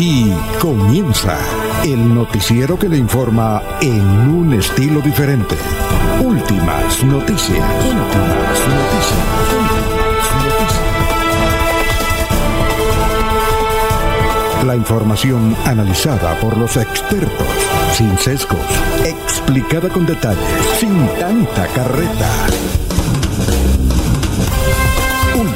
Aquí comienza el noticiero que le informa en un estilo diferente. Últimas noticias. Últimas noticias. La información analizada por los expertos, sin sesgos, explicada con detalles, sin tanta carreta.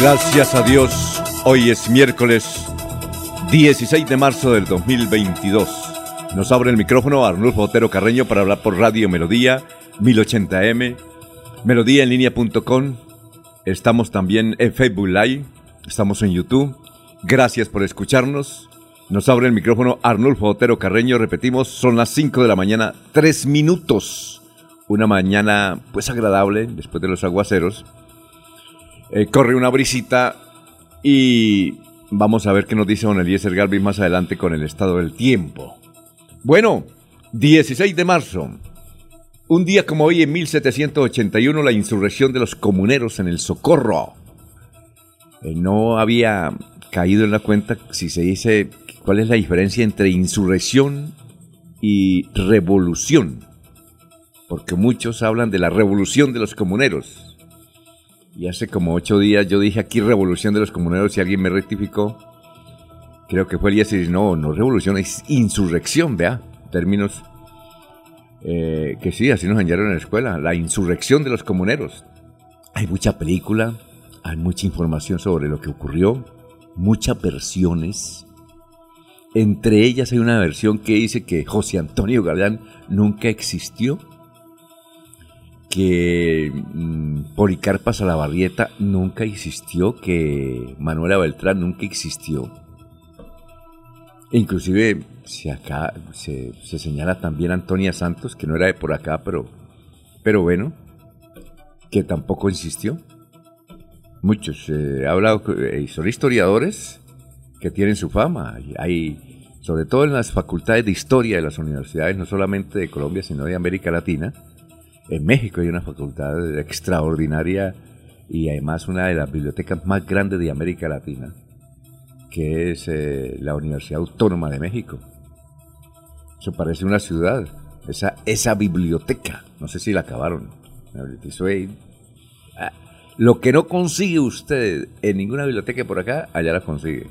Gracias a Dios, hoy es miércoles 16 de marzo del 2022. Nos abre el micrófono Arnulfo Otero Carreño para hablar por Radio Melodía 1080m, melodíaenlínea.com. Estamos también en Facebook Live, estamos en YouTube. Gracias por escucharnos. Nos abre el micrófono Arnulfo Otero Carreño. Repetimos, son las 5 de la mañana, 3 minutos. Una mañana pues agradable después de los aguaceros eh, corre una brisita y vamos a ver qué nos dice don Eliezer Galvin más adelante con el estado del tiempo. Bueno, 16 de marzo. Un día como hoy, en 1781, la insurrección de los comuneros en el Socorro. Eh, no había caído en la cuenta si se dice cuál es la diferencia entre insurrección y revolución. Porque muchos hablan de la revolución de los comuneros. Y hace como ocho días yo dije aquí revolución de los comuneros y alguien me rectificó. Creo que fue el día no, no revolución, es insurrección, vea, términos eh, que sí, así nos enseñaron en la escuela, la insurrección de los comuneros. Hay mucha película, hay mucha información sobre lo que ocurrió, muchas versiones. Entre ellas hay una versión que dice que José Antonio Galán nunca existió que mm, Policarpa Salabarrieta nunca existió, que Manuela Beltrán nunca existió. Inclusive se, acá, se, señala también Antonia Santos, que no era de por acá, pero, pero bueno, que tampoco existió. Muchos, eh, hablado, eh, son historiadores que tienen su fama. Hay, sobre todo en las facultades de historia de las universidades, no solamente de Colombia, sino de América Latina, en México hay una facultad extraordinaria y además una de las bibliotecas más grandes de América Latina, que es eh, la Universidad Autónoma de México. Eso parece una ciudad, esa, biblioteca, no sé si la acabaron. Ah, lo que no consigue usted en ninguna biblioteca por acá, allá la consigue.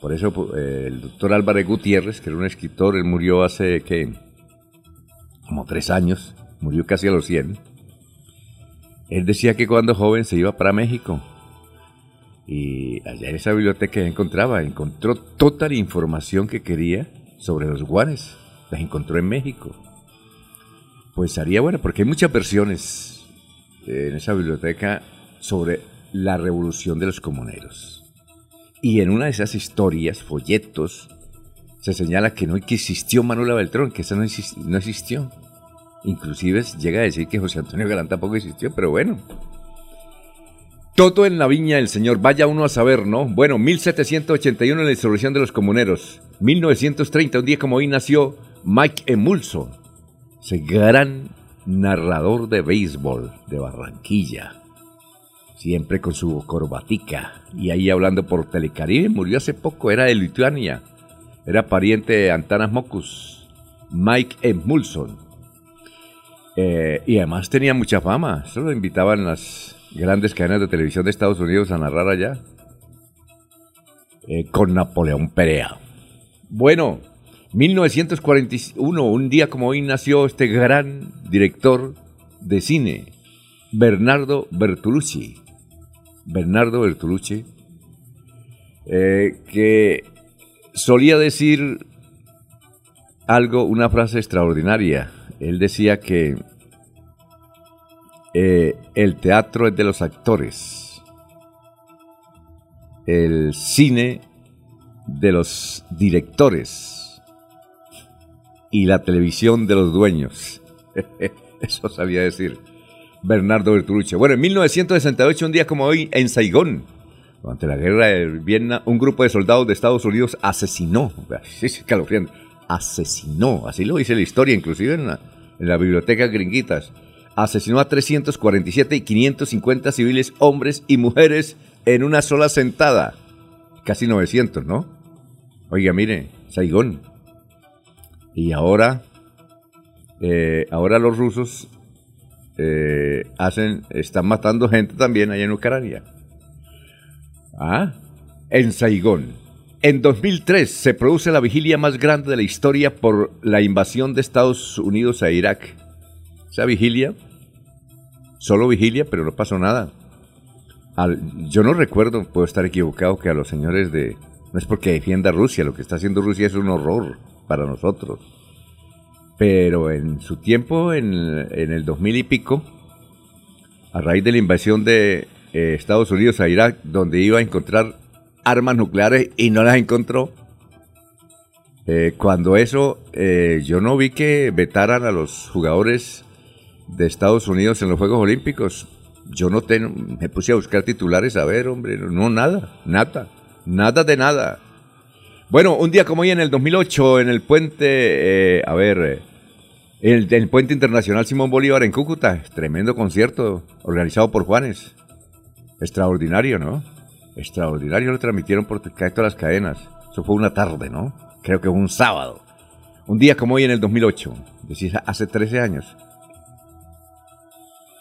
Por eso eh, el doctor Álvarez Gutiérrez, que era un escritor, él murió hace, ¿qué? Como tres años murió casi a los 100, él decía que cuando joven se iba para México y allá en esa biblioteca encontraba, encontró toda la información que quería sobre los guanes, las encontró en México. Pues haría bueno, porque hay muchas versiones en esa biblioteca sobre la revolución de los comuneros. Y en una de esas historias, folletos, se señala que no existió Manuela Beltrán, que esa no, no existió. Inclusive llega a decir que José Antonio Galán tampoco existió, pero bueno. Todo en la viña del Señor, vaya uno a saber, ¿no? Bueno, 1781 en la insurrección de los comuneros. 1930, un día como hoy, nació Mike Emulso, ese gran narrador de béisbol de Barranquilla. Siempre con su corbatica. Y ahí hablando por Telecaribe, murió hace poco, era de Lituania. Era pariente de Antanas Mocus. Mike Emulson eh, y además tenía mucha fama. Solo lo invitaban las grandes cadenas de televisión de Estados Unidos a narrar allá. Eh, con Napoleón Perea. Bueno, 1941, un día como hoy nació este gran director de cine, Bernardo Bertolucci. Bernardo Bertolucci, eh, que solía decir algo, una frase extraordinaria. Él decía que eh, el teatro es de los actores, el cine de los directores y la televisión de los dueños. Eso sabía decir Bernardo Bertolucci. Bueno, en 1968, un día como hoy, en Saigón, durante la guerra de Vietnam, un grupo de soldados de Estados Unidos asesinó, sí, asesinó, así lo dice la historia, inclusive en la, en la biblioteca gringuitas, asesinó a 347 y 550 civiles, hombres y mujeres, en una sola sentada. Casi 900, ¿no? Oiga, mire, Saigón. Y ahora, eh, ahora los rusos eh, hacen, están matando gente también allá en Ucrania. Ah, en Saigón. En 2003 se produce la vigilia más grande de la historia por la invasión de Estados Unidos a Irak. Esa vigilia, solo vigilia, pero no pasó nada. yo no recuerdo, puedo estar equivocado, que a los señores de... No es porque defienda Rusia, lo que está haciendo Rusia es un horror para nosotros. Pero en su tiempo, en, el 2000 y pico, a raíz de la invasión de eh, Estados Unidos a Irak, donde iba a encontrar armas nucleares y no las encontró. Eh, cuando eso, eh, yo no vi que vetaran a los jugadores de Estados Unidos en los Juegos Olímpicos. Yo no tengo, me puse a buscar titulares, a ver, hombre, no, nada, nada, nada de nada. Bueno, un día como hoy en el 2008, en el puente, eh, a ver, el, el, puente internacional Simón Bolívar en Cúcuta, tremendo concierto organizado por Juanes. Extraordinario, ¿no? Extraordinario lo transmitieron por todas las cadenas. Eso fue una tarde, ¿no? Creo que fue un sábado. Un día como hoy en el 2008, es decir, hace 13 años.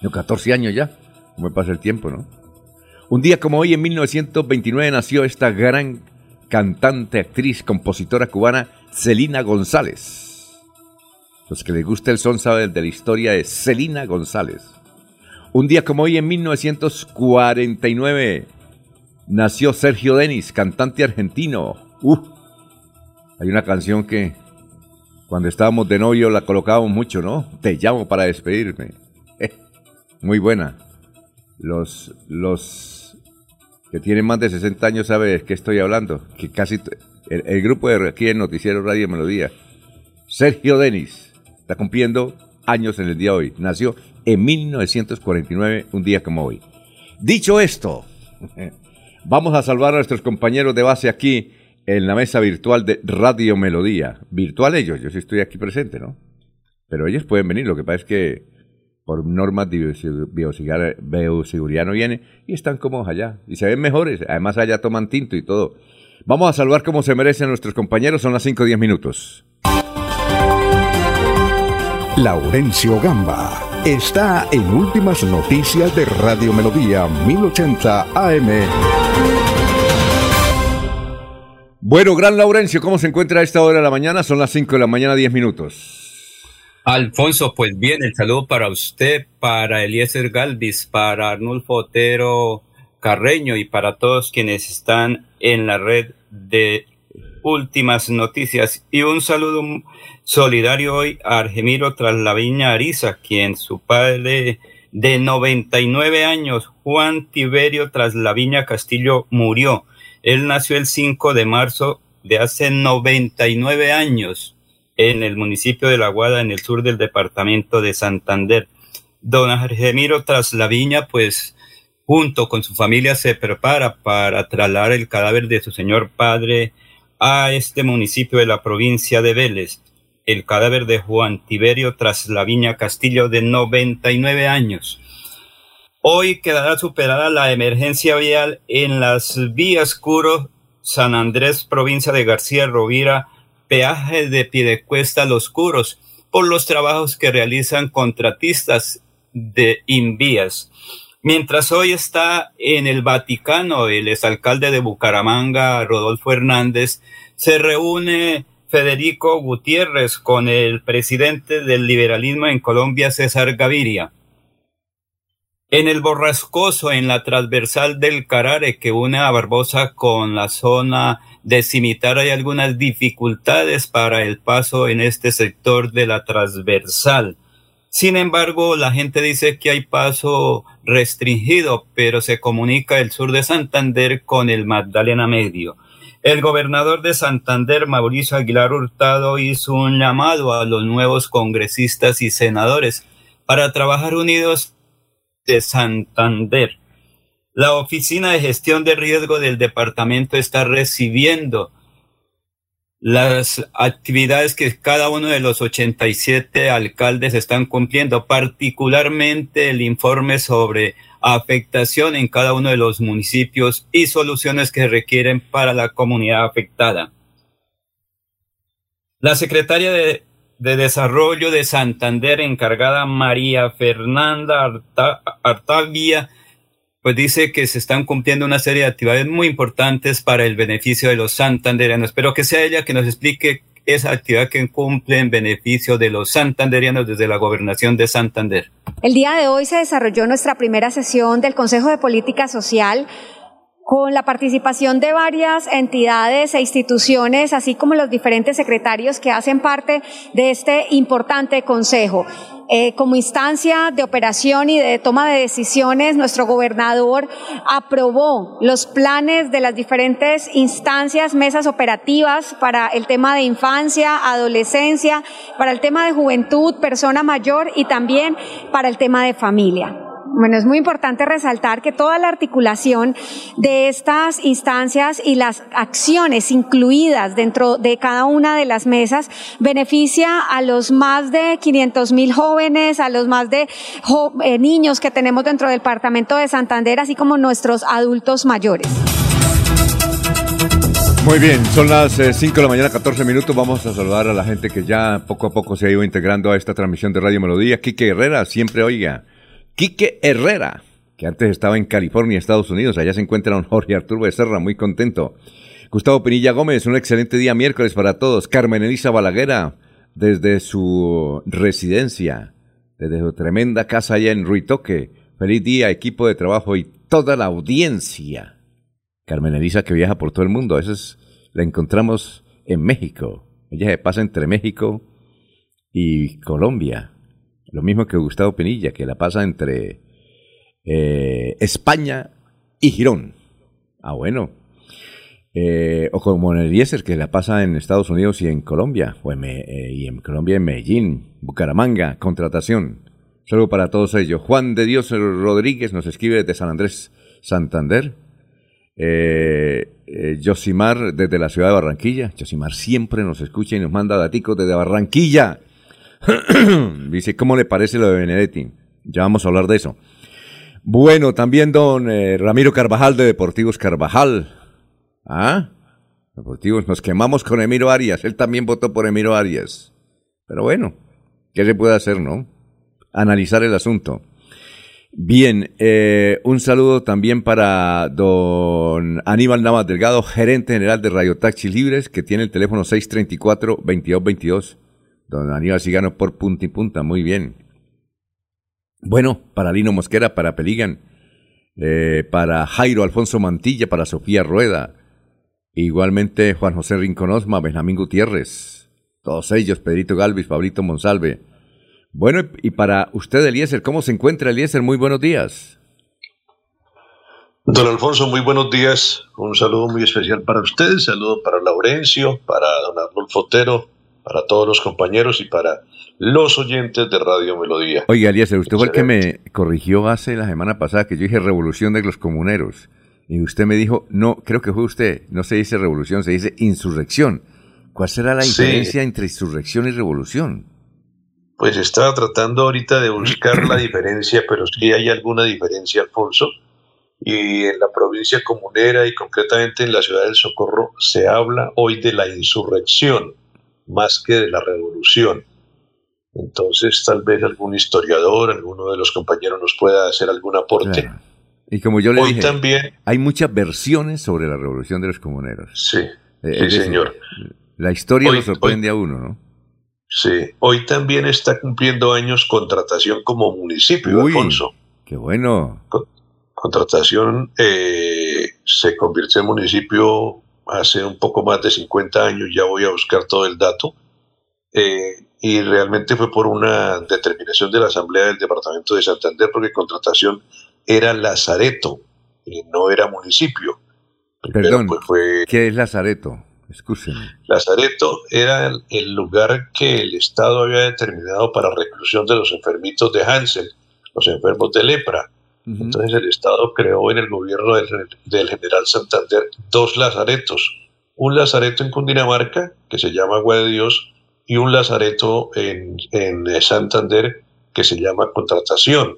No, 14 años ya. ¿Cómo pasa el tiempo, no? Un día como hoy en 1929 nació esta gran cantante, actriz, compositora cubana, Celina González. Los que les gusta el son saben de la historia de Celina González. Un día como hoy en 1949 nació Sergio Denis, cantante argentino. Uh, hay una canción que cuando estábamos de novio la colocábamos mucho, ¿no? Te llamo para despedirme. Eh, muy buena. Los, los que tienen más de 60 años saben de qué estoy hablando. Que casi el, grupo de aquí en Noticiero Radio Melodía. Sergio Denis está cumpliendo años en el día de hoy. Nació en 1949, un día como hoy. Dicho esto, Vamos a salvar a nuestros compañeros de base aquí en la mesa virtual de Radio Melodía. Virtual ellos, yo sí estoy aquí presente, ¿no? Pero ellos pueden venir, lo que pasa es que por normas de bioseguridad no viene y están como allá y se ven mejores, además allá toman tinto y todo. Vamos a salvar como se merecen nuestros compañeros, son las 5 o 10 minutos. Laurencio Gamba está en Últimas Noticias de Radio Melodía 1080 AM. Bueno, gran Laurencio, ¿cómo se encuentra a esta hora de la mañana? Son las 5 de la mañana, 10 minutos. Alfonso, pues bien, el saludo para usted, para Eliezer Galvis, para Arnulfo Otero Carreño y para todos quienes están en la red de últimas noticias. Y un saludo solidario hoy a Argemiro Traslaviña Ariza, quien su padre de 99 años, Juan Tiberio Traslaviña Castillo, murió. Él nació el 5 de marzo de hace 99 años en el municipio de La Guada, en el sur del departamento de Santander. Don Argemiro Traslaviña, pues, junto con su familia se prepara para trasladar el cadáver de su señor padre a este municipio de la provincia de Vélez el cadáver de Juan Tiberio tras la viña Castillo de 99 años. Hoy quedará superada la emergencia vial en las vías Curo, San Andrés, provincia de García Rovira, peaje de Pidecuesta Los Curos, por los trabajos que realizan contratistas de Invías. Mientras hoy está en el Vaticano el exalcalde de Bucaramanga, Rodolfo Hernández, se reúne Federico Gutiérrez con el presidente del liberalismo en Colombia, César Gaviria. En el borrascoso, en la transversal del Carare que une a Barbosa con la zona de Cimitar, hay algunas dificultades para el paso en este sector de la transversal. Sin embargo, la gente dice que hay paso restringido, pero se comunica el sur de Santander con el Magdalena Medio. El gobernador de Santander, Mauricio Aguilar Hurtado, hizo un llamado a los nuevos congresistas y senadores para trabajar unidos de Santander. La Oficina de Gestión de Riesgo del departamento está recibiendo las actividades que cada uno de los 87 alcaldes están cumpliendo, particularmente el informe sobre afectación en cada uno de los municipios y soluciones que requieren para la comunidad afectada. La secretaria de de Desarrollo de Santander, encargada María Fernanda Artavia, pues dice que se están cumpliendo una serie de actividades muy importantes para el beneficio de los santanderianos. Espero que sea ella que nos explique esa actividad que cumple en beneficio de los santanderianos desde la gobernación de Santander. El día de hoy se desarrolló nuestra primera sesión del Consejo de Política Social con la participación de varias entidades e instituciones, así como los diferentes secretarios que hacen parte de este importante consejo. Eh, como instancia de operación y de toma de decisiones, nuestro gobernador aprobó los planes de las diferentes instancias, mesas operativas para el tema de infancia, adolescencia, para el tema de juventud, persona mayor y también para el tema de familia. Bueno, es muy importante resaltar que toda la articulación de estas instancias y las acciones incluidas dentro de cada una de las mesas beneficia a los más de 500 mil jóvenes, a los más de eh, niños que tenemos dentro del departamento de Santander, así como nuestros adultos mayores. Muy bien, son las 5 eh, de la mañana, 14 minutos. Vamos a saludar a la gente que ya poco a poco se ha ido integrando a esta transmisión de Radio Melodía. Quique Herrera, siempre oiga. Quique Herrera, que antes estaba en California, Estados Unidos. Allá se encuentra Jorge Arturo Becerra, muy contento. Gustavo Pinilla Gómez, un excelente día miércoles para todos. Carmen Elisa Balaguera, desde su residencia, desde su tremenda casa allá en Ruitoque. Feliz día, equipo de trabajo y toda la audiencia. Carmen Elisa que viaja por todo el mundo, a veces la encontramos en México. Ella se pasa entre México y Colombia. Lo mismo que Gustavo Penilla, que la pasa entre eh, España y Girón. Ah, bueno. Eh, o como en Eliezer, que la pasa en Estados Unidos y en Colombia. O eh, y en Colombia, en Medellín, Bucaramanga, contratación. Solo para todos ellos. Juan de Dios Rodríguez nos escribe desde San Andrés, Santander. Josimar desde la ciudad de Barranquilla. Josimar siempre nos escucha y nos manda daticos desde Barranquilla. Dice, ¿cómo le parece lo de Benedetti? Ya vamos a hablar de eso. Bueno, también don eh, Ramiro Carvajal de Deportivos Carvajal. ¿Ah? Deportivos, nos quemamos con Emiro Arias. Él también votó por Emiro Arias. Pero bueno, ¿qué se puede hacer, no? Analizar el asunto. Bien, eh, un saludo también para don Aníbal Navas Delgado, gerente general de Radio Taxi Libres, que tiene el teléfono 634-2222. Don Aníbal Sigano por punta y punta, muy bien. Bueno, para Lino Mosquera, para Peligan, eh, para Jairo Alfonso Mantilla, para Sofía Rueda, igualmente Juan José Rinconosma, Benjamín Gutiérrez, todos ellos, Pedrito Galvis, Pablito Monsalve. Bueno, y para usted, Eliezer, ¿cómo se encuentra Eliezer? Muy buenos días. Don Alfonso, muy buenos días. Un saludo muy especial para usted, saludo para Laurencio, para don Arnulfo Otero, para todos los compañeros y para los oyentes de Radio Melodía. Oiga, Eliezer, usted fue el que me corrigió hace la semana pasada que yo dije revolución de los comuneros. Y usted me dijo, no, creo que fue usted, no se dice revolución, se dice insurrección. ¿Cuál será la diferencia entre insurrección y revolución? Pues estaba tratando ahorita de buscar la diferencia, pero sí hay alguna diferencia, Alfonso. Y en la provincia comunera y concretamente en la ciudad del Socorro se habla hoy de la insurrección más que de la revolución. Entonces, tal vez algún historiador, alguno de los compañeros nos pueda hacer algún aporte. Y como yo le dije, también, hay muchas versiones sobre la revolución de los comuneros. Sí, eh, sí señor. La historia lo sorprende a uno, ¿no? Sí, hoy también está cumpliendo años contratación como municipio, Alfonso. Qué bueno. Contratación eh, se convirtió en municipio hace un poco más de 50 años, ya voy a buscar todo el dato, eh, y realmente fue por una determinación de la Asamblea del Departamento de Santander, porque contratación era Lazareto, y no era municipio. Perdón, pues, fue, ¿qué es Lazareto? Escúcheme. Lazareto era el lugar que el Estado había determinado para reclusión de los enfermitos de Hansen, los enfermos de lepra. Entonces el Estado creó en el gobierno del, general Santander dos lazaretos. Un lazareto en Cundinamarca, que se llama Agua de Dios, y un lazareto en, Santander, que se llama Contratación.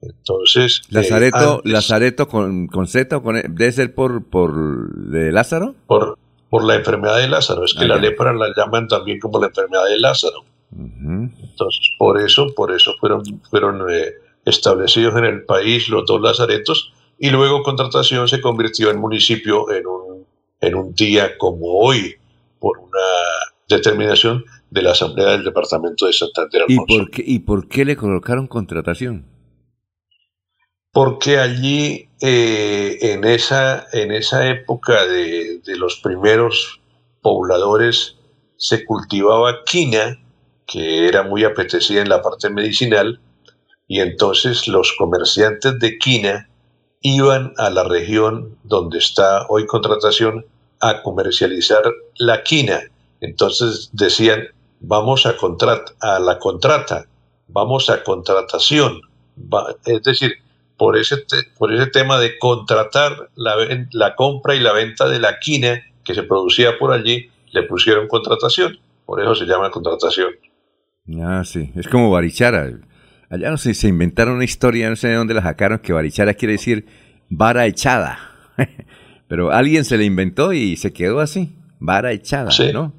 Entonces. Eh, ¿Lazareto, Lazareto con, con Z o con e? ¿Debe ser por, por de Lázaro? Por, por la enfermedad de Lázaro. Es que ah, la lepra la llaman también como la enfermedad de Lázaro. Entonces, por eso, por eso fueron, fueron eh, establecidos en el país los dos lazaretos y luego Contratación se convirtió en municipio en un, en un día como hoy por una determinación de la Asamblea del Departamento de Santander. ¿Y por, qué, ¿Y por qué le colocaron Contratación? Porque allí eh, en, esa, en esa época de, de los primeros pobladores se cultivaba quina, que era muy apetecida en la parte medicinal, y entonces los comerciantes de quina iban a la región donde está hoy contratación a comercializar la quina. Entonces decían, vamos a, a la contrata, vamos a contratación. es decir, por ese, por ese tema de contratar la, la compra y la venta de la quina que se producía por allí, le pusieron contratación. Por eso se llama contratación. Ah, sí. Es como Barichara. Allá no sé, se inventaron una historia, no sé de dónde la sacaron, que Barichara quiere decir vara echada. Pero alguien se la inventó y se quedó así, vara echada, ¿no?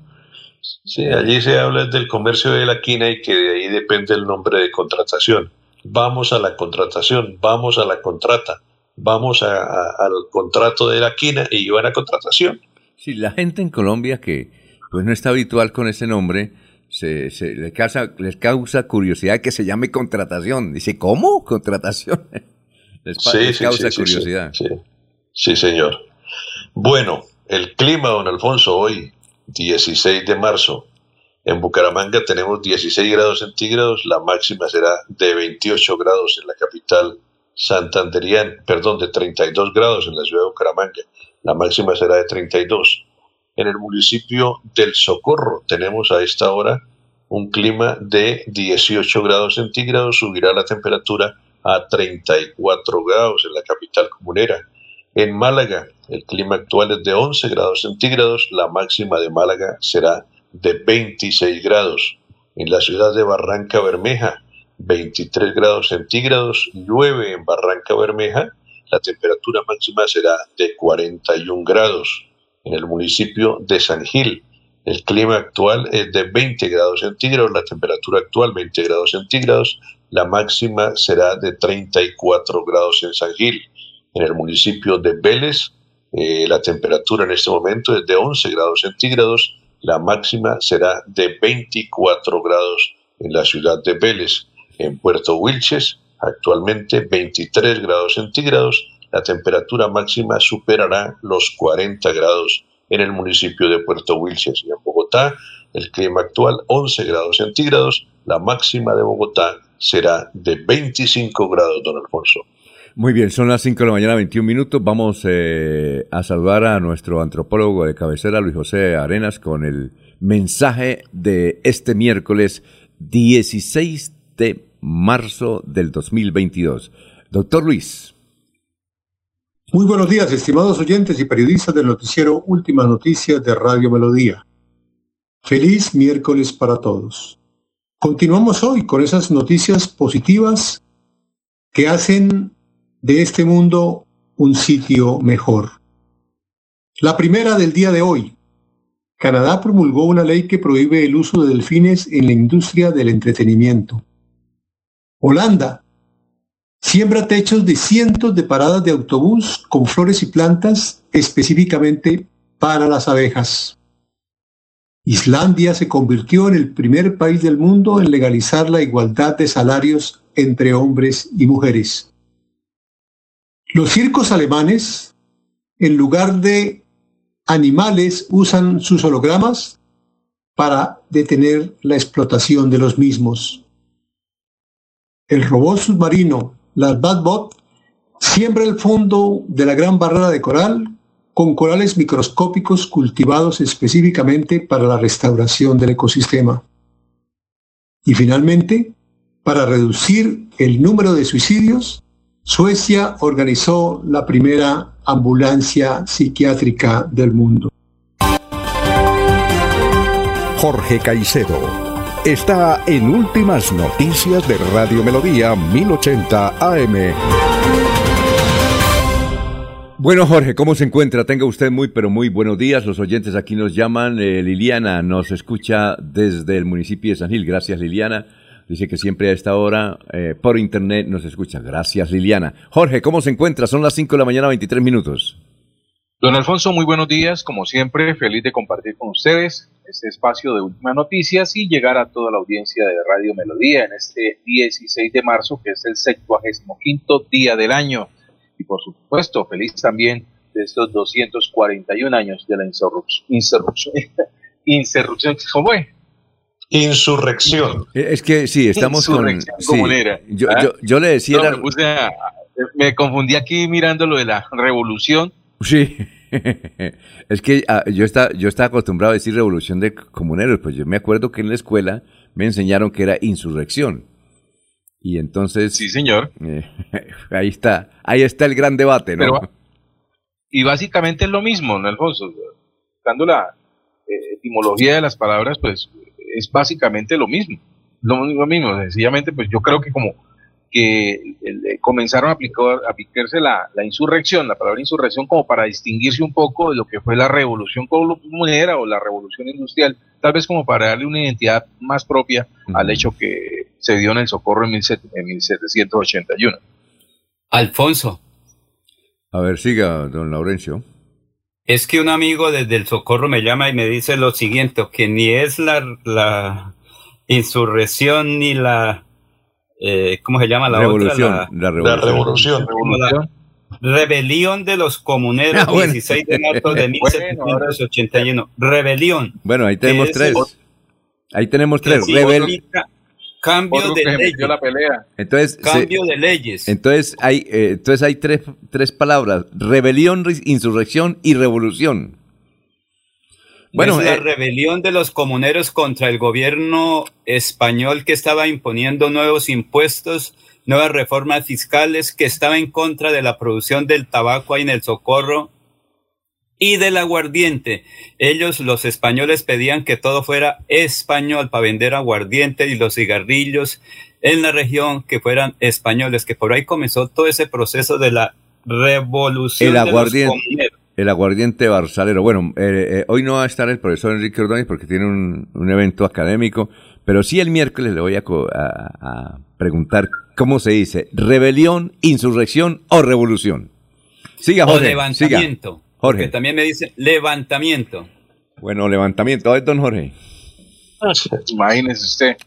Sí, allí se habla del comercio de la quina y que de ahí depende el nombre de contratación. Vamos a la contratación, vamos a la contrata, vamos al contrato de la quina y van a contratación. Sí, la gente en Colombia que pues no está habitual con ese nombre, se, se les, causa, les causa curiosidad que se llame contratación. Dice, ¿cómo? Contratación. les, causa curiosidad. Sí, señor. Bueno, el clima, don Alfonso, hoy, 16 de marzo. En Bucaramanga tenemos 16 grados centígrados, la máxima será de 28 grados en la capital santanderiana, perdón, de 32 grados en la ciudad de Bucaramanga, la máxima será de 32. En el municipio del Socorro tenemos a esta hora un clima de 18 grados centígrados, subirá la temperatura a 34 grados en la capital comunera. En Málaga, el clima actual es de 11 grados centígrados, la máxima de Málaga será de 26 grados. En la ciudad de Barranca Bermeja, 23 grados centígrados, llueve en Barranca Bermeja, la temperatura máxima será de 41 grados en el municipio de San Gil. El clima actual es de 20 grados centígrados, la temperatura actual 20 grados centígrados, la máxima será de 34 grados en San Gil. En el municipio de Vélez, eh, la temperatura en este momento es de 11 grados centígrados, la máxima será de 24 grados en la ciudad de Vélez. En Puerto Wilches, actualmente 23 grados centígrados, la temperatura máxima superará los 40 grados en el municipio de Puerto Wilches y en Bogotá. El clima actual 11 grados centígrados, la máxima de Bogotá será de 25 grados, don Alfonso. Muy bien, son las 5 de la mañana, 21 minutos. Vamos eh, a saludar a nuestro antropólogo de cabecera, Luis José Arenas, con el mensaje de este miércoles 16 de marzo del 2022. Doctor Luis. Muy buenos días, estimados oyentes y periodistas del noticiero Últimas Noticias de Radio Melodía. Feliz miércoles para todos. Continuamos hoy con esas noticias positivas que hacen de este mundo un sitio mejor. La primera del día de hoy. Canadá promulgó una ley que prohíbe el uso de delfines en la industria del entretenimiento. Holanda Siembra techos de cientos de paradas de autobús con flores y plantas específicamente para las abejas. Islandia se convirtió en el primer país del mundo en legalizar la igualdad de salarios entre hombres y mujeres. Los circos alemanes, en lugar de animales, usan sus hologramas para detener la explotación de los mismos. El robot submarino, la Batbot, siembra el fondo de la gran barrera de coral con corales microscópicos cultivados específicamente para la restauración del ecosistema. Y finalmente, para reducir el número de suicidios, Suecia organizó la primera ambulancia psiquiátrica del mundo. Jorge Caicedo está en Últimas Noticias de Radio Melodía 1080 AM. Bueno, Jorge, ¿cómo se encuentra? Tenga usted muy, pero muy buenos días. Los oyentes aquí nos llaman. Eh, Liliana nos escucha desde el municipio de San Gil. Gracias, Liliana. Dice que siempre a esta hora eh, por internet nos escucha. Gracias, Liliana. Jorge, ¿cómo se encuentra? Son las 5 de la mañana, 23 minutos. Don Alfonso, muy buenos días. Como siempre, feliz de compartir con ustedes este espacio de últimas noticias y llegar a toda la audiencia de Radio Melodía en este 16 de marzo, que es el 75 día del año y por supuesto feliz también de estos 241 años de la insurrección. Insurrección, ¿cómo fue? Insurrección. Eh, es que sí, estamos con... comunera. yo, ¿Ah? yo, yo, le decía... No, me, me, confundí aquí mirando lo de la revolución. Sí. Es que ah, yo, está, yo estaba acostumbrado a decir revolución de comuneros, pues yo me acuerdo que en la escuela me enseñaron que era insurrección. Y entonces... Sí, señor. Eh, ahí está, ahí está el gran debate, ¿no? y básicamente es lo mismo, ¿no, Alfonso? Buscando la eh, etimología de las palabras, pues es básicamente lo mismo. Lo, lo, mismo, sencillamente, pues yo creo que como que el, comenzaron a, aplicar, a aplicarse la, la, insurrección, la palabra insurrección, como para distinguirse un poco de lo que fue la revolución comunera o la revolución industrial, tal vez como para darle una identidad más propia al hecho que se dio en el Socorro en, 1781. Alfonso. A ver, siga, don Laurencio. Es que un amigo desde el Socorro me llama y me dice lo siguiente, que ni es la, la insurrección ni la... Eh, ¿Cómo se llama la revolución, otra? La, la, revolución. La revolución. La rebelión de los comuneros, ah, bueno. 16 de marzo de 1781. Rebelión. Bueno, ahí tenemos tres. Ahí tenemos tres. Rebel cambio Otro de leyes. La pelea. Entonces, cambio se, de leyes. Entonces hay, eh, entonces hay tres, tres palabras: rebelión, insurrección y revolución. Bueno, es la eh, rebelión de los comuneros contra el gobierno español que estaba imponiendo nuevos impuestos, nuevas reformas fiscales, que estaba en contra de la producción del tabaco ahí en el Socorro y del aguardiente. Ellos, los españoles, pedían que todo fuera español para vender aguardiente y los cigarrillos en la región que fueran españoles, que por ahí comenzó todo ese proceso de la revolución el aguardiente, de los El aguardiente barsalero. Bueno, eh, eh, hoy no va a estar el profesor Enrique Ordóñez porque tiene un, un, evento académico, pero sí el miércoles le voy a, a, a preguntar cómo se dice, rebelión, insurrección o revolución. Siga, Jorge, o levantamiento. Siga. Jorge. Porque también me dice levantamiento. Bueno, levantamiento. A ver, don Jorge. Imagínese usted.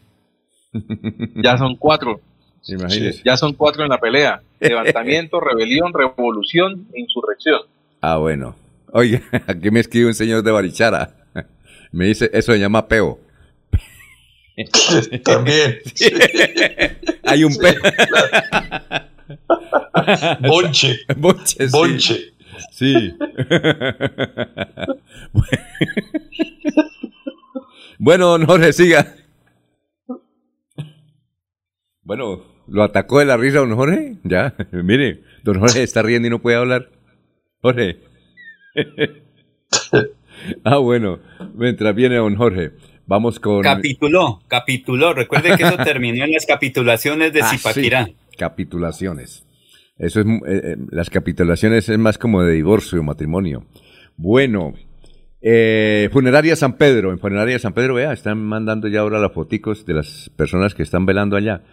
Ya son cuatro. Imagínese. Ya son cuatro en la pelea. Levantamiento, rebelión, revolución e insurrección. Ah, bueno. Oye, aquí me escribe un señor de Barichara. Me dice, eso se llama peo. También. Sí. Hay un peo. Bonche. Bonche. Bonche. Sí. bueno, don Jorge, siga. Bueno, ¿lo atacó de la risa don Jorge? Ya, mire, don Jorge está riendo y no puede hablar. Jorge. ah, bueno, mientras viene don Jorge, vamos con... Capituló, capituló. Recuerde que eso terminó en las capitulaciones de Ah, Zipaquirá. sí, capitulaciones. Eso es, eh, eh, las capitulaciones es más como de divorcio o matrimonio. Bueno, eh, Funeraria San Pedro. En Funeraria San Pedro, vea, están mandando ya ahora las foticos de las personas que están velando allá.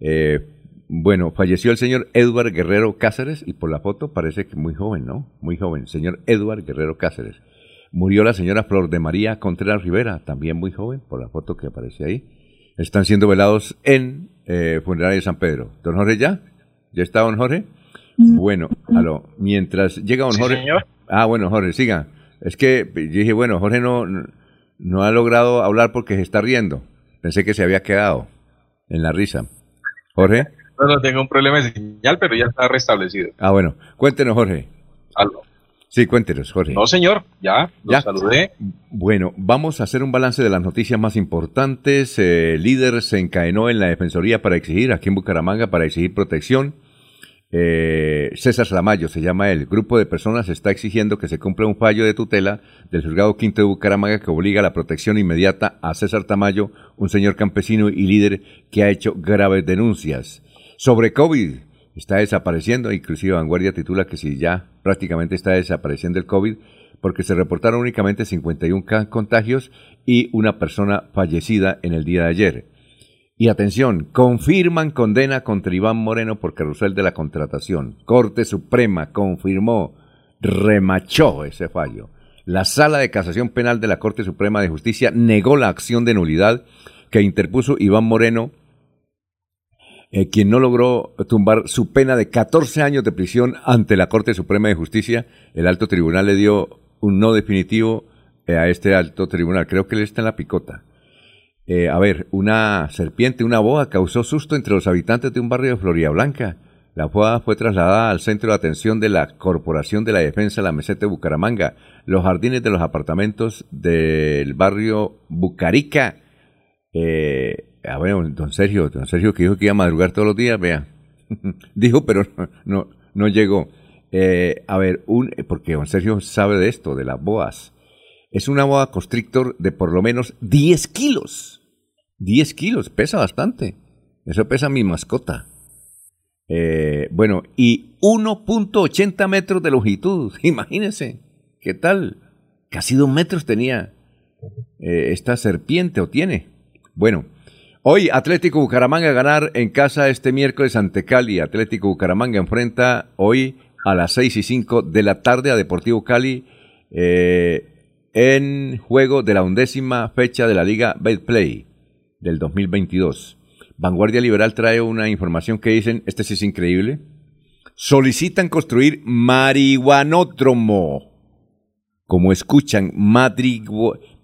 Eh, bueno, falleció el señor Edward Guerrero Cáceres y por la foto parece que muy joven, ¿no? Muy joven, señor Edward Guerrero Cáceres. Murió la señora Flor de María Contreras Rivera, también muy joven, por la foto que aparece ahí. Están siendo velados en eh, Funeraria San Pedro. Don Jorge, ¿ya? ¿Ya está don Jorge? Bueno, aló, mientras llega don Jorge. Ah, bueno, Jorge, siga. Es que yo dije, bueno, Jorge no, no ha logrado hablar porque se está riendo. Pensé que se había quedado en la risa. Jorge. No, no tengo un problema de señal, pero ya está restablecido. Ah, bueno. Cuéntenos, Jorge. Aló. Sí, cuéntenos, Jorge. No, señor, ya, ya. saludé. Bueno, vamos a hacer un balance de las noticias más importantes. el líder se encadenó en la Defensoría para exigir, aquí en Bucaramanga, para exigir protección eh, César Slamayo se llama el grupo de personas está exigiendo que se cumpla un fallo de tutela del juzgado quinto de Bucaramanga que obliga a la protección inmediata a César Tamayo, un señor campesino y líder que ha hecho graves denuncias. Sobre COVID, está desapareciendo, inclusive Vanguardia titula que si ya prácticamente está desapareciendo el COVID, porque se reportaron únicamente 51 contagios y una persona fallecida en el día de ayer. Y atención, confirman condena contra Iván Moreno por carrusel de la contratación. Corte Suprema confirmó, remachó ese fallo. La Sala de Casación Penal de la Corte Suprema de Justicia negó la acción de nulidad que interpuso Iván Moreno, eh, quien no logró tumbar su pena de 14 años de prisión ante la Corte Suprema de Justicia. El alto tribunal le dio un no definitivo eh, a este alto tribunal. Creo que él está en la picota. Eh, a ver, una serpiente, una boa, causó susto entre los habitantes de un barrio de Florida Blanca. La boa fue trasladada al centro de atención de la Corporación de la Defensa de la Meseta de Bucaramanga. Los jardines de los apartamentos del barrio Bucarica. A ver, don Sergio, don Sergio que dijo que iba a madrugar todos los días, vea. dijo, pero no, no, llegó. Eh, a ver, un, porque don Sergio sabe de esto, de las boas. Es una boa constrictor de por lo menos 10 kilos. 10 kilos, pesa bastante. Eso pesa mi mascota. Eh, bueno, y 1.80 metros de longitud. Imagínense, ¿qué tal? Casi dos metros tenía eh, esta serpiente o tiene. Bueno, hoy Atlético Bucaramanga a ganar en casa este miércoles ante Cali. Atlético Bucaramanga enfrenta hoy a las 6 y 5 de la tarde a Deportivo Cali eh, en juego de la undécima fecha de la Liga Betplay del 2022. Vanguardia Liberal trae una información que dicen, este sí es increíble, solicitan construir marihuanódromo. Como escuchan,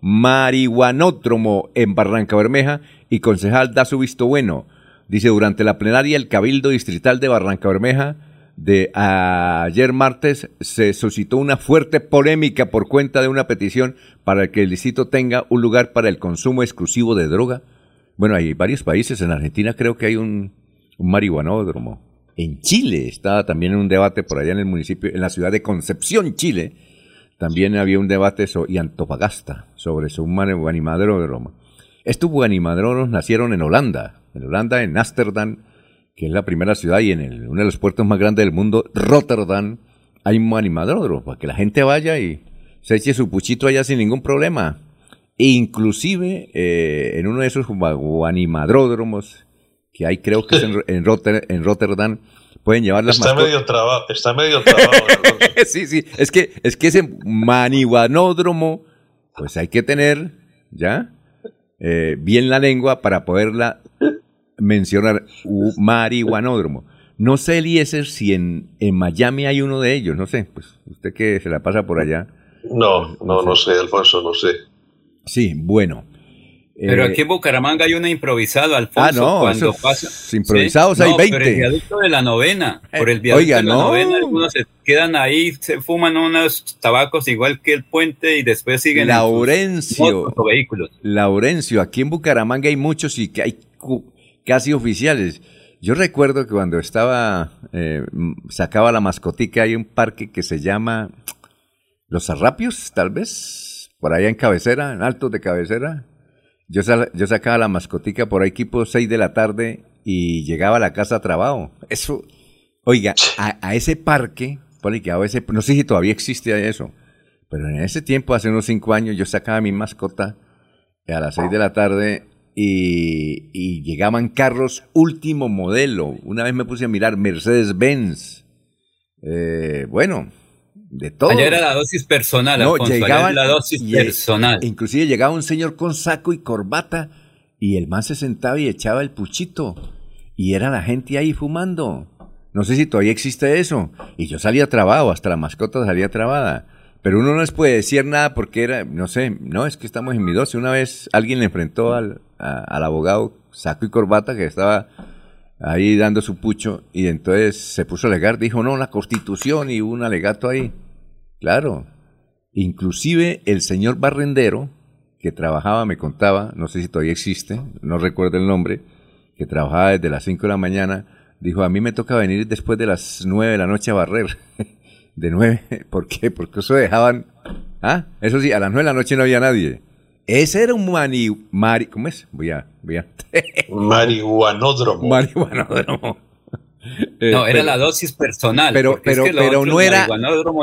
marihuanódromo en Barranca Bermeja y concejal da su visto bueno. Dice, durante la plenaria el Cabildo Distrital de Barranca Bermeja de ayer martes se suscitó una fuerte polémica por cuenta de una petición para que el distrito tenga un lugar para el consumo exclusivo de droga bueno, hay varios países. En Argentina creo que hay un, marihuanódromo. En Chile estaba también un debate por allá en el municipio, en la ciudad de Concepción, Chile. También había un debate y Antofagasta sobre su marihuanódromo. Estos guanimadronos nacieron en Holanda. En Holanda, en Ámsterdam, que es la primera ciudad y en el, uno de los puertos más grandes del mundo, Rotterdam, hay un animadródromo para que la gente vaya y se eche su puchito allá sin ningún problema. Inclusive eh, en uno de esos animadródromos que hay, creo que es en, en, Rotterdam, pueden llevar las está Medio trabado, está medio trabado. sí, sí, es que, es que ese marihuanódromo, pues hay que tener, ¿ya? Eh, bien la lengua para poderla mencionar, marihuanódromo. No sé, Eliezer, si en, en Miami hay uno de ellos, no sé, pues usted que se la pasa por allá. No, no, no, no sé, Alfonso, no sé. Sí, bueno. Pero eh, aquí en Bucaramanga hay una improvisado, Alfonso. Ah, no, cuando pasa, improvisados hay 20. Por el viaducto de la novena. Por el viaducto de la novena, algunos se quedan ahí, se fuman unos tabacos igual que el puente y después siguen. Laurencio. vehículos. Laurencio, aquí en Bucaramanga hay muchos y que hay casi oficiales. Yo recuerdo que cuando estaba, eh, sacaba la mascotica, hay un parque que se llama Los Arrapios, tal vez por allá en cabecera, en altos de cabecera. Yo, yo sacaba la mascotica por ahí tipo 6 de la tarde y llegaba a la casa a trabajo. Eso, oiga, a, ese parque, que a veces, no sé si todavía existe eso, pero en ese tiempo, hace unos 5 años, yo sacaba mi mascota a las 6 de la tarde y, llegaban carros último modelo. Una vez me puse a mirar Mercedes-Benz. Eh, bueno, de todo. Allá era la dosis personal, no, llegaban, la dosis personal. Inclusive llegaba un señor con saco y corbata y el man se sentaba y echaba el puchito y era la gente ahí fumando. No sé si todavía existe eso. Y yo salía trabado, hasta la mascota salía trabada. Pero uno no les puede decir nada porque era, no sé, no, es que estamos en mi 12. Una vez alguien le enfrentó al, al abogado saco y corbata que estaba ahí dando su pucho y entonces se puso a alegar, dijo, no, la constitución y un alegato ahí. Claro, inclusive el señor barrendero que trabajaba, me contaba, no sé si todavía existe, no recuerdo el nombre, que trabajaba desde las 5 de la mañana, dijo, a mí me toca venir después de las 9 de la noche a barrer. de 9, ¿por qué? Porque eso dejaban, ah, eso sí, a las 9 de la noche no había nadie. Ese era un mani, mari, ¿cómo es? Voy a, voy a. Marihuanódromo. Marihuanódromo. no, era la dosis personal. Pero, pero, pero no era.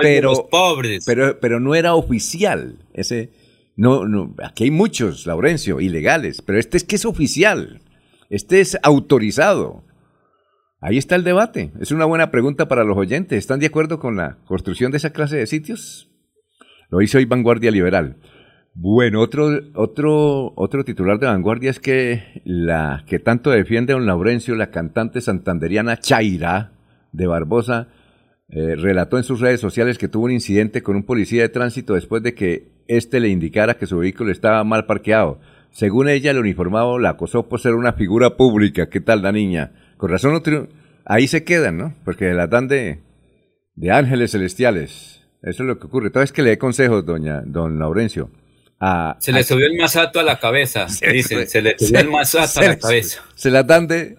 Pero, los pobres. Pero, pero no era oficial. Ese, no, no, aquí hay muchos, Laurencio, ilegales, pero este es que es oficial. Este es autorizado. Ahí está el debate. Es una buena pregunta para los oyentes. ¿Están de acuerdo con la construcción de esa clase de sitios? Lo hizo hoy Vanguardia Liberal. Bueno, otro, otro, otro titular de vanguardia es que la que tanto defiende don Laurencio, la cantante santanderiana Chaira de Barbosa, eh, relató en sus redes sociales que tuvo un incidente con un policía de tránsito después de que éste le indicara que su vehículo estaba mal parqueado. Según ella, el uniformado la acosó por ser una figura pública. ¿Qué tal la niña? Con razón, ahí se quedan, ¿no? Porque la dan de, de ángeles celestiales. Eso es lo que ocurre. Entonces que le dé consejos, doña, don Laurencio se le subió el masato a la cabeza, dicen, se le subió el masato a la cabeza. Se la dan de...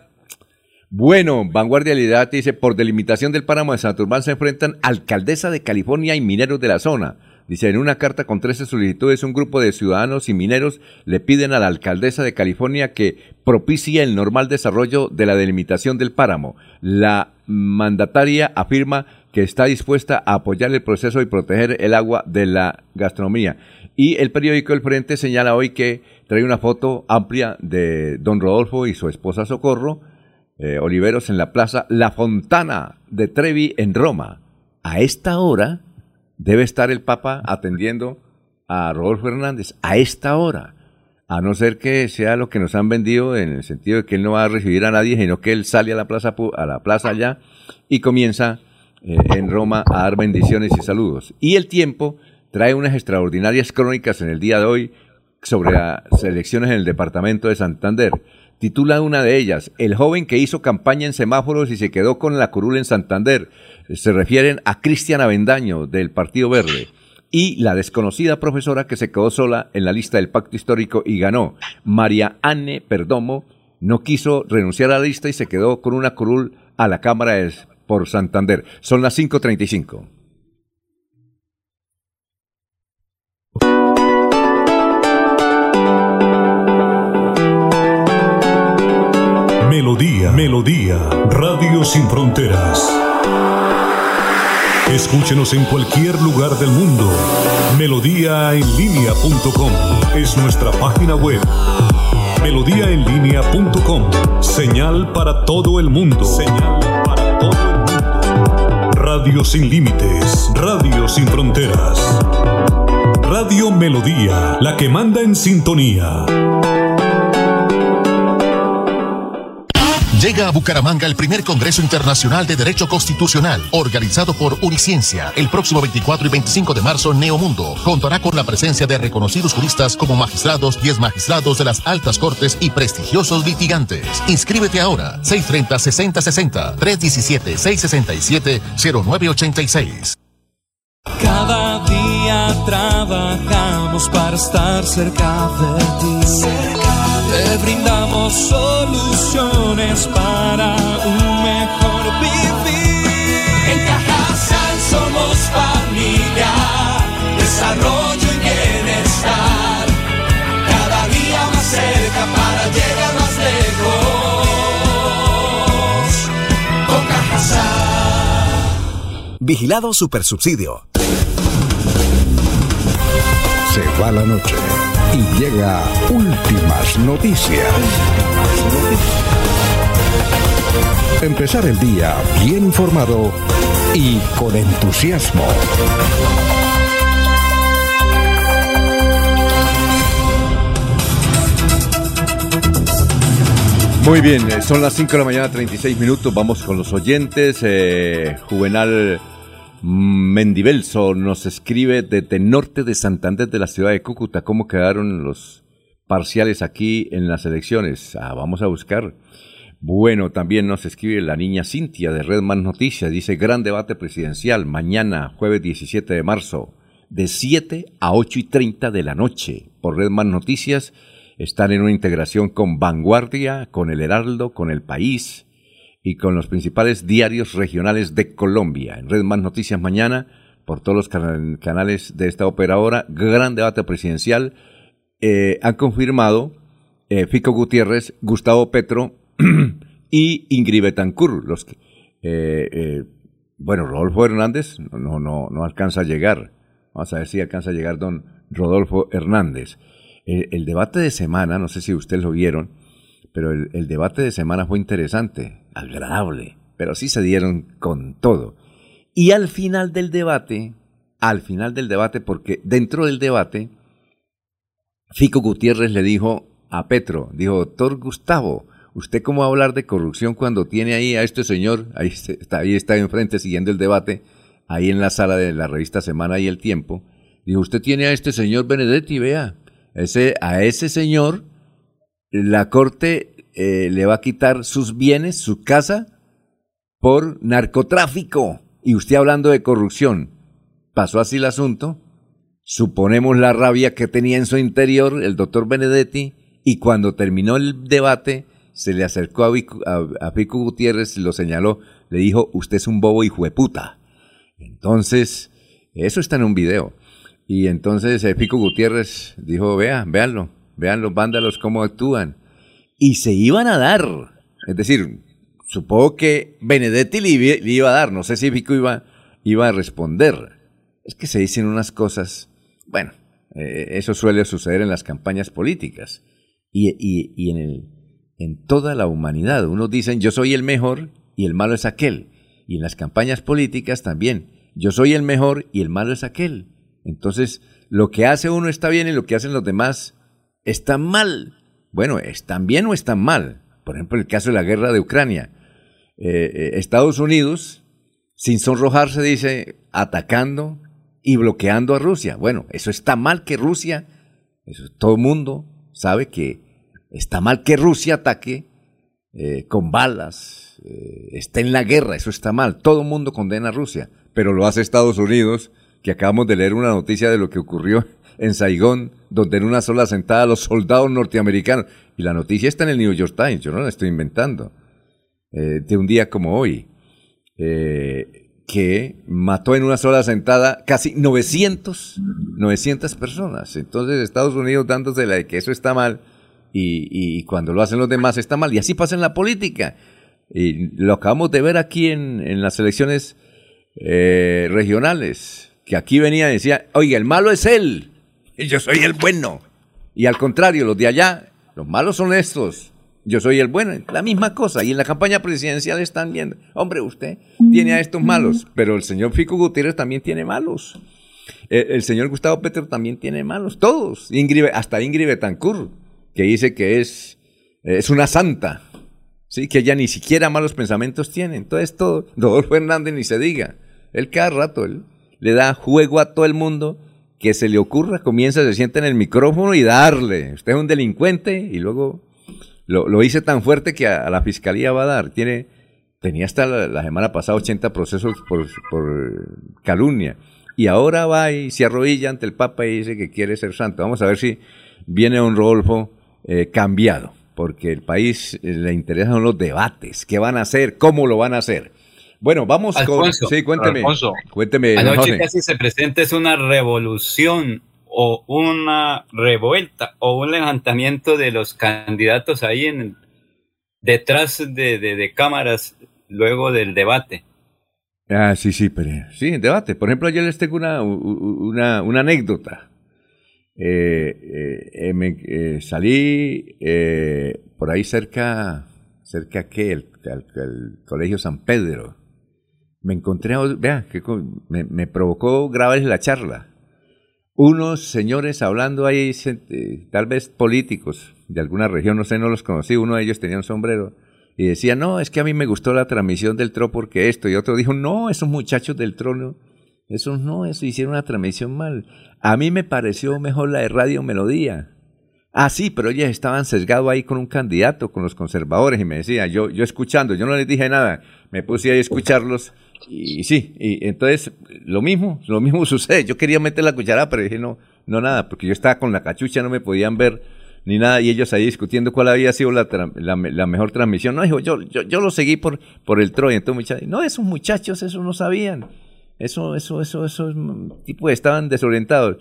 Bueno, Vanguardia Lidad dice, por delimitación del páramo de Santurbán se enfrentan alcaldesa de California y mineros de la zona. Dice, en una carta con 13 solicitudes, un grupo de ciudadanos y mineros le piden a la alcaldesa de California que propicie el normal desarrollo de la delimitación del páramo. La mandataria afirma que está dispuesta a apoyar el proceso y proteger el agua de la gastronomía. Y el periódico El Frente señala hoy que trae una foto amplia de don Rodolfo y su esposa Socorro, eh, Oliveros, en la plaza La Fontana de Trevi en Roma. A esta hora debe estar el Papa atendiendo a Rodolfo Hernández. A esta hora. A no ser que sea lo que nos han vendido en el sentido de que él no va a recibir a nadie, sino que él sale a la plaza, a la plaza allá y comienza eh, en Roma a dar bendiciones y saludos. Y el tiempo trae unas extraordinarias crónicas en el día de hoy sobre las elecciones en el departamento de Santander. Titula una de ellas, El joven que hizo campaña en semáforos y se quedó con la curul en Santander. Se refieren a Cristian Avendaño del Partido Verde y la desconocida profesora que se quedó sola en la lista del pacto histórico y ganó. María Anne Perdomo no quiso renunciar a la lista y se quedó con una curul a la Cámara por Santander. Son las 5.35. Melodía, Melodía, Radio Sin Fronteras. Escúchenos en cualquier lugar del mundo. Melodíaenlínea.com es nuestra página web. Melodíaenlínea.com, señal para todo el mundo. Señal para todo el mundo. Radio sin límites, radio sin fronteras. Radio Melodía, la que manda en sintonía. Llega a Bucaramanga el primer Congreso Internacional de Derecho Constitucional, organizado por Uniciencia. El próximo 24 y 25 de marzo, Neomundo contará con la presencia de reconocidos juristas como magistrados, 10 magistrados de las altas cortes y prestigiosos litigantes. Inscríbete ahora, 630-6060, 317-667-0986. Cada día trabajamos para estar cerca de ti. Te brindamos soluciones para un mejor vivir. En Cajasal somos familia, desarrollo y bienestar. Cada día más cerca para llegar más lejos. Con Cajasal. Vigilado Supersubsidio. Se va la noche y llega últimas noticias. Empezar el día bien informado y con entusiasmo. Muy bien, eh, son las 5 de la mañana, 36 minutos. Vamos con los oyentes. Eh, Juvenal Mendivelso nos escribe desde norte de Santander, de la ciudad de Cúcuta. ¿Cómo quedaron los parciales aquí en las elecciones? Ah, vamos a buscar. Bueno, también nos escribe la niña Cintia de Red Más Noticias. Dice, gran debate presidencial mañana, jueves 17 de marzo, de 7 a 8 y 30 de la noche, por Red Más Noticias. Están en una integración con Vanguardia, con El Heraldo, con El País y con los principales diarios regionales de Colombia. En Red Más Noticias mañana, por todos los canales de esta operadora, gran debate presidencial. Eh, han confirmado eh, Fico Gutiérrez, Gustavo Petro, y Ingrid Betancourt, los que, eh, bueno, Rodolfo Hernández no, no, no alcanza a llegar. Vamos a ver si alcanza a llegar don Rodolfo Hernández. El, debate de semana, no sé si ustedes lo vieron, pero el, debate de semana fue interesante, agradable, pero sí se dieron con todo. Y al final del debate, al final del debate, porque dentro del debate, Fico Gutiérrez le dijo a Petro, dijo, doctor Gustavo, ¿Usted cómo va a hablar de corrupción cuando tiene ahí a este señor, ahí está, ahí está enfrente siguiendo el debate, ahí en la sala de la revista Semana y El Tiempo? Dijo, usted tiene a este señor Benedetti, vea, ese, a ese señor la corte eh, le va a quitar sus bienes, su casa, por narcotráfico. Y usted hablando de corrupción, pasó así el asunto. Suponemos la rabia que tenía en su interior el doctor Benedetti y cuando terminó el debate se le acercó a, Pico Gutiérrez, lo señaló, le dijo, usted es un bobo hijo de puta. Entonces, eso está en un video. Y entonces eh, Pico Gutiérrez dijo, vea, véanlo, vean los vándalos cómo actúan. Y se iban a dar. Es decir, supongo que Benedetti le, iba a dar, no sé si iba, iba a responder. Es que se dicen unas cosas, bueno, eh, eso suele suceder en las campañas políticas. Y, y, y en el, en toda la humanidad. Unos dicen yo soy el mejor y el malo es aquel. Y en las campañas políticas también. Yo soy el mejor y el malo es aquel. Entonces, lo que hace uno está bien y lo que hacen los demás está mal. Bueno, ¿están bien o están mal? Por ejemplo, el caso de la guerra de Ucrania. Eh, eh, Estados Unidos, sin sonrojarse, dice, atacando y bloqueando a Rusia. Bueno, eso está mal que Rusia, eso todo el mundo sabe que Está mal que Rusia ataque eh, con balas, esté en la guerra, eso está mal. Todo el mundo condena a Rusia, pero lo hace Estados Unidos, que acabamos de leer una noticia de lo que ocurrió en Saigón, donde en una sola sentada los soldados norteamericanos, y la noticia está en el New York Times, yo no la estoy inventando, eh, de un día como hoy, que mató en una sola sentada casi 900, 900 personas. Entonces Estados Unidos dándose la de que eso está mal, y, cuando lo hacen los demás está mal. Y así pasa en la política. Y lo acabamos de ver aquí en, las elecciones eh, regionales, que aquí venía y decía, oiga, el malo es él, y yo soy el bueno. Y al contrario, los de allá, los malos son estos, yo soy el bueno. La misma cosa. Y en la campaña presidencial están viendo, hombre, usted tiene a estos malos, pero el señor Fico Gutiérrez también tiene malos. El, señor Gustavo Petro también tiene malos, todos, Ingrid, hasta Ingrid Betancourt que dice que es, es una santa, ¿sí? que ella ni siquiera malos pensamientos tiene. Entonces todo, Rodolfo Hernández ni se diga. Él cada rato él le da juego a todo el mundo que se le ocurra, comienza, se sienta en el micrófono y darle. Usted es un delincuente y luego lo, lo hice tan fuerte que a, la fiscalía va a dar. Tiene, tenía hasta la, semana pasada 80 procesos por, por calumnia. Y ahora va y se arrodilla ante el Papa y dice que quiere ser santo. Vamos a ver si viene un Rodolfo eh, cambiado, porque el país eh, le interesan los debates, qué van a hacer, cómo lo van a hacer. Bueno, vamos con... Sí, cuénteme. Cuénteme. Anoche casi se presenta es una revolución o una revuelta o un levantamiento de los candidatos ahí en detrás de, de, cámaras luego del debate. Ah, sí, sí, pero sí, debate. Por ejemplo, ayer les tengo una, una, una anécdota. Eh, eh, me, eh, salí por ahí cerca, cerca que el, Colegio San Pedro. Me encontré, vea, que me, provocó grabar la charla. Unos señores hablando ahí, tal vez políticos, de alguna región, no sé, no los conocí, uno de ellos tenía un sombrero y decía, no, es que a mí me gustó la transmisión del TRO porque esto, y otro dijo, no, esos muchachos del TRO, esos no, eso hicieron una transmisión mal. A mí me pareció mejor la de Radio Melodía. Ah, sí, pero ellos estaban sesgados ahí con un candidato, con los conservadores, y me decía, yo, yo escuchando, yo no les dije nada, me puse ahí a escucharlos, y sí, y entonces lo mismo, lo mismo sucede. Yo quería meter la cuchara, pero dije, no, no nada, porque yo estaba con la cachucha, no me podían ver ni nada, y ellos ahí discutiendo cuál había sido la, la, mejor transmisión. No, dijo, yo, yo, yo lo seguí por, por el Troy, entonces muchachos, no, esos muchachos, eso no sabían. Eso, eso, eso, eso, tipo, estaban desorientados.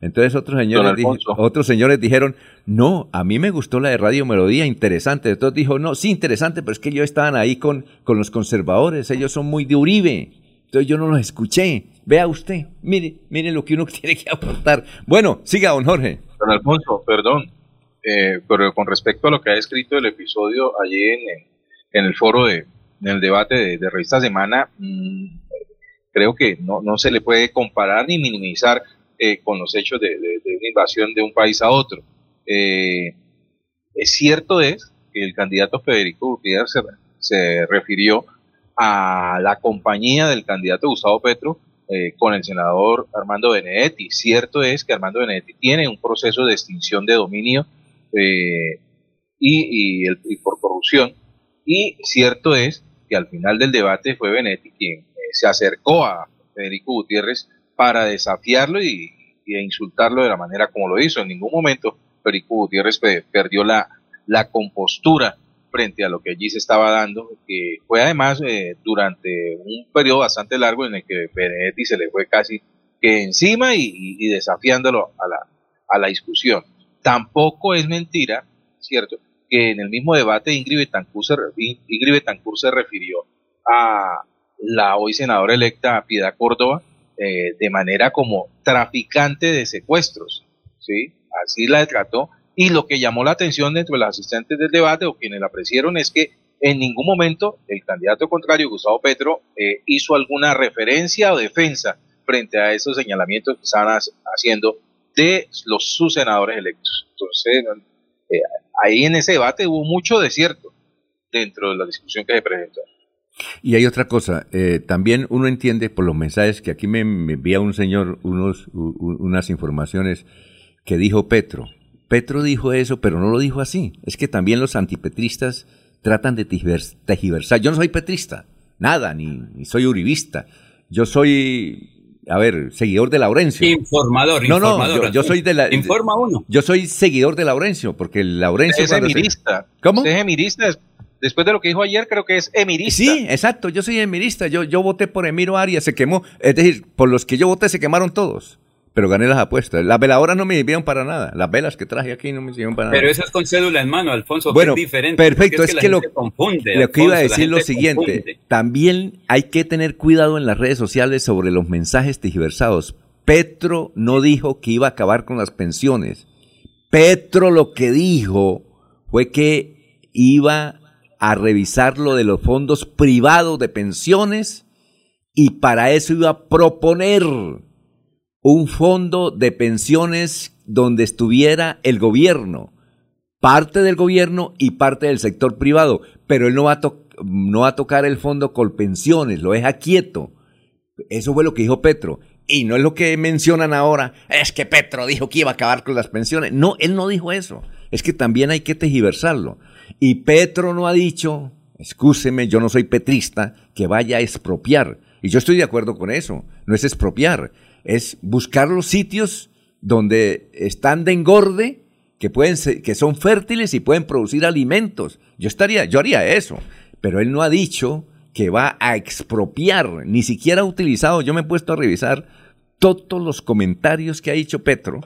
Entonces otros señores, otros señores dijeron, no, a mí me gustó la de Radio Melodía, interesante. Entonces dijo, no, sí, interesante, pero es que ellos estaban ahí con, con los conservadores, ellos son muy de Uribe. Entonces yo no los escuché. Vea usted, mire, mire lo que uno tiene que aportar. Bueno, siga, don Jorge. Don Alfonso, perdón, eh, pero con respecto a lo que ha escrito el episodio allí en, en el foro de, en el debate de, de Revista Semana, mmm, creo que no, no se le puede comparar ni minimizar eh, con los hechos de, una invasión de un país a otro. Eh, es cierto es que el candidato Federico Gutiérrez se, refirió a la compañía del candidato Gustavo Petro eh, con el senador Armando Benedetti. Cierto es que Armando Benedetti tiene un proceso de extinción de dominio y, por corrupción. Y cierto es que al final del debate fue Benedetti quien se acercó a Federico Gutiérrez para desafiarlo y, insultarlo de la manera como lo hizo. En ningún momento Federico Gutiérrez perdió la, la compostura frente a lo que allí se estaba dando, que fue además eh, durante un periodo bastante largo en el que Benedetti se le fue casi que encima y, desafiándolo a la, a la discusión. Tampoco es mentira, ¿cierto?, que en el mismo debate Ingrid Betancourt se, Ingrid Betancourt se refirió a la hoy senadora electa Piedad Córdoba, eh, de manera como traficante de secuestros, ¿sí? Así la trató. Y lo que llamó la atención dentro de los asistentes del debate o quienes la apreciaron es que en ningún momento el candidato contrario, Gustavo Petro, eh, hizo alguna referencia o defensa frente a esos señalamientos que estaban haciendo de los sus senadores electos. Entonces, eh, ahí en ese debate hubo mucho desierto dentro de la discusión que se presentó. Y hay otra cosa, eh, también uno entiende por los mensajes que aquí me, envía un señor unos, unas informaciones que dijo Petro. Petro dijo eso, pero no lo dijo así. Es que también los antipetristas tratan de tejiversar. Yo no soy petrista, nada, ni, soy uribista. Yo soy, a ver, seguidor de Laurencio. Informador, no, No, yo, soy de la... Informa uno. Yo soy seguidor de Laurencio, porque Laurencio... Es emirista. ¿Cómo? Es emirista, después de lo que dijo ayer, creo que es emirista. Sí, exacto, yo soy emirista, yo, yo voté por Emiro Arias, se quemó, es decir, por los que yo voté se quemaron todos, pero gané las apuestas. Las veladoras no me sirvieron para nada, las velas que traje aquí no me sirvieron para nada. Pero eso es con cédula en mano, Alfonso, bueno, es diferente. Perfecto, es, que, lo, lo que iba a decir lo siguiente, también hay que tener cuidado en las redes sociales sobre los mensajes tergiversados. Petro no dijo que iba a acabar con las pensiones. Petro lo que dijo fue que iba a revisar lo de los fondos privados de pensiones y para eso iba a proponer un fondo de pensiones donde estuviera el gobierno, parte del gobierno y parte del sector privado, pero él no va a, no va a tocar el fondo con pensiones, lo deja quieto. Eso fue lo que dijo Petro. Y no es lo que mencionan ahora, es que Petro dijo que iba a acabar con las pensiones. No, él no dijo eso. Es que también hay que tejiversarlo. Y Petro no ha dicho, excúseme, yo no soy petrista, que vaya a expropiar. Y yo estoy de acuerdo con eso. No es expropiar, es buscar los sitios donde están de engorde, que, pueden que son fértiles y pueden producir alimentos. Yo, estaría, yo haría eso. Pero él no ha dicho que va a expropiar, ni siquiera ha utilizado, yo me he puesto a revisar todos los comentarios que ha dicho Petro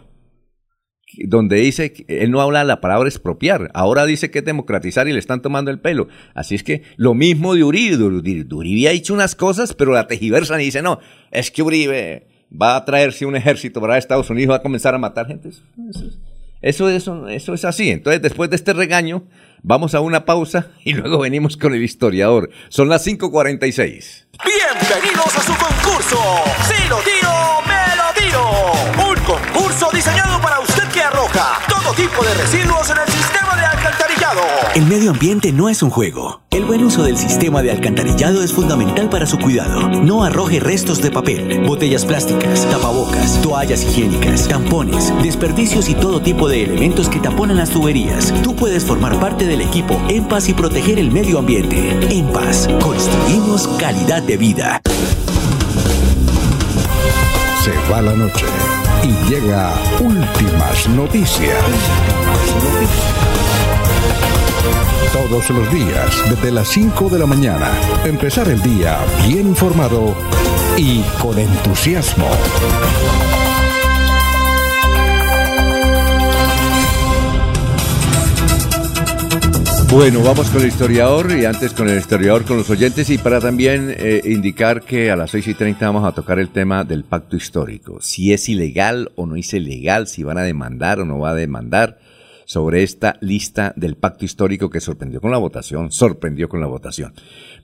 donde dice, que él no habla de la palabra expropiar, ahora dice que es democratizar y le están tomando el pelo. Así es que lo mismo de Uribe, Uribe, ha dicho unas cosas, pero la tejiversa y dice, no, es que Uribe va a traerse un ejército para Estados Unidos, va a comenzar a matar gente. Eso, eso, eso, es así. Entonces, después de este regaño, vamos a una pausa y luego venimos con el historiador. Son las 5.46. Bienvenidos a su concurso. Si lo tiro, me lo tiro. Un concurso diseñado todo tipo de residuos en el sistema medio ambiente no es un juego. El buen uso del sistema de alcantarillado es fundamental para su cuidado. No arroje restos de papel, botellas plásticas, tapabocas, toallas higiénicas, tampones, desperdicios y todo tipo de elementos que taponan las tuberías. Tú puedes formar parte del equipo En Paz y proteger el medio ambiente. En Paz, construimos calidad de vida. Se va la noche y llega últimas noticias. Todos los días, desde las 5 de la mañana, empezar el día bien informado y con entusiasmo. Bueno, vamos con el historiador y antes con el historiador, con los oyentes y para también eh, indicar que a las 6 y 30 vamos a tocar el tema del pacto histórico. Si es ilegal o no es ilegal, si van a demandar o no va a demandar sobre esta lista del pacto histórico que sorprendió con la votación, sorprendió con la votación.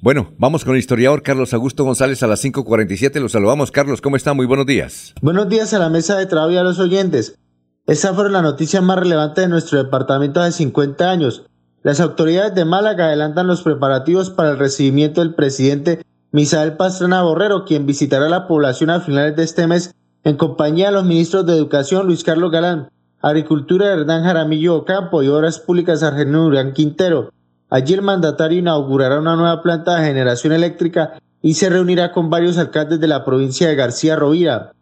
Bueno, vamos con el historiador Carlos Augusto González a las 5.47. Los saludamos. Carlos, ¿cómo está? Muy buenos días. Buenos días a la mesa de trabajo y a los oyentes. Esa fue la noticia más relevante de nuestro departamento hace 50 años. Las autoridades de Málaga adelantan los preparativos para el recibimiento del presidente Misael Pastrana Borrero, quien visitará la población a finales de este mes en compañía de los ministros de Educación Luis Carlos Galán, Agricultura Hernán Jaramillo Ocampo y Obras Públicas Argenino Urán Quintero. Allí el mandatario inaugurará una nueva planta de generación eléctrica y se reunirá con varios alcaldes de la provincia de García Rovira.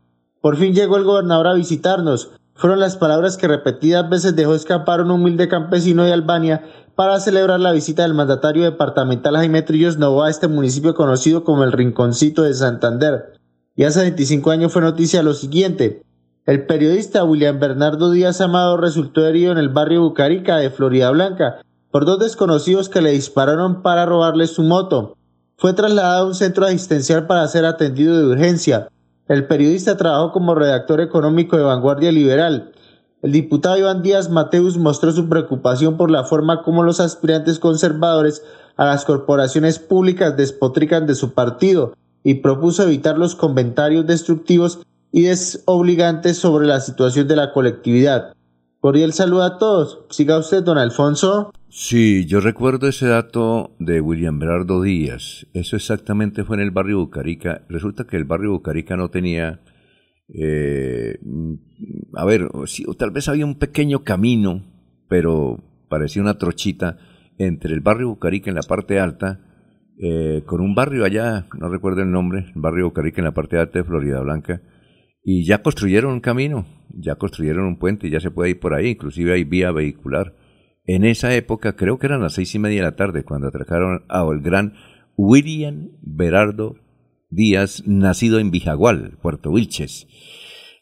Por fin llegó el gobernador a visitarnos. Fueron las palabras que repetidas veces dejó escapar un humilde campesino de Albania para celebrar la visita del mandatario departamental Jaime Trillos Novoa a este municipio conocido como el Rinconcito de Santander. Y hace 25 años fue noticia lo siguiente. El periodista William Bernardo Díaz Amado resultó herido en el barrio Bucarica de Florida Blanca por dos desconocidos que le dispararon para robarle su moto. Fue trasladado a un centro asistencial para ser atendido de urgencia. El periodista trabajó como redactor económico de Vanguardia Liberal. El diputado Iván Díaz Mateus mostró su preocupación por la forma como los aspirantes conservadores a las corporaciones públicas despotrican de su partido y propuso evitar los comentarios destructivos y desobligantes sobre la situación de la colectividad. Cordial saludo a todos. Siga usted, don Alfonso. Sí, yo recuerdo ese dato de William Berardo Díaz. Eso exactamente fue en el barrio Bucarica. Resulta que el barrio Bucarica no tenía eh, a ver, o tal vez había un pequeño camino, pero parecía una trochita entre el barrio Bucarica en la parte alta, eh, con un barrio allá, no recuerdo el nombre, barrio Bucarica en la parte alta de Florida Blanca, y ya construyeron un camino, ya construyeron un puente, ya se puede ir por ahí, inclusive hay vía vehicular. En esa época, creo que eran las seis y media de la tarde, cuando atracaron al gran William Berardo Díaz, nacido en Vijagual, Puerto Vilches.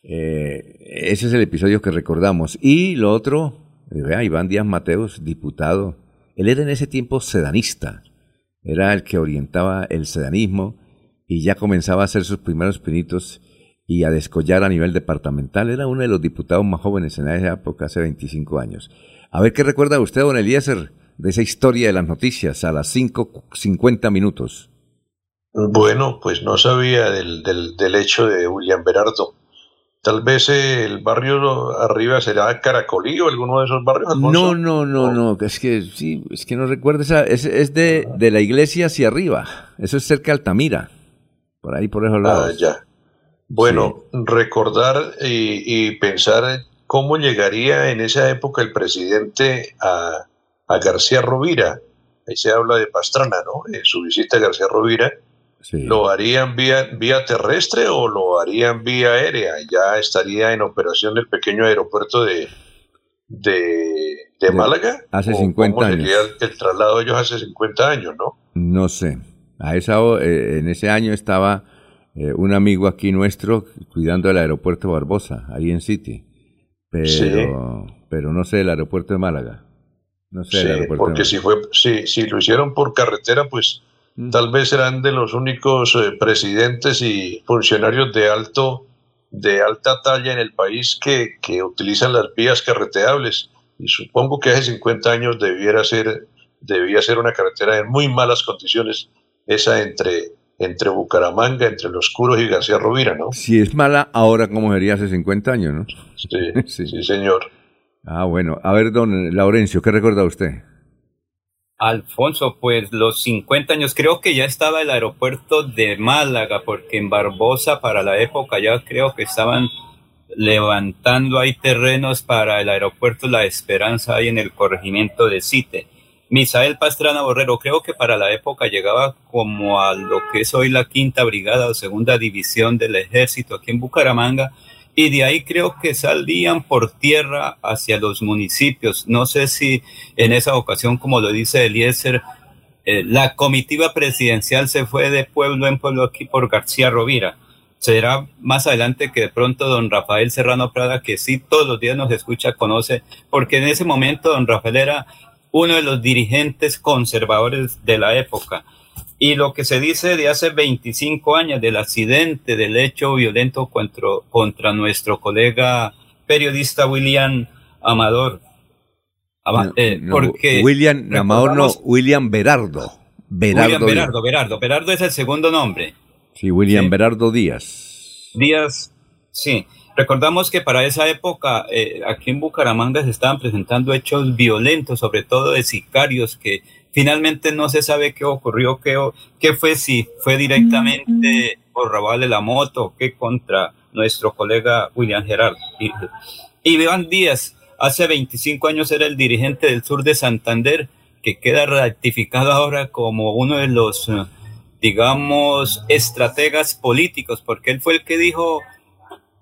Eh, ese es el episodio que recordamos. Y lo otro, vea, Iván Díaz Mateos, diputado. Él era en ese tiempo sedanista. Era el que orientaba el sedanismo y ya comenzaba a hacer sus primeros pinitos y a descollar a nivel departamental. Era uno de los diputados más jóvenes en esa época, hace 25 años. A ver qué recuerda usted, don Eliezer, de esa historia de las noticias a las 5.50 minutos. Bueno, pues no sabía del, del, hecho de William Berardo. Tal vez el barrio arriba será Caracolí o alguno de esos barrios. No, no, no, no, es que sí, es que no recuerdo esa, es, es de, de, la iglesia hacia arriba. Eso es cerca de Altamira, por ahí por esos lados. Ah, ya. Bueno, recordar y, y, pensar cómo llegaría en esa época el presidente a, a García Rovira. Ahí se habla de Pastrana, ¿no? En su visita a García Rovira ¿Lo harían vía, vía terrestre o lo harían vía aérea? Ya estaría en operación el pequeño aeropuerto de, de, Málaga. Hace 50 cómo años. El, traslado de ellos hace 50 años, ¿no? No sé. A esa, eh, en ese año estaba eh, un amigo aquí nuestro cuidando el aeropuerto Barbosa, ahí en City. Pero, pero no sé, el aeropuerto de Málaga. No sé, el aeropuerto porque si, fue, si, si lo hicieron por carretera, pues Tal vez serán de los únicos eh, presidentes y funcionarios de alto de alta talla en el país que, que, utilizan las vías carreteables. Y supongo que hace 50 años debiera ser, debía ser una carretera en muy malas condiciones, esa entre, entre Bucaramanga, entre Los Curos y García Rovira, ¿no? Si es mala, ahora como sería hace 50 años, ¿no? Sí, sí, sí, señor. Ah, bueno. A ver, don Laurencio, ¿qué recuerda usted? Alfonso, pues los 50 años, creo que ya estaba el aeropuerto de Málaga, porque en Barbosa para la época ya creo que estaban levantando ahí terrenos para el aeropuerto La Esperanza ahí en el corregimiento de Cite. Misael Pastrana Borrero, creo que para la época llegaba como a lo que es hoy la quinta brigada o segunda división del ejército aquí en Bucaramanga y de ahí creo que salían por tierra hacia los municipios. No sé si en esa ocasión, como lo dice Eliezer, eh, la comitiva presidencial se fue de pueblo en pueblo aquí por García Rovira. Será más adelante que de pronto don Rafael Serrano Prada, que sí todos los días nos escucha, conoce, porque en ese momento don Rafael era uno de los dirigentes conservadores de la época. Y lo que se dice de hace 25 años del accidente, del hecho violento contra, contra nuestro colega periodista William Amador. Eh, porque William Amador no, William Berardo. Berardo William Berardo, Berardo. Berardo es el segundo nombre. Sí, William Berardo Díaz. Díaz, sí. Recordamos que para esa época eh, aquí en Bucaramanga se estaban presentando hechos violentos, sobre todo de sicarios que Finalmente no se sabe qué ocurrió, qué, qué fue, si fue directamente por robarle la moto qué contra nuestro colega William Gerard. Y, Iván Díaz, hace 25 años era el dirigente del sur de Santander, que queda ratificado ahora como uno de los, digamos, estrategas políticos, porque él fue el que dijo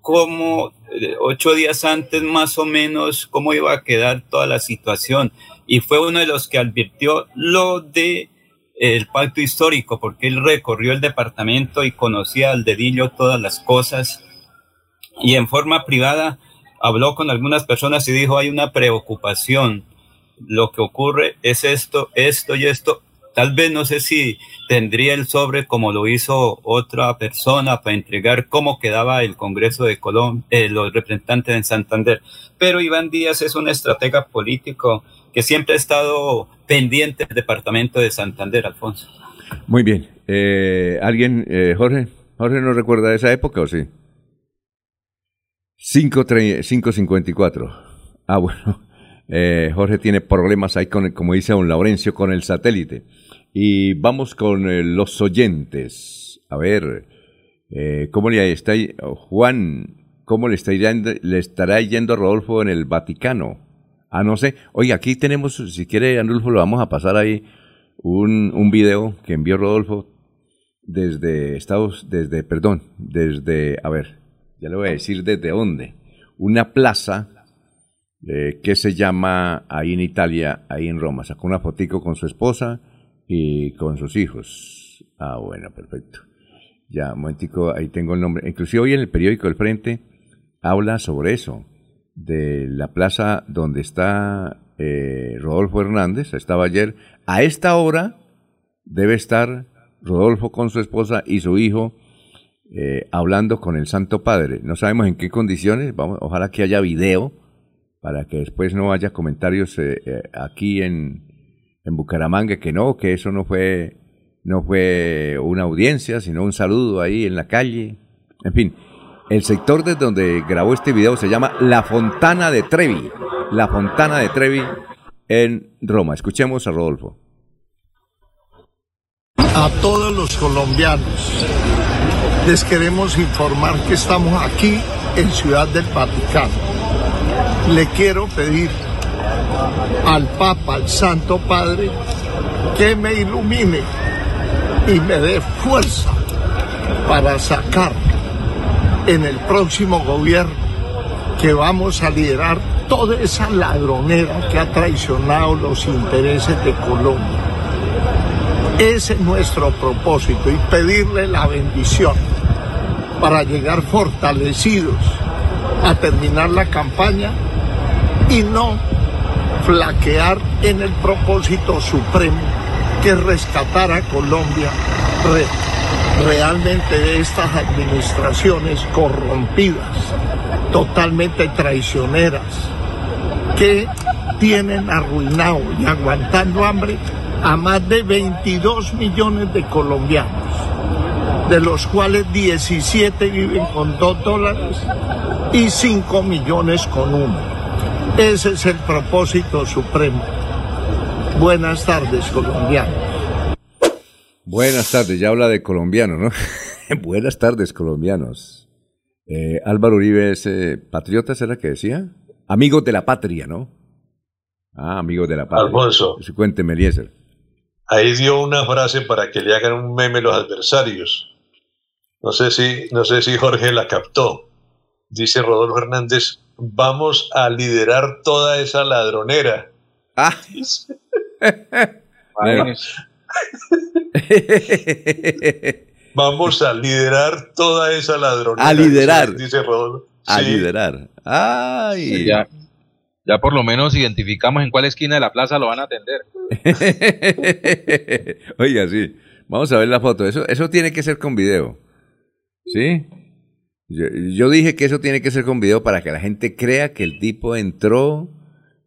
como eh, ocho días antes más o menos cómo iba a quedar toda la situación. Y fue uno de los que advirtió lo de el pacto histórico, porque él recorrió el departamento y conocía al dedillo todas las cosas. Y en forma privada habló con algunas personas y dijo hay una preocupación, lo que ocurre es esto, esto y esto, tal vez no sé si tendría el sobre como lo hizo otra persona para entregar cómo quedaba el Congreso de Colombia, eh, los representantes en Santander, pero Iván Díaz es un estratega político que siempre ha estado pendiente del departamento de Santander, Alfonso. Muy bien. Eh, ¿Alguien, eh, Jorge? ¿Jorge no recuerda esa época o sí? 554. Ah, bueno. Eh, Jorge tiene problemas ahí con, como dice don Laurencio, con el satélite. Y vamos con los oyentes. A ver, ¿cómo le está Juan? ¿Cómo le, está le estará yendo Rodolfo en el Vaticano? Ah, no sé. Oye, aquí tenemos, si quiere, Anulfo, lo vamos a pasar ahí, un, un video que envió Rodolfo desde Estados, desde, perdón, desde, a ver, ya le voy a decir desde dónde. Una plaza eh, que se llama ahí en Italia, ahí en Roma. Sacó una fotico con su esposa y con sus hijos. Ah, bueno, perfecto. Ya, un momentico, ahí tengo el nombre. Inclusive hoy en el periódico El Frente habla sobre eso de la plaza donde está eh, Rodolfo Hernández, estaba ayer, a esta hora debe estar Rodolfo con su esposa y su hijo eh, hablando con el Santo Padre. No sabemos en qué condiciones, vamos, ojalá que haya video para que después no haya comentarios eh, aquí en, en Bucaramanga que no, que eso no fue, no fue una audiencia, sino un saludo ahí en la calle. En fin, el sector desde donde grabó este video se llama La Fontana de Trevi. La Fontana de Trevi en Roma. Escuchemos a Rodolfo. A todos los colombianos les queremos informar que estamos aquí en Ciudad del Vaticano. Le quiero pedir al Papa, al Santo Padre, que me ilumine y me dé fuerza para sacar en el próximo gobierno que vamos a liderar toda esa ladronera que ha traicionado los intereses de Colombia. Ese es nuestro propósito y pedirle la bendición para llegar fortalecidos a terminar la campaña y no flaquear en el propósito supremo que es rescatar a Colombia realmente de estas administraciones corrompidas, totalmente traicioneras, que tienen arruinado y aguantando hambre a más de 22 millones de colombianos, de los cuales 17 viven con 2 dólares y 5 millones con uno. Ese es el propósito supremo. Buenas tardes, colombianos. Buenas tardes, ya habla de colombiano, ¿no? Buenas tardes, colombianos. Eh, Álvaro Uribe es eh, patriota, ¿será que decía? Amigos de la patria, ¿no? Ah, amigos de la patria. Alfonso. Cuénteme, Eliezer. Ahí dio una frase para que le hagan un meme los adversarios. No sé si, no sé si Jorge la captó. Dice Rodolfo Hernández, vamos a liderar toda esa ladronera. Ah. vamos a liderar toda esa ladronera. A liderar. Dice, Rodolfo. A liderar. Ay. ya, ya por lo menos identificamos en cuál esquina de la plaza lo van a atender. Oiga, sí. Vamos a ver la foto. Eso, eso tiene que ser con video. ¿Sí? Yo, dije que eso tiene que ser con video para que la gente crea que el tipo entró,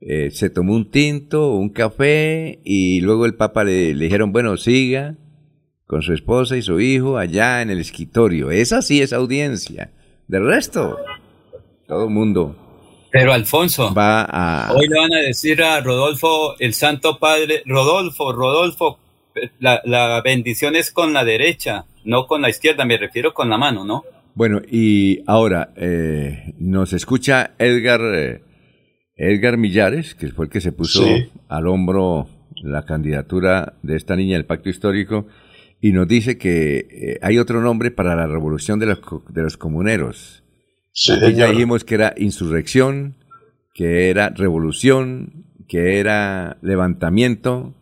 eh, se tomó un tinto, un café y luego el papa le, le, dijeron, bueno, siga con su esposa y su hijo allá en el escritorio. Esa sí es audiencia. Del resto, todo el mundo. Pero Alfonso, va a... hoy le van a decir a Rodolfo, el Santo Padre, Rodolfo, Rodolfo, la, la bendición es con la derecha, no con la izquierda, me refiero con la mano, ¿no? Bueno, y ahora eh, nos escucha Edgar, eh, Edgar Millares, que fue el que se puso al hombro la candidatura de esta niña del pacto histórico, y nos dice que eh, hay otro nombre para la revolución de los, de los comuneros. Sí, ya dijimos que era insurrección, que era revolución, que era levantamiento,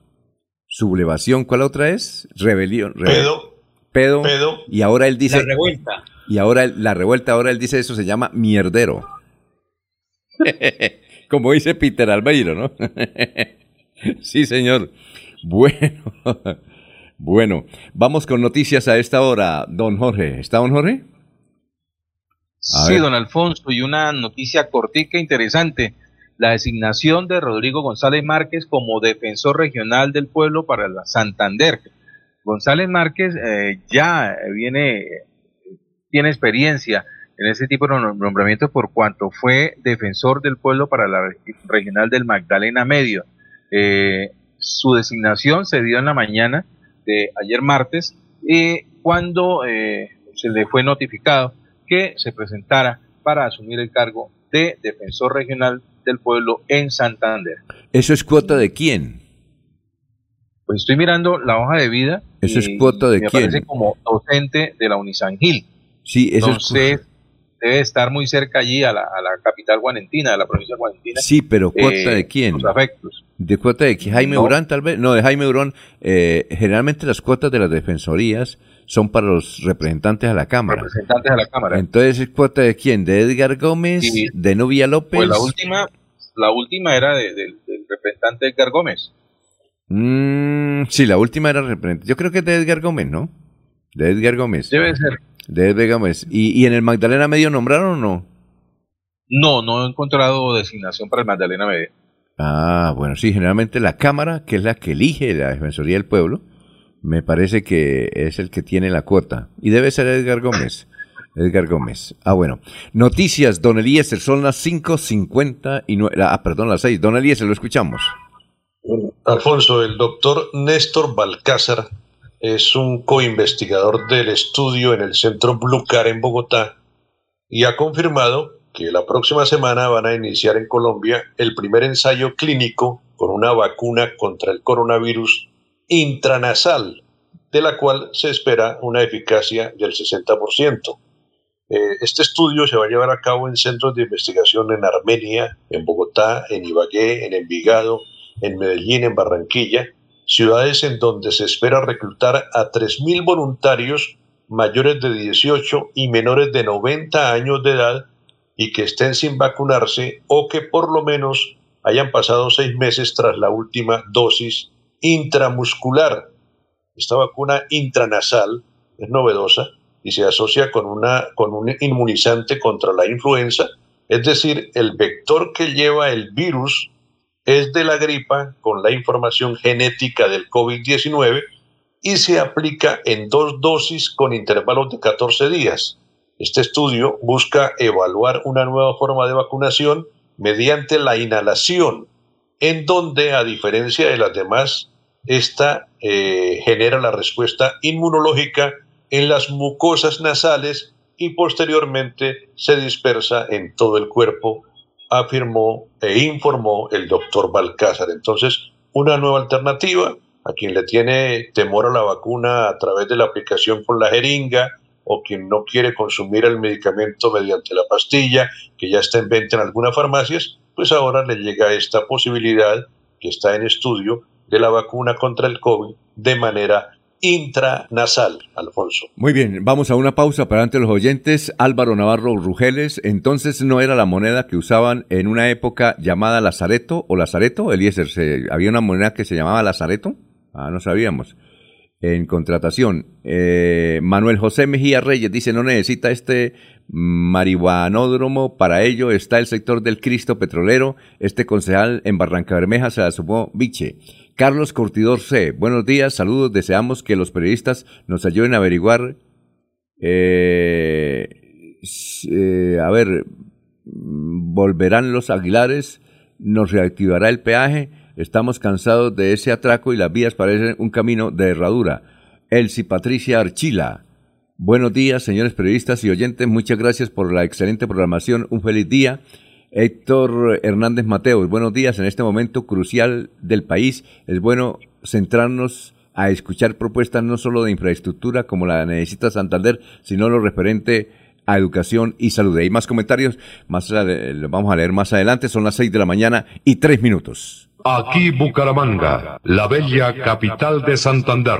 sublevación, ¿cuál otra es? Rebelión. Pedo. Pedo. Pedo. Y ahora él dice... La revuelta. Y ahora la revuelta, ahora él dice eso se llama mierdero. Como dice Peter Albeiro, ¿no? sí, señor. Bueno, bueno, vamos con noticias a esta hora, don Jorge. ¿Está don Jorge? sí, don Alfonso, y una noticia cortica e interesante. La designación de Rodrigo González Márquez como defensor regional del pueblo para la Santander. González Márquez eh, ya viene tiene experiencia en ese tipo de nombramientos por cuanto fue defensor del pueblo para la regional del Magdalena Medio. Eh, su designación se dio en la mañana de ayer martes y cuando eh, se le fue notificado que se presentara para asumir el cargo de defensor regional del pueblo en Santander. ¿Eso es cuota de quién? Pues estoy mirando la hoja de vida. ¿Eso es cuota de me quién? aparece como docente de la Unisangil. Sí, eso Entonces, es... debe estar muy cerca allí a la, a la capital guanentina, de la provincia guanentina. Sí, pero ¿cuota eh, de quién? Los afectos. ¿De cuota de quién? ¿Jaime No. Urán tal vez? No, de Jaime Urán. eh, generalmente las cuotas de las defensorías son para los representantes a la Cámara. Representantes de la Cámara. Entonces, ¿es cuota de quién? ¿De Edgar Gómez? Sí. ¿De Novia López? Pues la última, la última era de- de- del representante Edgar Gómez. Mm, sí, la última era representante. Yo creo que es de Edgar Gómez, ¿no? De Edgar Gómez. Debe ser. De Edgar Gómez. ¿Y, y en el Magdalena Medio nombraron o no? No, no he encontrado designación para el Magdalena Medio. Ah, bueno, sí, generalmente la Cámara, que es la que elige la Defensoría del Pueblo, me parece que es el que tiene la cuota. Y debe ser Edgar Gómez. Edgar Gómez. Ah, bueno. Noticias, don Eliezer, son las 5.50 y nueve- Ah, perdón, las 6. Don Eliezer, lo escuchamos. Alfonso, el doctor Néstor Balcázar es un coinvestigador del estudio en el Centro Blue Car en Bogotá y ha confirmado que la próxima semana van a iniciar en Colombia el primer ensayo clínico con una vacuna contra el coronavirus intranasal, de la cual se espera una eficacia del 60%. Eh, este estudio se va a llevar a cabo en centros de investigación en Armenia, en Bogotá, en Ibagué, en Envigado, en Medellín, en Barranquilla, ciudades en donde se espera reclutar a 3.000 voluntarios mayores de 18 y menores de 90 años de edad y que estén sin vacunarse o que por lo menos hayan pasado seis meses tras la última dosis intramuscular. Esta vacuna intranasal es novedosa y se asocia con, una, con un inmunizante contra la influenza, es decir, el vector que lleva el virus es de la gripa con la información genética del COVID-19 y se aplica en dos dosis con intervalos de 14 días. Este estudio busca evaluar una nueva forma de vacunación mediante la inhalación en donde, a diferencia de las demás, esta eh, genera la respuesta inmunológica en las mucosas nasales y posteriormente se dispersa en todo el cuerpo, afirmó e informó el doctor Balcázar. Entonces, una nueva alternativa a quien le tiene temor a la vacuna a través de la aplicación con la jeringa o quien no quiere consumir el medicamento mediante la pastilla que ya está en venta en algunas farmacias, pues ahora le llega esta posibilidad que está en estudio de la vacuna contra el COVID de manera intranasal, Alfonso. Muy bien, vamos a una pausa para ante los oyentes. Álvaro Navarro Rugeles, entonces no era la moneda que usaban en una época llamada Lazareto o Lazareto, Eliezer, ¿había una moneda que se llamaba Lazareto? Ah, no sabíamos. En contratación, eh, Manuel José Mejía Reyes dice, no necesita este marihuanódromo, para ello está el sector del Cristo Petrolero, este concejal en Barranca Bermeja se la sumó Viche. Carlos Curtidor C. Buenos días, saludos. Deseamos que los periodistas nos ayuden a averiguar. Eh, eh, a ver, volverán los Aguilares, nos reactivará el peaje. Estamos cansados de ese atraco y las vías parecen un camino de herradura. Elsie Patricia Archila. Buenos días, señores periodistas y oyentes. Muchas gracias por la excelente programación. Un feliz día. Héctor Hernández Mateos, buenos días. En este momento crucial del país es bueno centrarnos a escuchar propuestas no solo de infraestructura como la necesita Santander, sino lo referente a educación y salud. Hay más comentarios, más lo vamos a leer más adelante. Son las seis de la mañana y tres minutos. Aquí Bucaramanga, la bella capital de Santander.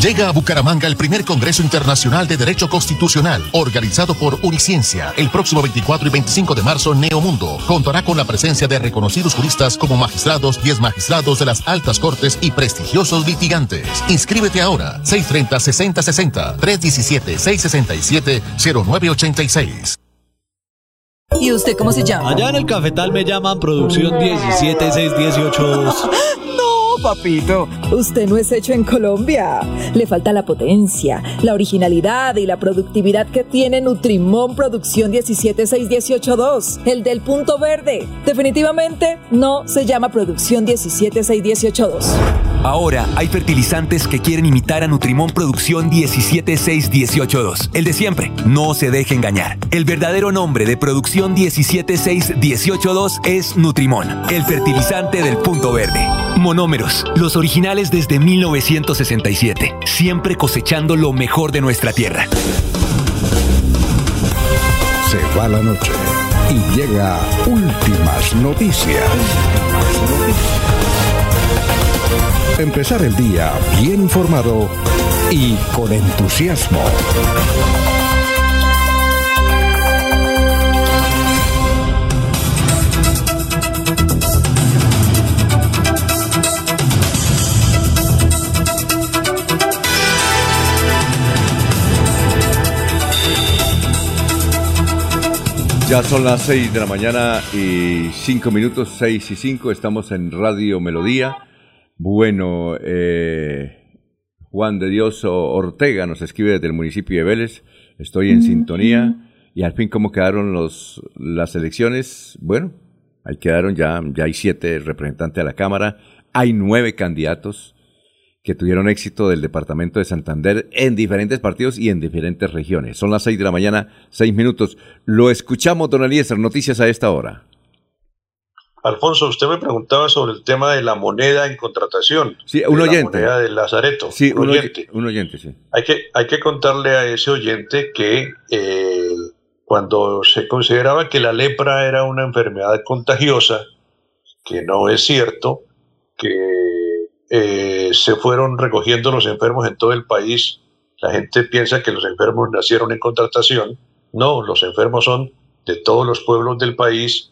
Llega a Bucaramanga el primer Congreso Internacional de Derecho Constitucional, organizado por Uniciencia. El próximo 24 y 25 de marzo, Neomundo contará con la presencia de reconocidos juristas como magistrados, 10 magistrados de las altas cortes y prestigiosos litigantes. Inscríbete ahora, 630-6060, 317-667-0986. ¿Y usted cómo se llama? Allá en el cafetal me llaman Producción 17618. papito. Usted no es hecho en Colombia. Le falta la potencia, la originalidad y la productividad que tiene Nutrimón Producción 176182, el del punto verde. Definitivamente no se llama Producción 176182. Ahora hay fertilizantes que quieren imitar a Nutrimón Producción 176182, el de siempre. No se deje engañar. El verdadero nombre de Producción 176182 es Nutrimón, el fertilizante del punto verde. Monómeros, los originales desde 1967, siempre cosechando lo mejor de nuestra tierra. Se va la noche y llega últimas noticias. Empezar el día bien informado y con entusiasmo. Ya son las 6 de la mañana y 5 minutos, 6 y 5, estamos en Radio Melodía. Bueno, eh, Juan de Dios Ortega nos escribe desde el municipio de Vélez, estoy en sintonía y al fin cómo quedaron los, las elecciones. Bueno, ahí quedaron ya, ya hay siete representantes de la Cámara, hay nueve candidatos que tuvieron éxito del departamento de Santander en diferentes partidos y en diferentes regiones. Son las seis de la mañana, seis minutos. Lo escuchamos, don Eliezer, noticias a esta hora. Alfonso, usted me preguntaba sobre el tema de la moneda en contratación. Sí, un oyente. La moneda del Lazareto. Sí, un, oyente. Un oyente, sí. Hay que, hay que contarle a ese oyente que eh, cuando se consideraba que la lepra era una enfermedad contagiosa, que no es cierto, que eh, se fueron recogiendo los enfermos en todo el país. La gente piensa que los enfermos nacieron en contratación. No, los enfermos son de todos los pueblos del país,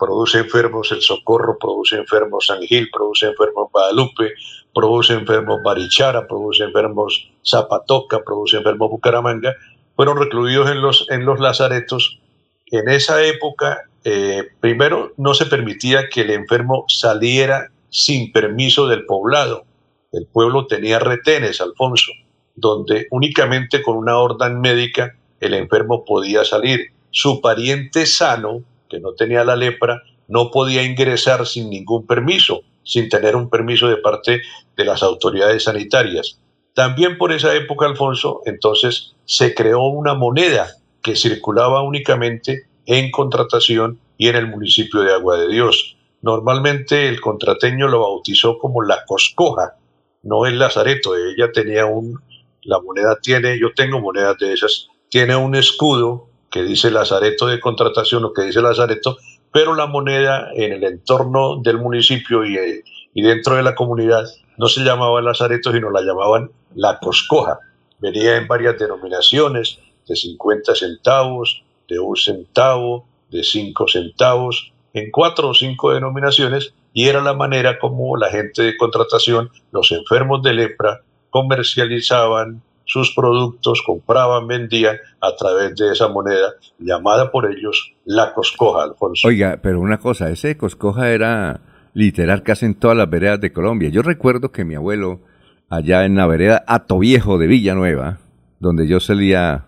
produce enfermos El Socorro, produce enfermos San Gil, produce enfermos Guadalupe, produce enfermos Barichara, produce enfermos Zapatoca, produce enfermos Bucaramanga, fueron recluidos en los, en los lazaretos. En esa época, eh, primero, no se permitía que el enfermo saliera sin permiso del poblado. El pueblo tenía retenes, Alfonso, donde únicamente con una orden médica el enfermo podía salir. Su pariente sano que no tenía la lepra, no podía ingresar sin ningún permiso, sin tener un permiso de parte de las autoridades sanitarias. También por esa época, Alfonso, entonces se creó una moneda que circulaba únicamente en contratación y en el municipio de Agua de Dios. Normalmente el contrateño lo bautizó como la coscoja, no el lazareto. Ella tenía un, la moneda tiene, yo tengo monedas de esas, tiene un escudo que dice Lazareto de contratación o que dice Lazareto, pero la moneda en el entorno del municipio y, eh, y dentro de la comunidad no se llamaba Lazareto, sino la llamaban La Coscoja. Venía en varias denominaciones, de 50 centavos, de un centavo, de 5 centavos, en cuatro o cinco denominaciones, y era la manera como la gente de contratación, los enfermos de lepra, comercializaban sus productos, compraban, vendían a través de esa moneda llamada por ellos la coscoja, Alfonso. Oiga, pero una cosa, ese coscoja era literal casi en todas las veredas de Colombia. Yo recuerdo que mi abuelo, allá en la vereda Atoviejo de Villanueva, donde yo solía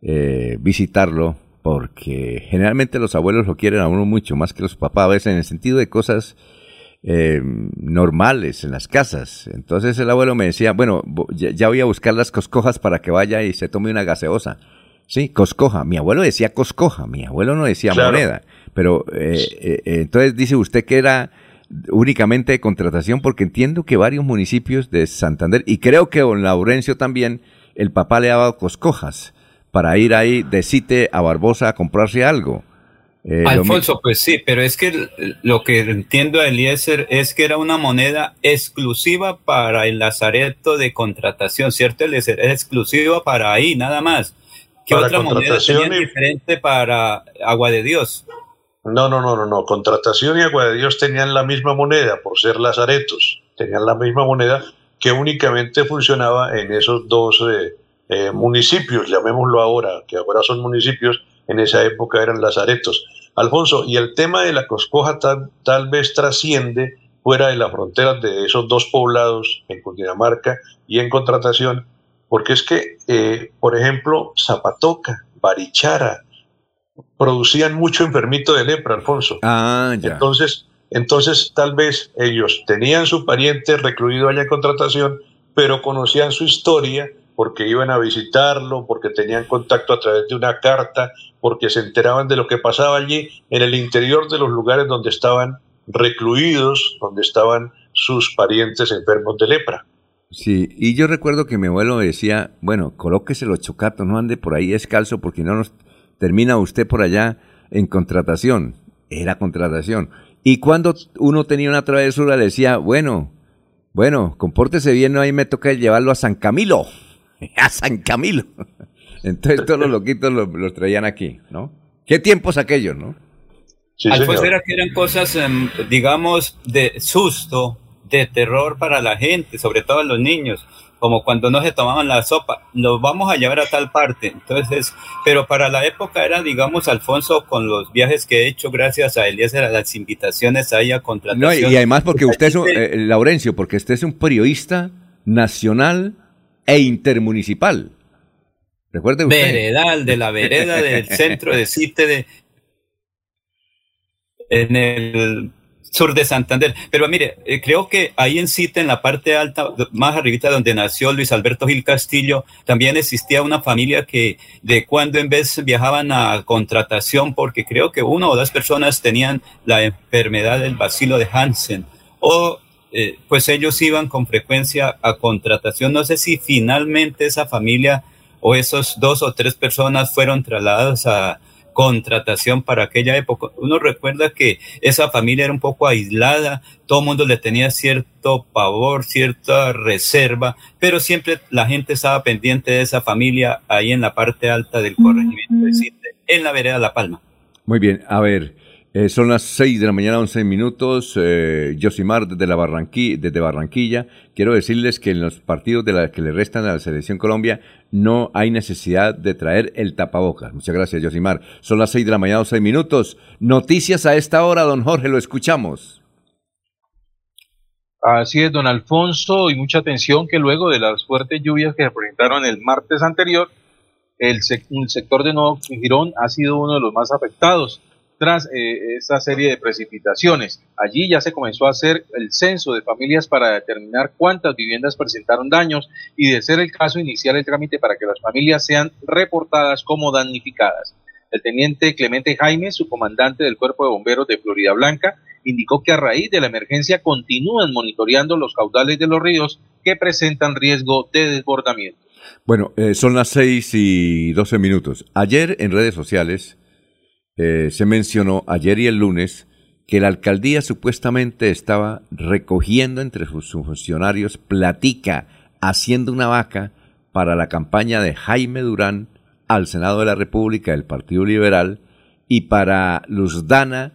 eh, visitarlo, porque generalmente los abuelos lo quieren a uno mucho más que los papás, a veces en el sentido de cosas eh, normales en las casas. Entonces el abuelo me decía, bueno, ya, voy a buscar las coscojas para que vaya y se tome una gaseosa. Sí, coscoja. Mi abuelo decía coscoja, mi abuelo no decía moneda. Pero eh, eh, entonces dice usted que era únicamente de contratación porque entiendo que varios municipios de Santander y creo que don Laurencio también, el papá le ha dado coscojas para ir ahí de Cite a Barbosa a comprarse algo. Eh, Alfonso, pues sí, pero es que lo que entiendo de Eliezer es que era una moneda exclusiva para el lazareto de contratación, ¿cierto, Eliezer? Es exclusiva para ahí, nada más. ¿Qué otra moneda tenía diferente para Agua de Dios? No, no, no, no, no. Contratación y Agua de Dios tenían la misma moneda por ser lazaretos. Tenían la misma moneda que únicamente funcionaba en esos dos eh, eh, municipios, llamémoslo ahora, que ahora son municipios, en esa época eran lazaretos. Alfonso, y el tema de la coscoja tal, tal vez trasciende fuera de las fronteras de esos dos poblados en Cundinamarca y en contratación, porque es que, eh, por ejemplo, Zapatoca, Barichara, producían mucho enfermito de lepra, Alfonso. Ah, ya. Entonces, entonces tal vez ellos tenían su pariente recluido allá en contratación, pero conocían su historia porque iban a visitarlo, porque tenían contacto a través de una carta, porque se enteraban de lo que pasaba allí en el interior de los lugares donde estaban recluidos, donde estaban sus parientes enfermos de lepra. Sí, y yo recuerdo que mi abuelo decía, bueno, colóquese los chocatos, no ande por ahí descalzo porque no nos termina usted por allá en contratación. Era contratación. Y cuando uno tenía una travesura decía, bueno, bueno, compórtese bien, no ahí me toca llevarlo a San Camilo. a San Camilo. Entonces todos los loquitos los, traían aquí, ¿no? ¿Qué tiempos aquellos, no? Sí, Alfonso era que eran cosas, em, digamos, de susto, de terror para la gente, sobre todo los niños, como cuando no se tomaban la sopa, los vamos a llevar a tal parte. Entonces, pero para la época era, digamos, Alfonso, con los viajes que he hecho gracias a Elías, a las invitaciones ahí a contratación. No, y además porque usted es, un, eh, Laurencio, porque usted es un periodista nacional e intermunicipal. Recuerde usted. Veredal, de la vereda del centro de Cite de, en el sur de Santander. Pero mire, eh, creo que ahí en Cite, en la parte alta, más arribita donde nació Luis Alberto Gil Castillo, también existía una familia que de cuando en vez viajaban a contratación, porque creo que una o dos personas tenían la enfermedad del bacilo de Hansen, o eh, pues ellos iban con frecuencia a contratación. No sé si finalmente esa familia o esos dos o tres personas fueron trasladados a contratación para aquella época. Uno recuerda que esa familia era un poco aislada, todo el mundo le tenía cierto pavor, cierta reserva, pero siempre la gente estaba pendiente de esa familia ahí en la parte alta del corregimiento de Cite, en la vereda La Palma. Muy bien, a ver, Eh, son las 6 de la mañana, 11 minutos. Eh, Josimar desde, la Barranquilla, desde Barranquilla. Quiero decirles que en los partidos de la que le restan a la Selección Colombia no hay necesidad de traer el tapabocas. Muchas gracias, Josimar. Son las 6 de la mañana, 11 minutos. Noticias a esta hora, don Jorge, lo escuchamos. Así es, don Alfonso, y mucha atención que luego de las fuertes lluvias que se presentaron el martes anterior, el, el sector de Nuevo Girón ha sido uno de los más afectados tras eh, esta serie de precipitaciones. Allí ya se comenzó a hacer el censo de familias para determinar cuántas viviendas presentaron daños y, de ser el caso, iniciar el trámite para que las familias sean reportadas como damnificadas. El teniente Clemente Jaime, su comandante del Cuerpo de Bomberos de Florida Blanca, indicó que a raíz de la emergencia continúan monitoreando los caudales de los ríos que presentan riesgo de desbordamiento. Bueno, eh, son las 6 y 12 minutos. Ayer en redes sociales eh, se mencionó ayer y el lunes que la alcaldía supuestamente estaba recogiendo entre sus funcionarios platica, haciendo una vaca para la campaña de Jaime Durán al Senado de la República del Partido Liberal y para Luz Dana,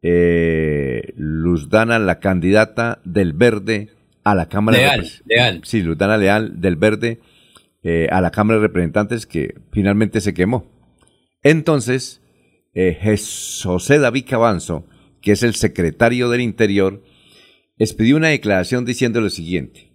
eh, Luz Dana, la candidata del Verde a la Cámara Leal, de Leal. Sí, Luz Dana Leal del Verde eh, a la Cámara de Representantes que finalmente se quemó. Entonces, eh, José David Cabanzo, que es el secretario del Interior, expidió una declaración diciendo lo siguiente.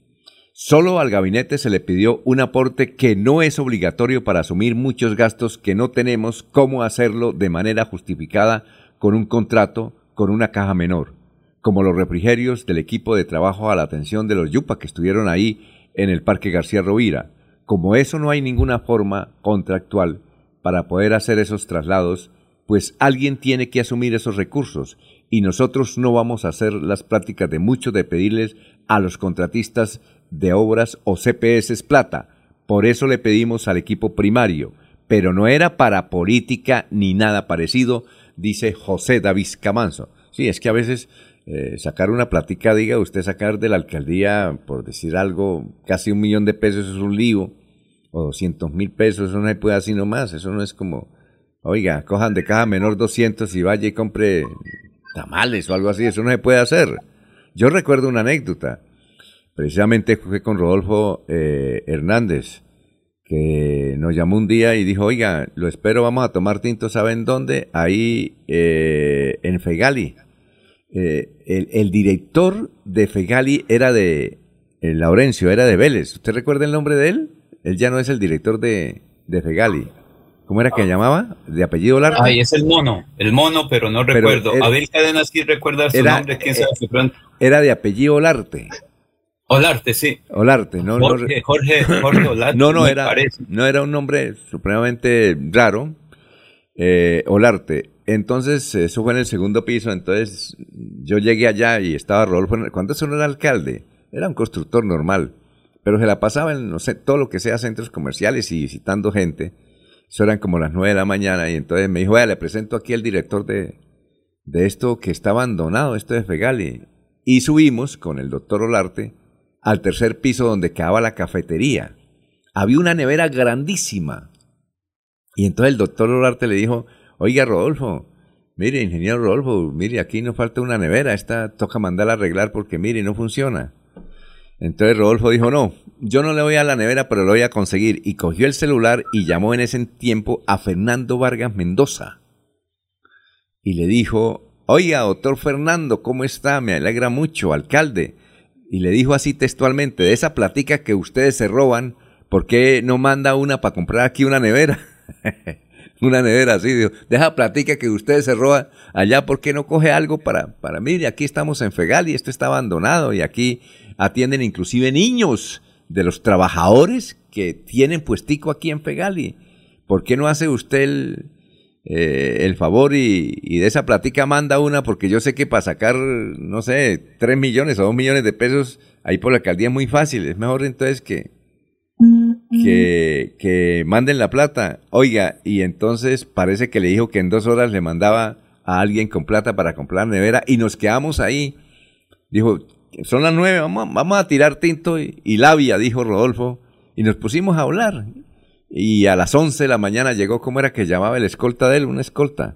Solo al gabinete se le pidió un aporte que no es obligatorio para asumir muchos gastos que no tenemos cómo hacerlo de manera justificada con un contrato con una caja menor, como los refrigerios del equipo de trabajo a la atención de los Yupa que estuvieron ahí en el Parque García Rovira. Como eso no hay ninguna forma contractual para poder hacer esos traslados, pues alguien tiene que asumir esos recursos y nosotros no vamos a hacer las prácticas de muchos de pedirles a los contratistas de obras o CPS plata. Por eso le pedimos al equipo primario, pero no era para política ni nada parecido, dice José David Camanzo. Sí, es que a veces eh, sacar una plática, diga usted sacar de la alcaldía, por decir algo, casi un millón de pesos es un lío, o doscientos mil pesos, eso no se puede así nomás, eso no es como, oiga, cojan de caja menor 200 y vaya y compre tamales o algo así, eso no se puede hacer. Yo recuerdo una anécdota, precisamente fue con Rodolfo eh, Hernández, que nos llamó un día y dijo, oiga, lo espero, vamos a tomar tinto, ¿saben dónde? Ahí eh, en Fegali. Eh, el, director de Fegali era de eh, Laurencio, era de Vélez. ¿Usted recuerda el nombre de él? Él ya no es el director de, de Fegali. ¿Cómo era que llamaba? ¿De apellido Olarte? Ay, es el mono, el mono, pero no Pero recuerdo. era- Abel Cadena sí recuerda su era- nombre, quién sabe pronto. Era de apellido Olarte. Olarte, sí. Olarte, no, no, Jorge, Jorge, Jorge Olarte. no, no era, parece. no era un nombre supremamente raro. Eh, Olarte. Entonces, eso fue en el segundo piso. Entonces, yo llegué allá y estaba Rodolfo. ¿Cuánto eso no era alcalde? Era un constructor normal. Pero se la pasaba en, no sé, todo lo que sea centros comerciales y visitando gente. Eso eran como las nueve de la mañana. Y entonces me dijo, "Vea, le presento aquí al director de, de esto que está abandonado, esto de Fegali. Y subimos con el doctor Olarte al tercer piso donde quedaba la cafetería. Había una nevera grandísima. Y entonces el doctor Olarte le dijo, oiga Rodolfo, mire, ingeniero Rodolfo, mire, aquí nos falta una nevera, esta toca mandarla a arreglar porque mire, no funciona. Entonces Rodolfo dijo, no, yo no le voy a la nevera, pero lo voy a conseguir. Y cogió el celular y llamó en ese tiempo a Fernando Vargas Mendoza. Y le dijo, oiga, doctor Fernando, ¿cómo está? Me alegra mucho, alcalde. Y le dijo así textualmente, de esa platica que ustedes se roban, ¿por qué no manda una para comprar aquí una nevera? una nevera así, dijo, deja platica que ustedes se roban allá, ¿por qué no coge algo para, para, mire, aquí estamos en Fegali, esto está abandonado y aquí atienden inclusive niños de los trabajadores que tienen puestico aquí en Fegali. ¿Por qué no hace usted el, eh, favor y, de esa platica manda una? Porque yo sé que para sacar, no sé, tres millones o dos millones de pesos ahí por la alcaldía es muy fácil. Es mejor entonces que, que, que manden la plata. Oiga, y entonces parece que le dijo que en dos horas le mandaba a alguien con plata para comprar nevera y nos quedamos ahí. Dijo, son las nueve, vamos, vamos a tirar tinto y, y labia, dijo Rodolfo. Y nos pusimos a hablar. Y a las once de la mañana llegó, ¿cómo era que llamaba el escolta de él? Una escolta.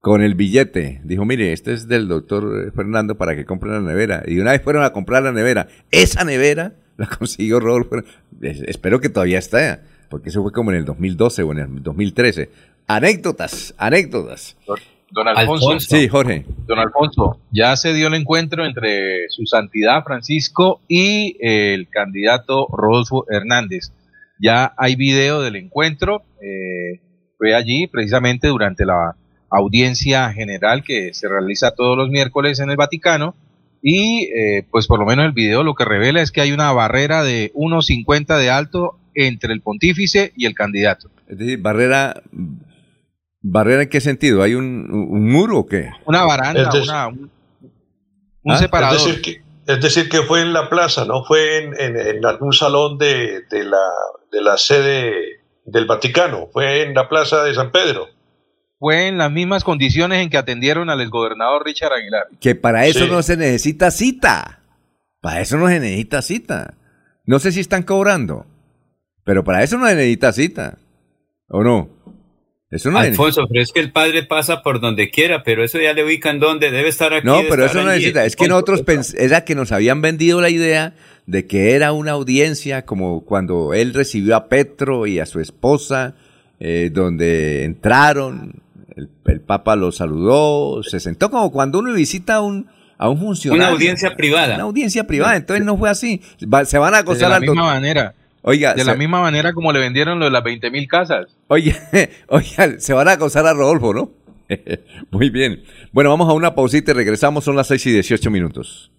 con el billete. Dijo, mire, este es del doctor Fernando para que compre la nevera. Y una vez fueron a comprar la nevera. Esa nevera la consiguió Rodolfo. Espero que todavía esté, porque eso fue como en el 2012 o en el 2013. Anécdotas, anécdotas. Don Alfonso. Sí, Jorge. Don Alfonso, ya se dio el encuentro entre su santidad Francisco y el candidato Rodolfo Hernández. Ya hay video del encuentro. Eh, fue allí precisamente durante la audiencia general que se realiza todos los miércoles en el Vaticano. Y eh, pues por lo menos el video lo que revela es que hay una barrera de 1,50 de alto entre el pontífice y el candidato. Es decir, barrera ¿Barrera en qué sentido? ¿Hay un, muro o qué? Una baranda, una, un, ¿Ah? separador. Es decir, que, es decir, que, fue en la plaza, no fue en, en, algún salón de, de, la, de la sede del Vaticano, fue en la plaza de San Pedro. Fue en las mismas condiciones en que atendieron al exgobernador Richard Aguilar. Que para eso no se necesita cita. Para eso no se necesita cita. No sé si están cobrando, pero para eso no se necesita cita. ¿O no? Alfonso, pero es que el padre pasa por donde quiera, pero eso ya le ubican donde debe estar aquí. No, pero eso no necesita. Es que nosotros era que nos habían vendido la idea de que era una audiencia como cuando él recibió a Petro y a su esposa, eh, donde entraron, el, Papa los saludó, se sentó como cuando uno visita a un, a un funcionario. Una audiencia privada. Una audiencia privada, entonces no fue así. se van a acosar De la misma manera. Oiga, de la misma manera como le vendieron lo de las 20 mil casas. Oye, oiga, se van a acosar a Rodolfo, ¿no? Muy bien. Bueno, vamos a una pausita y regresamos. Son las 6 y 18 minutos.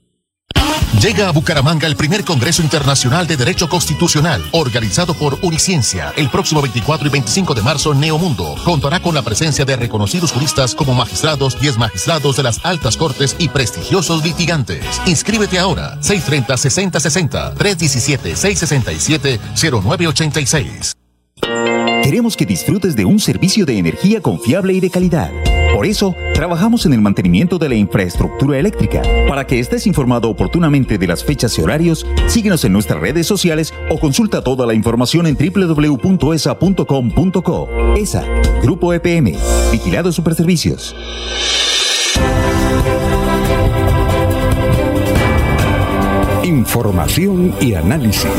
Llega a Bucaramanga el primer Congreso Internacional de Derecho Constitucional, organizado por Uniciencia. El próximo 24 y 25 de marzo, Neomundo contará con la presencia de reconocidos juristas como magistrados y magistrados de las altas cortes y prestigiosos litigantes. Inscríbete ahora, 630-6060, 317-667-0986. Queremos que disfrutes de un servicio de energía confiable y de calidad. Por eso, trabajamos en el mantenimiento de la infraestructura eléctrica. Para que estés informado oportunamente de las fechas y horarios, síguenos en nuestras redes sociales o consulta toda la información en www.esa.com.co. ESA, Grupo EPM, Vigilado Superservicios. Información y análisis.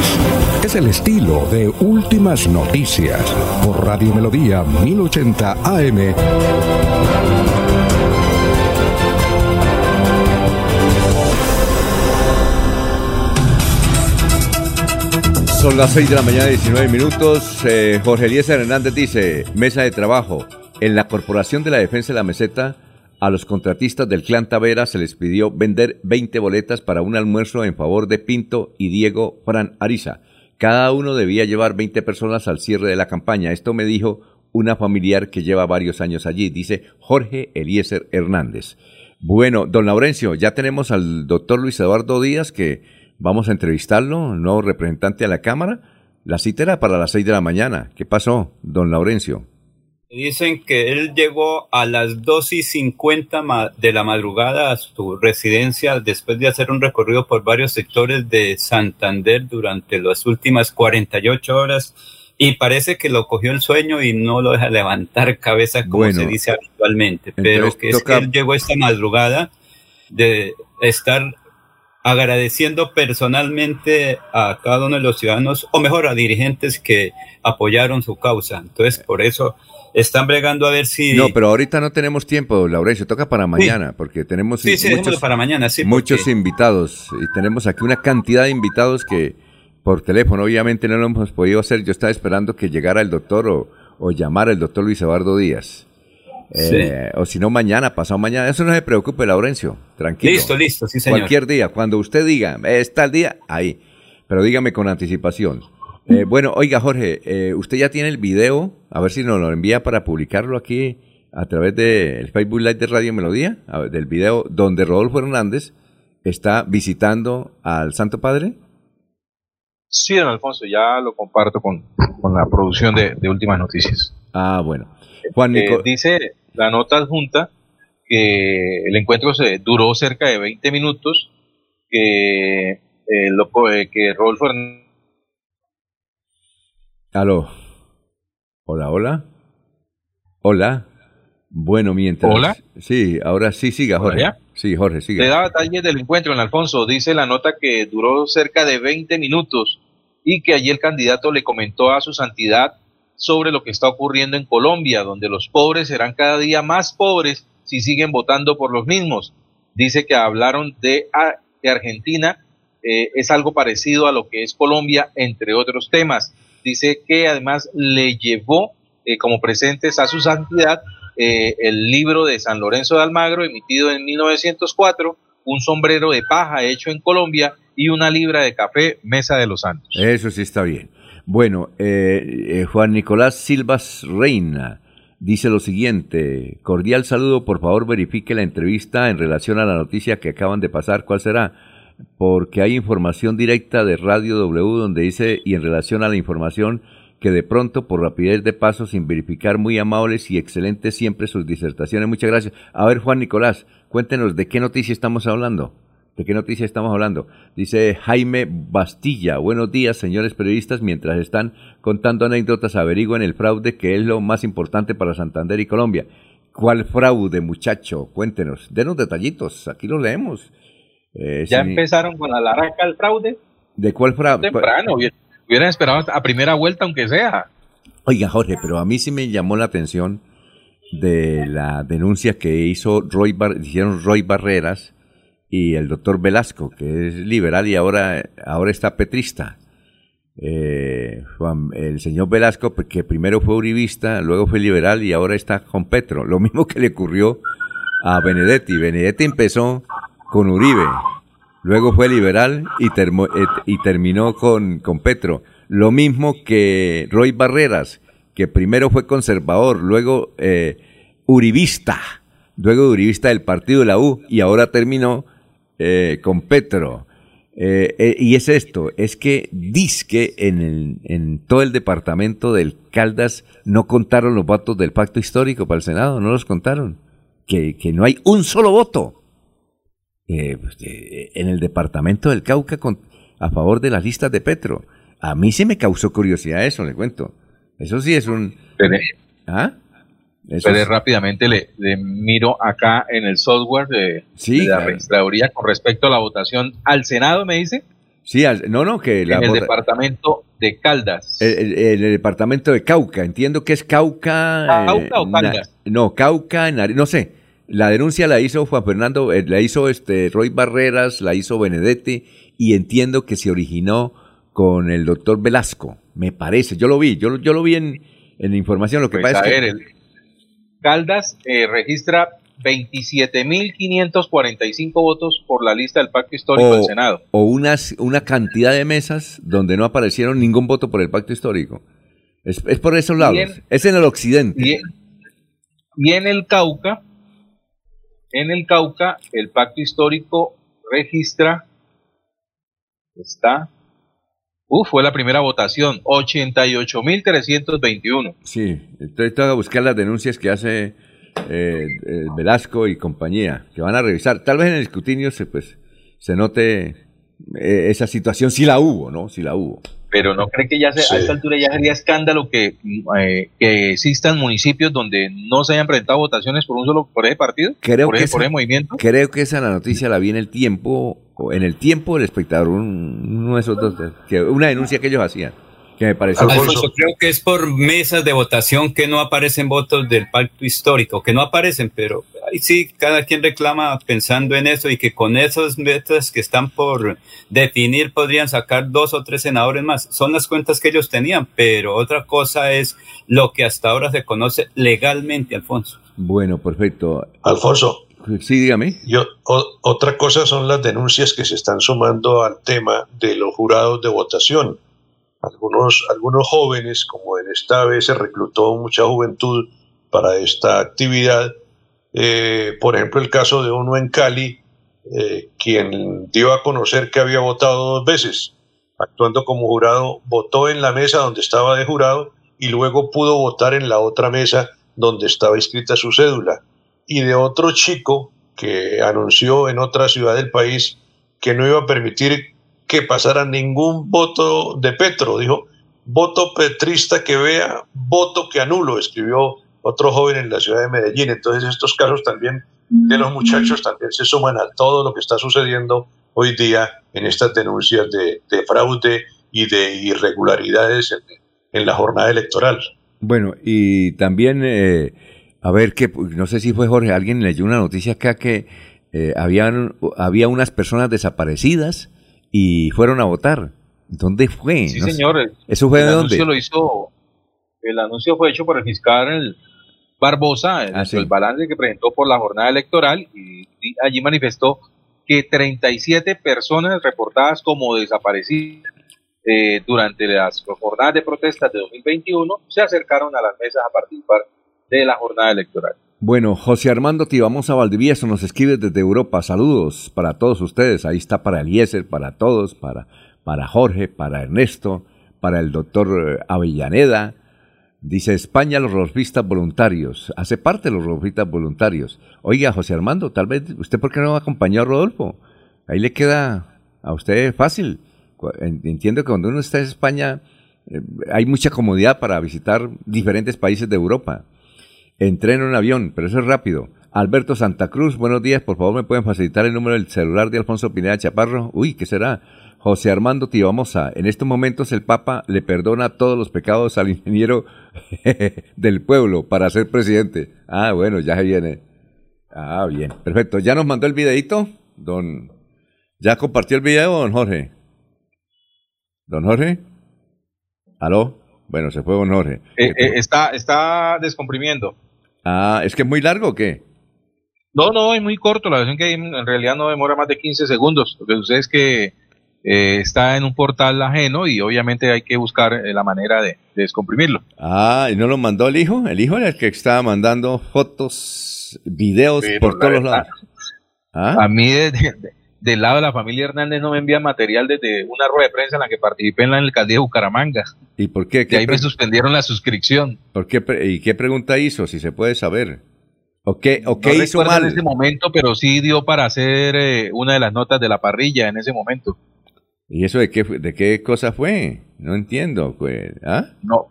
Es el estilo de Últimas Noticias por Radio Melodía 1080 AM. Son las 6 de la mañana, 19 minutos. Eh, Jorge Eliezer Hernández dice, mesa de trabajo. En la Corporación de la Defensa de la Meseta, a los contratistas del clan Tavera se les pidió vender 20 boletas para un almuerzo en favor de Pinto y Diego Fran Ariza. Cada uno debía llevar 20 personas al cierre de la campaña. Esto me dijo una familiar que lleva varios años allí, dice Jorge Eliezer Hernández. Bueno, don Laurencio, ya tenemos al doctor Luis Eduardo Díaz que Vamos a entrevistarlo, nuevo representante a la Cámara. La cita era para las seis de la mañana. ¿Qué pasó, don Laurencio? Dicen que él llegó a las dos y cincuenta de la madrugada a su residencia después de hacer un recorrido por varios sectores de Santander durante las últimas 48 horas y parece que lo cogió el sueño y no lo deja levantar cabeza como se dice habitualmente. Pero que es que él llegó esta madrugada de estar agradeciendo personalmente a cada uno de los ciudadanos, o mejor, a dirigentes que apoyaron su causa. Entonces, por eso están bregando a ver si... No, pero ahorita no tenemos tiempo, Laurencio, toca para mañana, porque tenemos muchos, para mañana, sí, muchos invitados, y tenemos aquí una cantidad de invitados que por teléfono, obviamente no lo hemos podido hacer, yo estaba esperando que llegara el doctor o, o llamara el doctor Luis Eduardo Díaz. Eh, o si no, mañana, pasado mañana. Eso no se preocupe, Laurencio. Tranquilo. Listo, listo, sí, señor. Cualquier día, cuando usted diga, está el día, ahí. Pero dígame con anticipación. Eh, bueno, oiga, Jorge, eh, usted ya tiene el video, a ver si nos lo envía para publicarlo aquí a través del Facebook Live de Radio Melodía, del video donde Rodolfo Hernández está visitando al Santo Padre. Sí, don Alfonso, ya lo comparto con, la producción de, de Últimas Noticias. Ah, bueno. Juan dice la nota adjunta que el encuentro se duró cerca de 20 minutos, que, eh, lo, eh, que Rodolfo Aló. Hola, hola. Hola. Bueno, mientras. Hola. Sí, ahora sí siga, Jorge. Hola, Sí, Jorge, siga. Le da detalles del encuentro en Alfonso. Dice la nota que duró cerca de 20 minutos y que allí el candidato le comentó a su santidad sobre lo que está ocurriendo en Colombia, donde los pobres serán cada día más pobres si siguen votando por los mismos. Dice que hablaron de, que Argentina eh, es algo parecido a lo que es Colombia, entre otros temas. Dice que además le llevó eh, como presentes a su santidad eh, el libro de San Lorenzo de Almagro, emitido en 1904, un sombrero de paja hecho en Colombia y una libra de café Mesa de los Santos. Eso sí está bien. Bueno, eh, Juan Nicolás Silvas Reina dice lo siguiente, cordial saludo, por favor verifique la entrevista en relación a la noticia que acaban de pasar, ¿cuál será? Porque hay información directa de Radio W donde dice, y en relación a la información que de pronto, por rapidez de paso, sin verificar, muy amables y excelentes siempre sus disertaciones. Muchas gracias. A ver, Juan Nicolás, cuéntenos de qué noticia estamos hablando. ¿De qué noticia estamos hablando? Dice Jaime Bastilla. Buenos días, señores periodistas. Mientras están contando anécdotas, averigüen el fraude que es lo más importante para Santander y Colombia. ¿Cuál fraude, muchacho? Cuéntenos. Denos detallitos. Aquí lo leemos. Eh, Ya empezaron con la laraca el fraude ¿De cuál fraude? temprano. hubiera- Hubieran esperado a primera vuelta, aunque sea. Oiga, Jorge, pero a mí sí me llamó la atención de la denuncia que hizo Roy Bar- hicieron Roy Barreras y el doctor Velasco, que es liberal y ahora, ahora está petrista. Eh, Juan- el señor Velasco, pues, que primero fue uribista, luego fue liberal y ahora está con Petro. Lo mismo que le ocurrió a Benedetti. Benedetti empezó con Uribe, luego fue liberal et- y terminó con, con Petro. Lo mismo que Roy Barreras, que primero fue conservador, luego eh, uribista, luego uribista del partido de la U y ahora terminó eh, con Petro. Eh, eh, y es esto, es que que en, el- en todo el departamento del Caldas no contaron los votos del pacto histórico para el Senado, no los contaron. Que, que no hay un solo voto eh, pues, eh, en el departamento del Cauca con- a favor de las listas de Petro. A mí sí me causó curiosidad eso, le cuento. Eso sí es un... Pero, ¿Ah? Eso pero es- rápidamente le, le miro acá en el software de, Sí, de la claro. registraduría con respecto a la votación al Senado, me dice, Sí, al- no, no, que la en el departamento de Caldas. el, el- el departamento de Cauca, entiendo que es Cauca. ¿Cauca o Na- Caldas? no, Cauca, Nari- no sé. La denuncia la hizo Juan Fernando, eh, la hizo este Roy Barreras, la hizo Benedetti y entiendo que se originó con el doctor Velasco, me parece. Yo lo vi, yo, lo- yo lo vi en, en la información. Lo que Pues, pasa a es que el Caldas eh, registra 27.545 votos por la lista del pacto histórico del Senado. o unas, una cantidad de mesas donde no aparecieron ningún voto por el pacto histórico. Es, es por esos lados. Es en el occidente. Y, y en el Cauca, en el Cauca, el pacto histórico registra, está, uf, fue la primera votación, 88.321. Sí, entonces tengo que buscar las denuncias que hace eh, eh, Velasco y compañía, que van a revisar. Tal vez en el escrutinio se, pues, se note eh, esa situación, si la hubo, ¿no? Si la hubo. Pero no cree que ya se- Sí. a esta altura ya sería escándalo que, eh, que existan municipios donde no se hayan presentado votaciones por un solo, por ese partido, Creo por, que, ese, por ese movimiento. creo que esa la noticia la vi en el tiempo, o en el tiempo del espectador, un- uno de esos dos, que, una denuncia que ellos hacían, que me pareció... Alfonso, creo que es por mesas de votación que no aparecen votos del pacto histórico, que no aparecen, pero ahí sí, cada quien reclama pensando en eso y que con esas metas que están por definir podrían sacar dos o tres senadores más. Son las cuentas que ellos tenían, pero otra cosa es lo que hasta ahora se conoce legalmente, Alfonso. Bueno, perfecto. Alfonso. Sí, dígame. Yo, o- otra cosa son las denuncias que se están sumando al tema de los jurados de votación. Algunos, algunos jóvenes, como en esta vez se reclutó mucha juventud para esta actividad, eh, por ejemplo el caso de uno en Cali, eh, quien dio a conocer que había votado dos veces, actuando como jurado, votó en la mesa donde estaba de jurado y luego pudo votar en la otra mesa donde estaba inscrita su cédula. Y de otro chico que anunció en otra ciudad del país que no iba a permitir que pasara ningún voto de Petro. Dijo, voto petrista que vea, voto que anulo, escribió otro joven en la ciudad de Medellín. Entonces estos casos también de los muchachos también se suman a todo lo que está sucediendo hoy día en estas denuncias de, fraude y de irregularidades en, la jornada electoral. Bueno, y también, eh, a ver, que no sé si fue Jorge, alguien leyó una noticia acá que eh, habían, había unas personas desaparecidas y fueron a votar. ¿Dónde fue? Sí, señor. ¿Eso fue de dónde? Lo hizo, el anuncio fue hecho por el fiscal Barbosa, el, ah, el balance que presentó por la jornada electoral, y allí manifestó que 37 personas reportadas como desaparecidas eh, durante las jornadas de protestas de 2021 se acercaron a las mesas a participar de la jornada electoral. Bueno, José Armando Tibamosa Valdivieso nos escribe desde Europa. Saludos para todos ustedes. Ahí está para Eliezer, para todos, para, para Jorge, para Ernesto, para el doctor eh, Avellaneda, Dice España los rolfistas voluntarios. Hace parte de los rolfistas voluntarios. Oiga, José Armando, tal vez usted por qué no acompañó a Rodolfo. Ahí le queda a usted fácil. Entiendo que cuando uno está en España eh, hay mucha comodidad para visitar diferentes países de Europa. Entré en avión, pero eso es rápido. Alberto Santa Cruz, buenos días. Por favor, ¿me pueden facilitar el número del celular de Alfonso Pineda Chaparro? Uy, ¿qué será? José Armando Tibamosa, en estos momentos el Papa le perdona todos los pecados al ingeniero del pueblo para ser presidente. Ah, bueno, ya se viene. Ah, bien, perfecto. ¿Ya nos mandó el videito? Don... ¿Ya compartió el video, don Jorge? ¿Don Jorge? ¿Aló? Bueno, se fue don Jorge. Eh, eh, está, está descomprimiendo. Ah, ¿es que es muy largo o qué? No, no, es muy corto. La versión que en realidad no demora más de 15 segundos. Lo que sucede es que eh, está en un portal ajeno y obviamente hay que buscar la manera de, descomprimirlo. Ah, ¿y no lo mandó el hijo? El hijo era el que estaba mandando fotos, videos por todos los lados. ¿Ah? A mí del lado de la familia Hernández no me envía material desde una rueda de prensa en la que participé en la alcaldía de Bucaramanga. ¿Y por qué? y ahí me suspendieron la suscripción. ¿Por qué? ¿Y qué pregunta hizo, si se puede saber? ¿O qué, o qué hizo mal? en ese momento, pero sí dio para hacer eh, una de las notas de la parrilla en ese momento. ¿Y eso de qué, de qué cosa fue? No entiendo. Pues, ¿ah? No,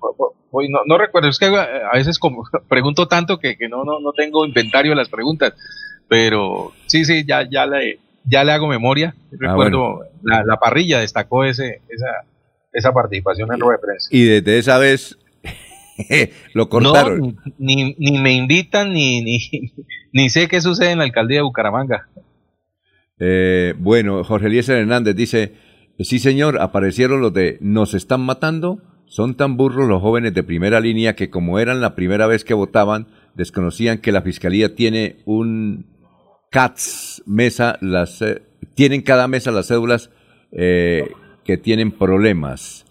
no, no, recuerdo. Es que a veces como pregunto tanto que, que no, no, no tengo inventario de las preguntas. Pero sí, sí, ya, ya, le, ya le hago memoria. Ah, recuerdo, la, la, parrilla destacó ese, esa, esa participación en rueda de prensa. Y desde esa vez lo cortaron. ni, ni me invitan, ni, ni, ni sé qué sucede en la alcaldía de Bucaramanga. Eh, bueno, Jorge Eliezer Hernández dice, Sí, señor, aparecieron los de nos están matando. Son tan burros los jóvenes de primera línea que como eran la primera vez que votaban, desconocían que la fiscalía tiene un CATS mesa, las, eh, tienen cada mesa las cédulas eh, que tienen problemas.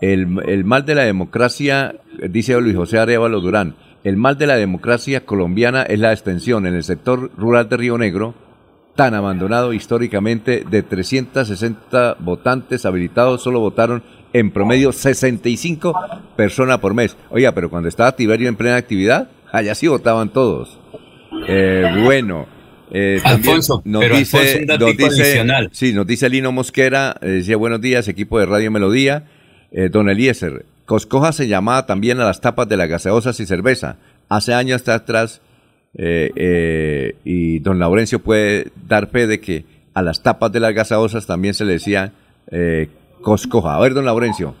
El, el, mal de la democracia, dice Luis José Arevalo Durán, el mal de la democracia colombiana es la extensión en el sector rural de Río Negro tan abandonado históricamente, de 360 votantes habilitados, solo votaron en promedio 65 personas por mes. Oiga, pero cuando estaba Tiberio en plena actividad, allá sí votaban todos. Eh, bueno. Eh, Alfonso, nos dice, nos dice, sí, nos dice Lino Mosquera, eh, decía buenos días, equipo de Radio Melodía, eh, don Eliezer, Coscoja se llamaba también a las tapas de las gaseosas y cerveza. Hace años hasta atrás y don Laurencio puede dar fe de que a las tapas de las gaseosas también se le decía coscoja. A ver, don Laurencio.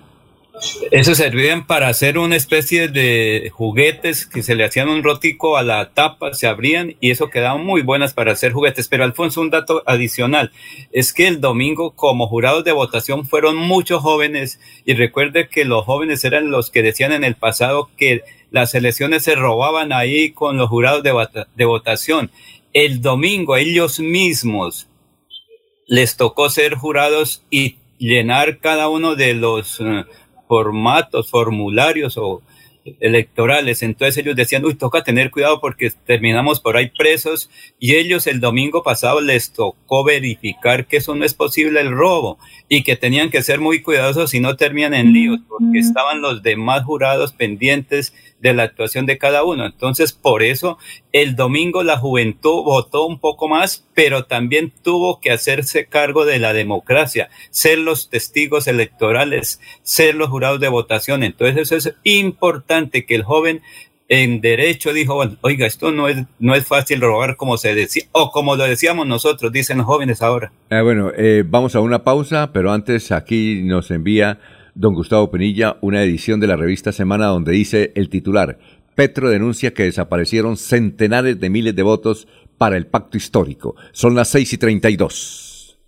Eso servían para hacer una especie de juguetes que se le hacían un rotico a la tapa, se abrían y eso quedaban muy buenas para hacer juguetes. Pero Alfonso, un dato adicional es que el domingo como jurados de votación fueron muchos jóvenes y recuerde que los jóvenes eran los que decían en el pasado que las elecciones se robaban ahí con los jurados de, votación. El domingo ellos mismos les tocó ser jurados y llenar cada uno de los eh, formatos, formularios o electorales. Entonces ellos decían, uy, toca tener cuidado porque terminamos por ahí presos y ellos el domingo pasado les tocó verificar que eso no es posible el robo y que tenían que ser muy cuidadosos si no terminan en líos porque estaban los demás jurados pendientes de la actuación de cada uno. Entonces, por eso el domingo la juventud votó un poco más, pero también tuvo que hacerse cargo de la democracia, ser los testigos electorales, ser los jurados de votación. Entonces, eso es importante que el joven en derecho dijo, oiga, esto no es, no es fácil robar como se decía, o como lo decíamos nosotros, dicen los jóvenes ahora. Eh, bueno, eh, vamos a una pausa, pero antes aquí nos envía don Gustavo Penilla una edición de la revista Semana donde dice el titular, Petro denuncia que desaparecieron centenares de miles de votos para el pacto histórico. Son las 6 y 32.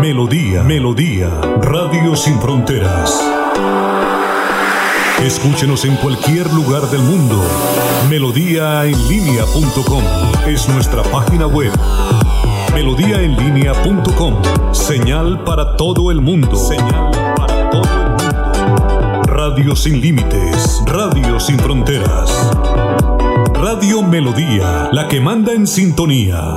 Melodía, Melodía, Radio Sin Fronteras. Escúchenos en cualquier lugar del mundo. Melodíaenlínea.com es nuestra página web. Melodíaenlínea.com. Señal para todo el mundo. Señal para todo el mundo. Radio sin límites. Radio sin fronteras. Radio Melodía, la que manda en sintonía.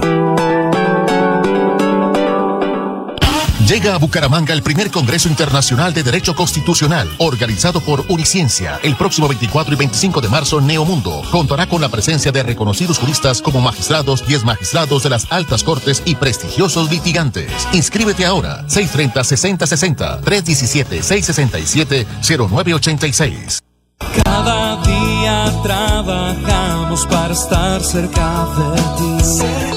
Llega a Bucaramanga el primer Congreso Internacional de Derecho Constitucional, organizado por Uniciencia. El próximo 24 y 25 de marzo, Neomundo contará con la presencia de reconocidos juristas como magistrados y magistrados de las altas cortes y prestigiosos litigantes. Inscríbete ahora, 630-6060, 317-667-0986. Cada día trabajamos para estar cerca de ti.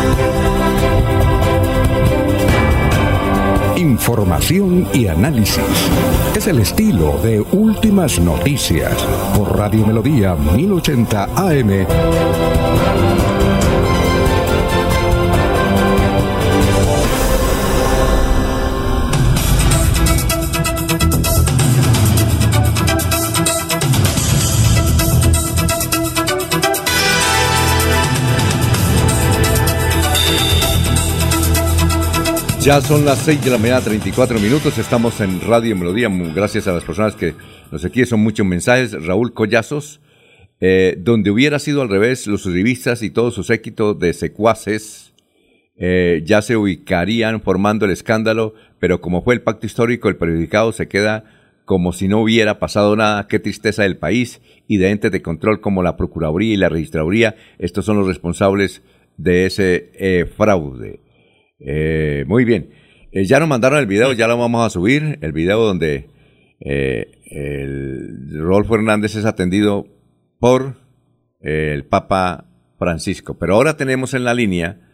Información y análisis. Es el estilo de Últimas Noticias por Radio Melodía 1080 AM. Ya son las 6 de la mañana, 34 minutos. Estamos en Radio Melodía. Gracias a las personas que nos aquí son muchos mensajes. Raúl Collazos, eh, donde hubiera sido al revés, los revistas y todo su séquito de secuaces eh, ya se ubicarían formando el escándalo, pero como fue el pacto histórico, el periodicado se queda como si no hubiera pasado nada. Qué tristeza del país y de entes de control como la Procuraduría y la Registraduría. Estos son los responsables de ese eh, fraude. Eh, muy bien. Eh, ya nos mandaron el video, ya lo vamos a subir. El video donde eh, Rolfo Hernández es atendido por el Papa Francisco. Pero ahora tenemos en la línea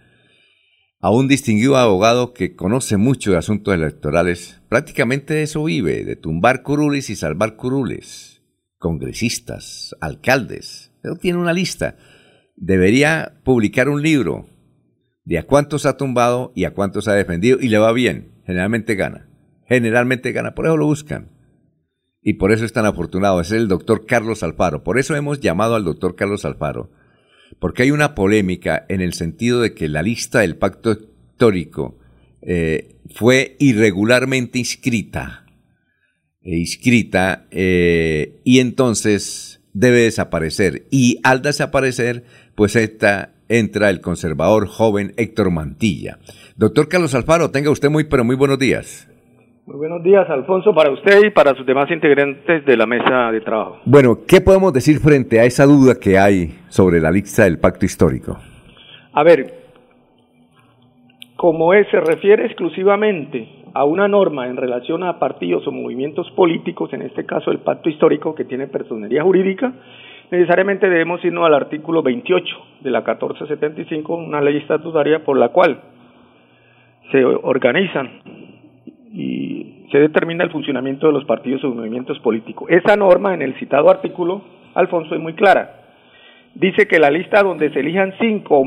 a un distinguido abogado que conoce mucho de asuntos electorales. Prácticamente de eso vive, de tumbar curules y salvar curules. Congresistas, alcaldes. Pero tiene una lista. Debería publicar un libro de a cuántos ha tumbado y a cuántos ha defendido y le va bien. Generalmente gana. Generalmente gana. Por eso lo buscan. Y por eso es tan afortunado. Es el doctor Carlos Alfaro. Por eso hemos llamado al doctor Carlos Alfaro. Porque hay una polémica en el sentido de que la lista del pacto histórico eh, fue irregularmente inscrita. E inscrita eh, y entonces debe desaparecer. Y al desaparecer, pues esta entra el conservador joven Héctor Mantilla. Doctor Carlos Alfaro, tenga usted muy, pero muy buenos días. Muy buenos días, Alfonso, para usted y para sus demás integrantes de la mesa de trabajo. Bueno, ¿qué podemos decir frente a esa duda que hay sobre la lista del pacto histórico? A ver, como es, se refiere exclusivamente a una norma en relación a partidos o movimientos políticos, en este caso el pacto histórico que tiene personería jurídica, necesariamente debemos irnos al artículo 28 de la 1475, una ley estatutaria por la cual se organizan y se determina el funcionamiento de los partidos o movimientos políticos. Esa norma en el citado artículo, Alfonso, es muy clara. Dice que la lista donde se elijan cinco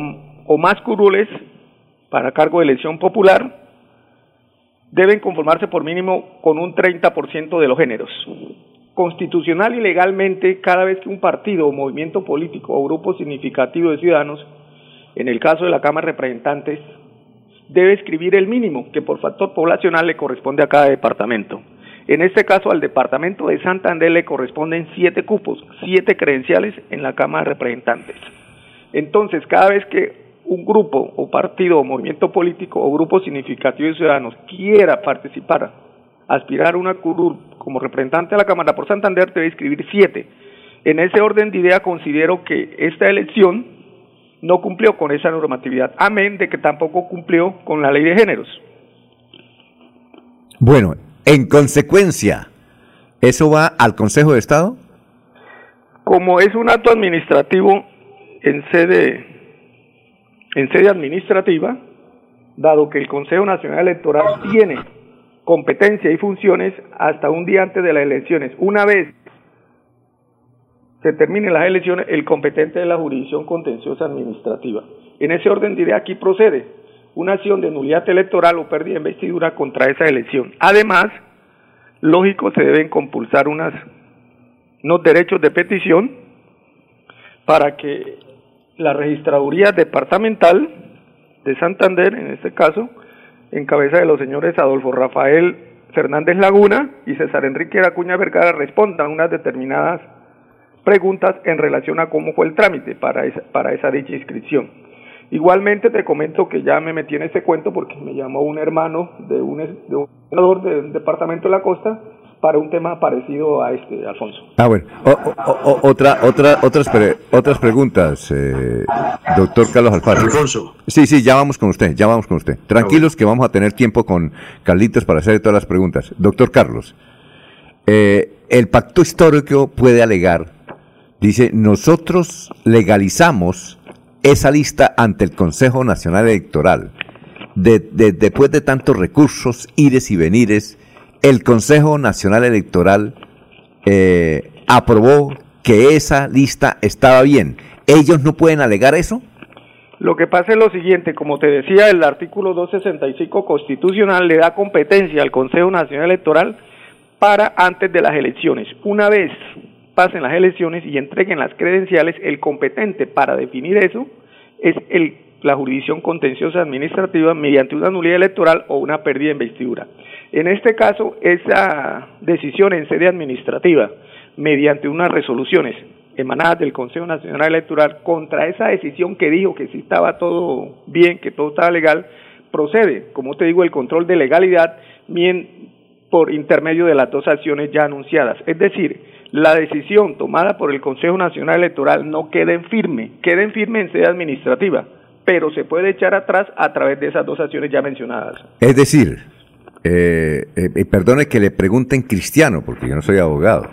o más curules para cargo de elección popular deben conformarse por mínimo con un 30% de los géneros constitucional y legalmente cada vez que un partido o movimiento político o grupo significativo de ciudadanos, en el caso de la Cámara de Representantes, debe escribir el mínimo que por factor poblacional le corresponde a cada departamento. En este caso, al departamento de Santander le corresponden siete cupos, siete credenciales en la Cámara de Representantes. Entonces, cada vez que un grupo o partido o movimiento político o grupo significativo de ciudadanos quiera participar, aspirar a una curul como representante de la Cámara por Santander, debe inscribir siete. En ese orden de idea considero que esta elección no cumplió con esa normatividad, amén de que tampoco cumplió con la ley de géneros. Bueno, en consecuencia, ¿eso va al Consejo de Estado? Como es un acto administrativo en sede, en sede administrativa, dado que el Consejo Nacional Electoral tiene competencia y funciones hasta un día antes de las elecciones. Una vez se terminen las elecciones, el competente de la jurisdicción contenciosa administrativa. En ese orden de aquí procede una acción de nulidad electoral o pérdida de investidura contra esa elección. Además, lógico, se deben compulsar unas, unos derechos de petición para que la registraduría departamental de Santander, en este caso, en cabeza de los señores Adolfo Rafael Fernández Laguna y César Enrique Acuña Vergara, respondan unas determinadas preguntas en relación a cómo fue el trámite para esa, para esa dicha inscripción. Igualmente te comento que ya me metí en este cuento porque me llamó un hermano de un, de un senador del departamento de la costa para un tema parecido a este, Alfonso. Ah, bueno. O, o, o, otra, otra, otras, pre, otras preguntas, eh, doctor Carlos Alfaro. Alfonso. Sí, sí, ya vamos con usted, ya vamos con usted. Tranquilos que vamos a tener tiempo con Carlitos para hacer todas las preguntas. Doctor Carlos, eh, el pacto histórico puede alegar, dice, nosotros legalizamos esa lista ante el Consejo Nacional Electoral. De, de, después de tantos recursos, ires y venires, el Consejo Nacional Electoral eh, aprobó que esa lista estaba bien. ¿Ellos no pueden alegar eso? Lo que pasa es lo siguiente, como te decía, el artículo 265 constitucional le da competencia al Consejo Nacional Electoral para antes de las elecciones. Una vez pasen las elecciones y entreguen las credenciales, el competente para definir eso es el, la jurisdicción contenciosa administrativa mediante una nulidad electoral o una pérdida de investidura. En este caso, esa decisión en sede administrativa, mediante unas resoluciones emanadas del Consejo Nacional Electoral contra esa decisión que dijo que si estaba todo bien, que todo estaba legal, procede, como te digo, el control de legalidad por intermedio de las dos acciones ya anunciadas. Es decir, la decisión tomada por el Consejo Nacional Electoral no queda en firme, queda en firme en sede administrativa, pero se puede echar atrás a través de esas dos acciones ya mencionadas. Es decir, eh, eh, perdone que le pregunten cristiano, porque yo no soy abogado.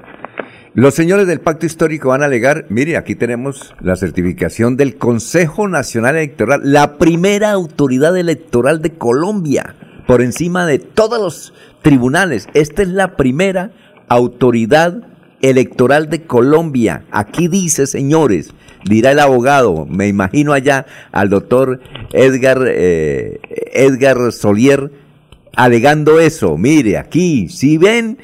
Los señores del pacto histórico van a alegar, mire, aquí tenemos la certificación del Consejo Nacional Electoral, la primera autoridad electoral de Colombia, por encima de todos los tribunales. Esta es la primera autoridad electoral de Colombia. Aquí dice, señores, dirá el abogado, me imagino allá al doctor Edgar, eh, Edgar Solier, alegando eso. Mire, aquí, si ven,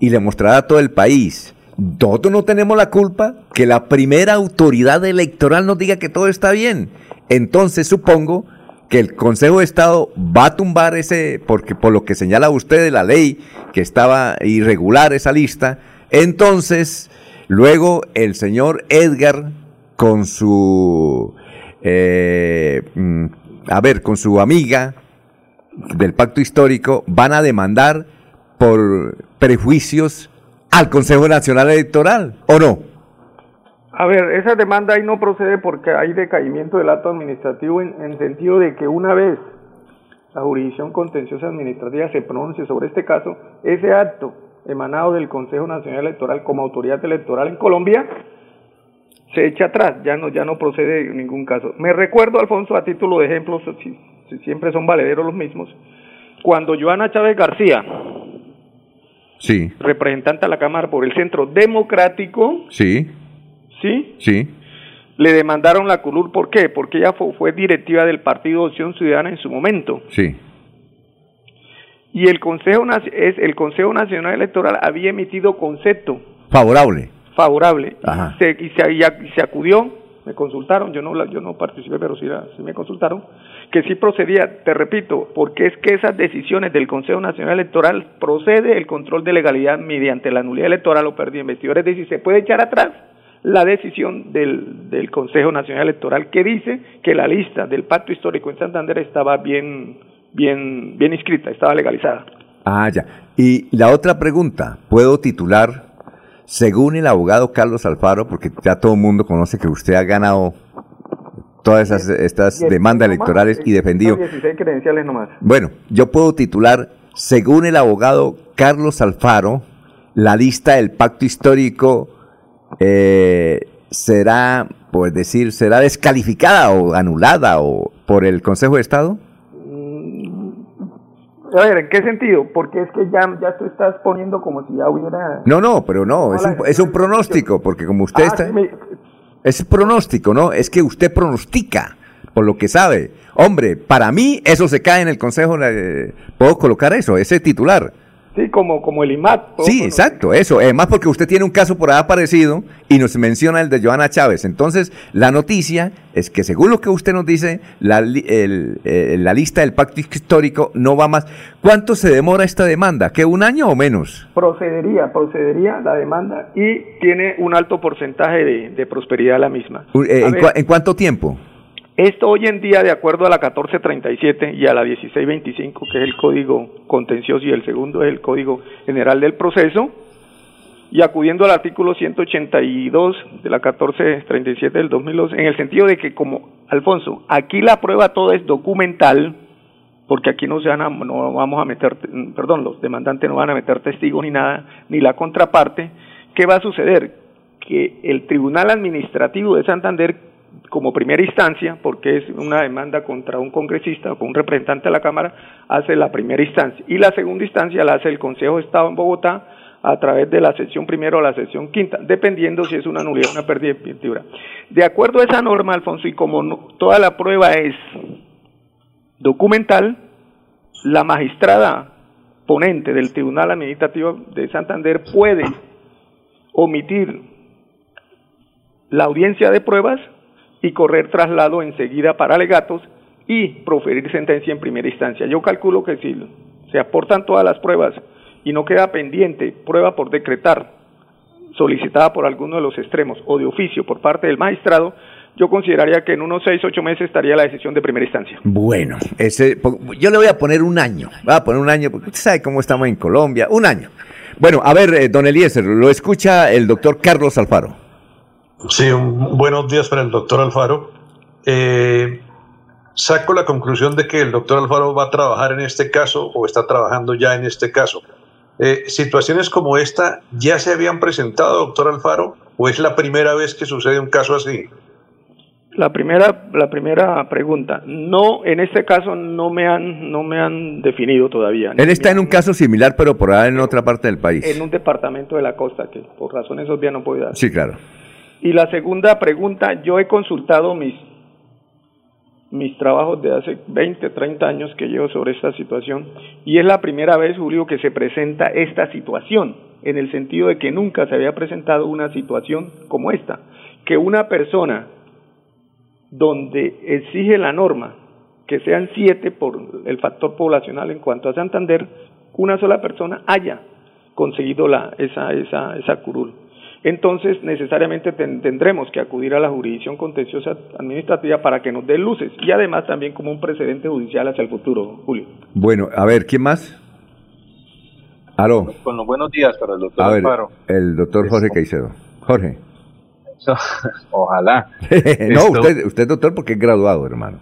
y le mostrará a todo el país. Nosotros no tenemos la culpa que la primera autoridad electoral nos diga que todo está bien. Entonces supongo que el Consejo de Estado va a tumbar ese, porque por lo que señala usted de la ley, que estaba irregular esa lista, entonces luego el señor Edgar con su, eh, mm, a ver, con su amiga del pacto histórico, van a demandar por prejuicios al Consejo Nacional Electoral, ¿o no? A ver, esa demanda ahí no procede porque hay decaimiento del acto administrativo en, en sentido de que una vez la jurisdicción contenciosa administrativa se pronuncie sobre este caso, ese acto emanado del Consejo Nacional Electoral como autoridad electoral en Colombia se echa atrás, ya no, ya no procede en ningún caso. Me recuerdo, Alfonso, a título de ejemplo, si, si siempre son valederos los mismos, cuando Joana Chávez García, Sí. representante a la Cámara por el Centro Democrático, Sí. ¿sí? Sí. Le demandaron la CULUR, ¿por qué? Porque ella fue, fue directiva del Partido Opción Ciudadana en su momento. Sí. Y el Consejo, es, el Consejo Nacional Electoral había emitido concepto Favorable. Favorable Ajá. Se- y, se, y se acudió me consultaron, yo no, yo no participé, pero sí, sí me consultaron, que sí procedía, te repito, porque es que esas decisiones del Consejo Nacional Electoral procede el control de legalidad mediante la nulidad electoral o pérdida de investidor, es decir, se puede echar atrás la decisión del, del Consejo Nacional Electoral que dice que la lista del pacto histórico en Santander estaba bien, bien, bien inscrita, estaba legalizada. Ah, ya. Y la otra pregunta, ¿puedo titular, según el abogado Carlos Alfaro, porque ya todo el mundo conoce que usted ha ganado todas esas, estas demandas electorales y defendido. 16 credenciales nomás. Bueno, yo puedo titular, según el abogado Carlos Alfaro, la lista del pacto histórico eh, será, por decir, será descalificada o anulada o por el Consejo de Estado? A ver, ¿en qué sentido? Porque es que ya, ya tú estás poniendo como si ya hubiera... No, no, pero no, es un, es un pronóstico, porque como usted Ah, está... sí, me- Es pronóstico, ¿no? Es que usted pronostica, por lo que sabe. Hombre, para mí eso se cae en el Consejo, eh, puedo colocar eso, ese titular. Sí, como, como el IMAT. Sí, exacto, eso. Además porque usted tiene un caso por ahí aparecido y nos menciona el de Joana Chávez. Entonces, la noticia es que según lo que usted nos dice, la, el- eh, la lista del pacto histórico no va más. ¿Cuánto se demora esta demanda? ¿Que un año o menos? Procedería, procedería la demanda y tiene un alto porcentaje de, de prosperidad la misma. Eh, ¿en, ver, en cuánto tiempo? Esto hoy en día, de acuerdo a la 1437 y a la 1625, que es el código contencioso y el segundo es el código general del proceso, y acudiendo al artículo 182 de la 1437 del 2002, en el sentido de que, como Alfonso, aquí la prueba toda es documental, porque aquí no se van a, no vamos a meter, perdón, los demandantes no van a meter testigos ni nada, ni la contraparte, ¿qué va a suceder? Que el Tribunal Administrativo de Santander, como primera instancia, porque es una demanda contra un congresista o con un representante de la Cámara, hace la primera instancia. Y la segunda instancia la hace el Consejo de Estado en Bogotá a través de la sección primero o la sección quinta, dependiendo si es una nulidad o una pérdida de investidura. De acuerdo a esa norma, Alfonso, y como toda la prueba es documental, la magistrada ponente del Tribunal Administrativo de Santander puede omitir la audiencia de pruebas y correr traslado enseguida para alegatos y proferir sentencia en primera instancia. Yo calculo que si se aportan todas las pruebas y no queda pendiente prueba por decretar solicitada por alguno de los extremos o de oficio por parte del magistrado, yo consideraría que en unos seis, ocho meses estaría la decisión de primera instancia. Bueno, ese, yo le voy a poner un año. Voy a poner un año, porque usted sabe cómo estamos en Colombia. Un año. Bueno, a ver, eh, don Eliezer, lo escucha el doctor Carlos Alfaro. Sí, un- buenos días para el doctor Alfaro. Eh, saco la conclusión de que el doctor Alfaro va a trabajar en este caso o está trabajando ya en este caso. Eh, ¿Situaciones como esta ya se habían presentado, doctor Alfaro, o es la primera vez que sucede un caso así? La primera, la primera pregunta, no, en este caso no me han, no me han definido todavía. Él está en un caso similar, pero por ahí en otra parte del país. en un departamento de la costa que por razones obvias no puedo dar. Sí, claro. Y la segunda pregunta, yo he consultado mis mis trabajos de hace 20, 30 años que llevo sobre esta situación y es la primera vez, Julio, que se presenta esta situación, en el sentido de que nunca se había presentado una situación como esta, que una persona donde exige la norma que sean siete por el factor poblacional en cuanto a Santander, una sola persona haya conseguido la, esa, esa, esa curul. Entonces, necesariamente ten- tendremos que acudir a la jurisdicción contenciosa administrativa para que nos dé luces y además también como un precedente judicial hacia el futuro, Julio. Bueno, a ver, ¿quién más? Aló. Con los buenos días para el doctor A ver, Alfaro. el doctor Jorge Caicedo. Jorge. Ojalá. no, usted, usted es doctor porque es graduado, hermano.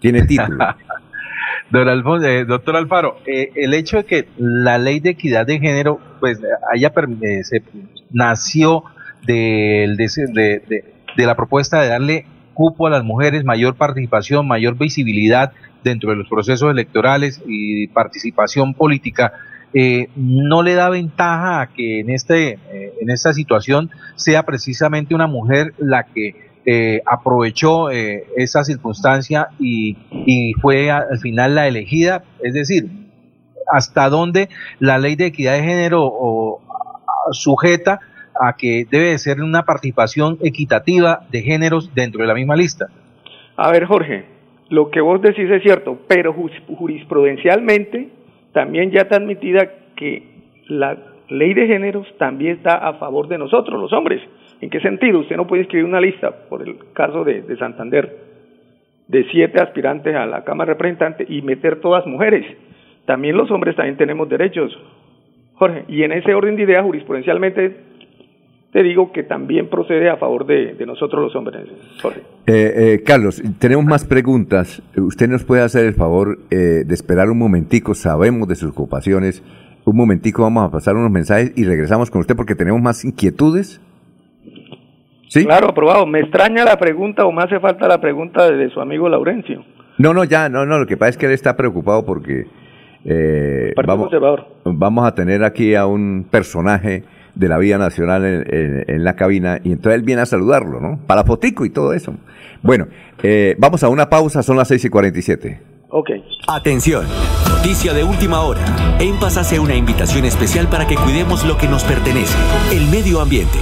Tiene título. Don Alfonso, eh, doctor Alfaro, eh, el hecho de que la ley de equidad de género pues haya eh, se nació de, la propuesta de darle cupo a las mujeres, mayor participación, mayor visibilidad dentro de los procesos electorales y participación política, eh, no le da ventaja a que en este eh, en esta situación sea precisamente una mujer la que eh, aprovechó eh, esa circunstancia y, y fue al final la elegida, es decir, hasta dónde la ley de equidad de género o, sujeta a que debe de ser una participación equitativa de géneros dentro de la misma lista. A ver, Jorge, lo que vos decís es cierto, pero jurisprudencialmente también ya está admitida que la ley de géneros también está a favor de nosotros, los hombres. ¿En qué sentido? Usted no puede escribir una lista, por el caso de, de Santander, de siete aspirantes a la Cámara de Representantes y meter todas mujeres. También los hombres también tenemos derechos, Jorge. Y en ese orden de ideas, jurisprudencialmente, te digo que también procede a favor de, de nosotros los hombres, Jorge. Eh, eh, Carlos, tenemos más preguntas. ¿Usted nos puede hacer el favor eh, de esperar un momentico? Sabemos de sus ocupaciones. Un momentico, vamos a pasar unos mensajes y regresamos con usted porque tenemos más inquietudes. ¿Sí? Claro, aprobado. Me extraña la pregunta o me hace falta la pregunta de su amigo Laurencio. No, no, ya, no, no. Lo que pasa es que él está preocupado porque eh, vamos, vamos, a tener aquí a un personaje de la vida nacional en, la cabina y entonces él viene a saludarlo, ¿no? Para fotico y todo eso. Bueno, eh, vamos a una pausa, son las 6 y 47. Ok. Atención, noticia de última hora. En Paz hace una invitación especial para que cuidemos lo que nos pertenece, el medio ambiente.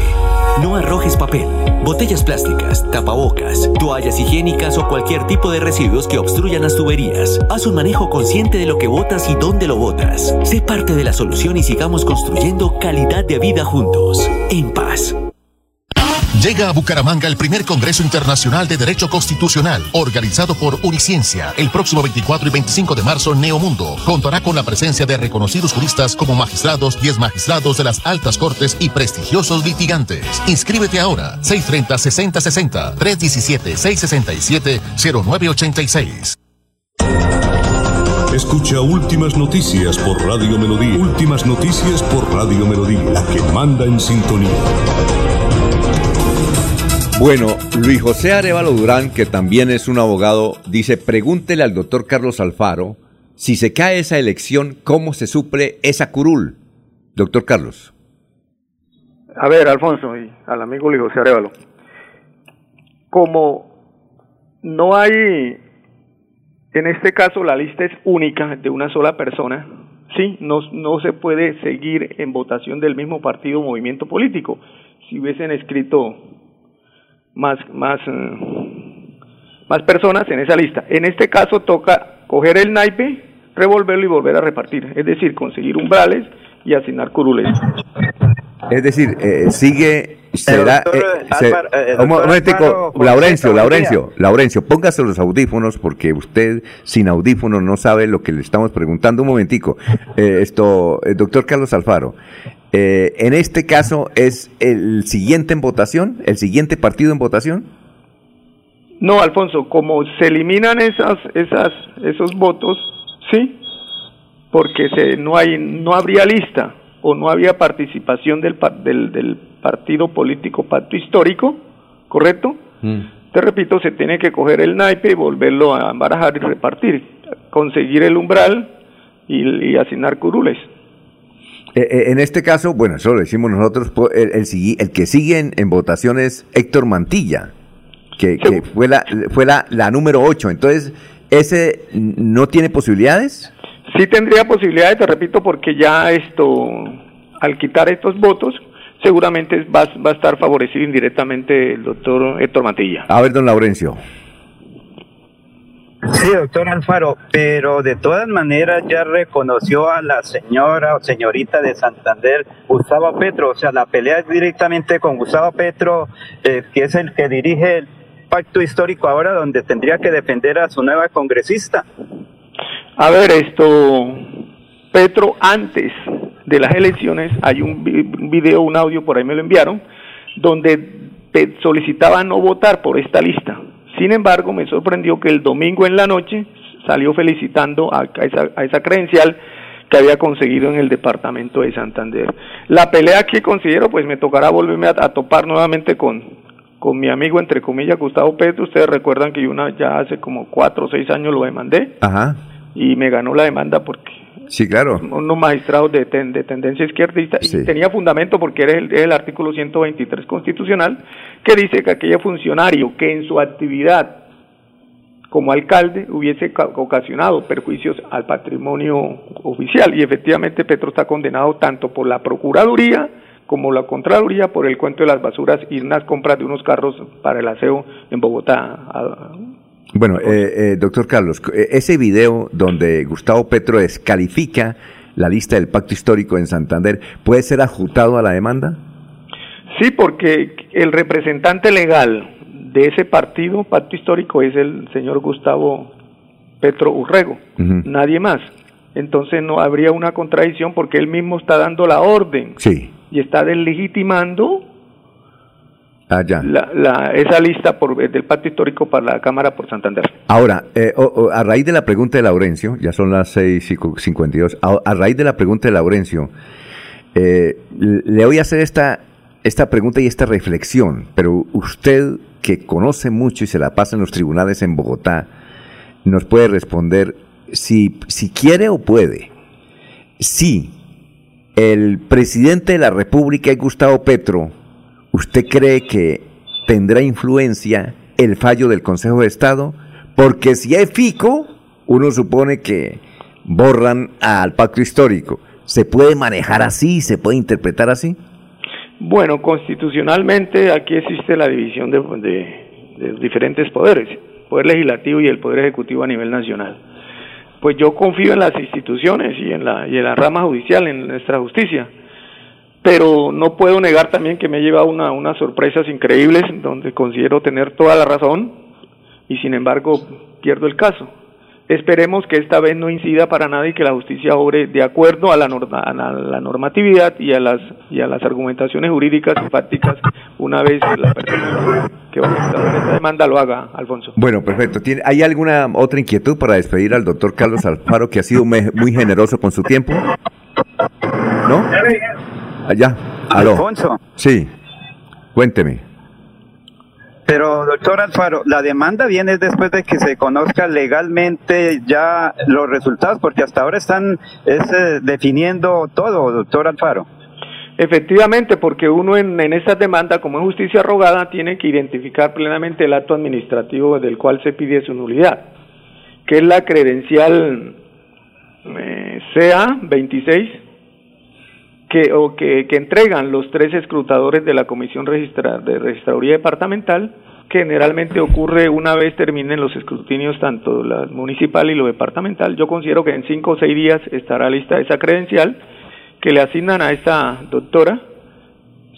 No arrojes papel, botellas plásticas, tapabocas, toallas higiénicas o cualquier tipo de residuos que obstruyan las tuberías. Haz un manejo consciente de lo que botas y dónde lo botas. Sé parte de la solución y sigamos construyendo calidad de vida juntos. En paz. Llega a Bucaramanga el primer Congreso Internacional de Derecho Constitucional, organizado por Uniciencia. El próximo 24 y 25 de marzo, Neomundo contará con la presencia de reconocidos juristas como magistrados y magistrados de las altas cortes y prestigiosos litigantes. Inscríbete ahora, 630-6060, 317-667-0986. Escucha Últimas Noticias por Radio Melodía. Últimas Noticias por Radio Melodía, la que manda en sintonía. Bueno, Luis José Arevalo Durán, que también es un abogado, dice, pregúntele al doctor Carlos Alfaro si se cae esa elección, ¿cómo se suple esa curul? Doctor Carlos. A ver, Alfonso, y al amigo Luis José Arevalo. Como no hay, en este caso la lista es única de una sola persona, sí, no, no se puede seguir en votación del mismo partido o movimiento político. Si hubiesen escrito más, más, eh, más personas en esa lista. En este caso toca coger el naipe, revolverlo y volver a repartir, es decir, conseguir umbrales y asignar curules. Es decir, eh, sigue, será... Eh, un momentico, Laurencio, Laurencio, Laurencio, póngase los audífonos porque usted sin audífonos no sabe lo que le estamos preguntando. Un momentico, esto, el doctor Carlos Alfaro, eh, en este caso, ¿es el siguiente en votación? ¿El siguiente partido en votación? No, Alfonso, como se eliminan esas, esas, esos votos, sí, porque se, no, hay, no habría lista o no había participación del, del, del partido político pacto histórico, ¿correcto? Mm. Te repito, se tiene que coger el naipe y volverlo a embarajar y repartir, conseguir el umbral y, y asignar curules. Eh, eh, en este caso, bueno, eso lo decimos nosotros, el, el, que sigue en, votación es Héctor Mantilla, que, fue, la, fue la, la número 8. Entonces, ¿ese no tiene posibilidades? Sí tendría posibilidades, te repito, porque ya esto, al quitar estos votos, seguramente va, va a estar favorecido indirectamente el doctor Héctor Mantilla. A ver, don Laurencio. Sí, doctor Alfaro, pero de todas maneras ya reconoció a la señora o señorita de Santander, Gustavo Petro, o sea, la pelea es directamente con Gustavo Petro, eh, que es el que dirige el pacto histórico ahora, donde tendría que defender a su nueva congresista. A ver, esto, Petro, antes de las elecciones, hay un video, un audio, por ahí me lo enviaron, donde solicitaba no votar por esta lista sin embargo, me sorprendió que el domingo en la noche salió felicitando a, esa, a esa credencial que había conseguido en el departamento de Santander. La pelea que considero, pues me tocará volverme a, topar nuevamente con, con mi amigo, entre comillas, Gustavo Petro. Ustedes recuerdan que yo una, ya hace como cuatro o seis años lo demandé. Ajá. Y me ganó la demanda porque Sí, claro. Unos magistrados de, de tendencia izquierdista y tenía fundamento porque era el, el, artículo 123 constitucional que dice que aquel funcionario que en su actividad como alcalde hubiese ocasionado perjuicios al patrimonio oficial y efectivamente Petro está condenado tanto por la Procuraduría como la Contraloría por el cuento de las basuras y unas compras de unos carros para el aseo en Bogotá. Bueno, eh, eh, doctor Carlos, eh, ese video donde Gustavo Petro descalifica la lista del pacto histórico en Santander, ¿puede ser adjutado a la demanda? Sí, porque el representante legal de ese partido, pacto histórico, es el señor Gustavo Petro Urrego, nadie más. Entonces no habría una contradicción porque él mismo está dando la orden sí. y está deslegitimando Ah, ya. la, la, esa lista por, del pacto histórico para la Cámara por Santander. Ahora, eh, a raíz de la pregunta de Laurencio, ya son las 6.52, a, a raíz de la pregunta de Laurencio, eh, le voy a hacer esta, esta pregunta y esta reflexión, pero usted que conoce mucho y se la pasa en los tribunales en Bogotá, nos puede responder si, si quiere o puede. Si el presidente de la República Gustavo Petro, ¿usted cree que tendrá influencia el fallo del Consejo de Estado? Porque si es FICO, uno supone que borran al pacto histórico. ¿Se puede manejar así? ¿Se puede interpretar así? Bueno, constitucionalmente aquí existe la división de, diferentes poderes, poder legislativo y el poder ejecutivo a nivel nacional. Pues yo confío en las instituciones y en la, y en la rama judicial, en nuestra justicia. Pero no puedo negar también que me he llevado una, unas sorpresas increíbles donde considero tener toda la razón y sin embargo pierdo el caso. Esperemos que esta vez no incida para nada y que la justicia obre de acuerdo a la, norma- a la, normatividad y a las y a las argumentaciones jurídicas y fácticas una vez la persona que va a presentar esta demanda lo haga, Alfonso. Bueno, perfecto. ¿Tiene, ¿Hay alguna otra inquietud para despedir al doctor Carlos Alfaro, que ha sido muy generoso con su tiempo? ¿No? Allá. Aló. Alfonso. Sí. Cuénteme. Pero, doctor Alfaro, la demanda viene después de que se conozca legalmente ya los resultados, porque hasta ahora están es, eh, definiendo todo, doctor Alfaro. Efectivamente, porque uno en, en esta demanda, como es justicia rogada, tiene que identificar plenamente el acto administrativo del cual se pide su nulidad, que es la credencial eh, CA 26, que, o que, entregan los tres escrutadores de la Comisión Registra- de Registraduría Departamental, que generalmente ocurre una vez terminen los escrutinios tanto la municipal y lo departamental. Yo considero que en cinco o seis días estará lista esa credencial que le asignan a esta doctora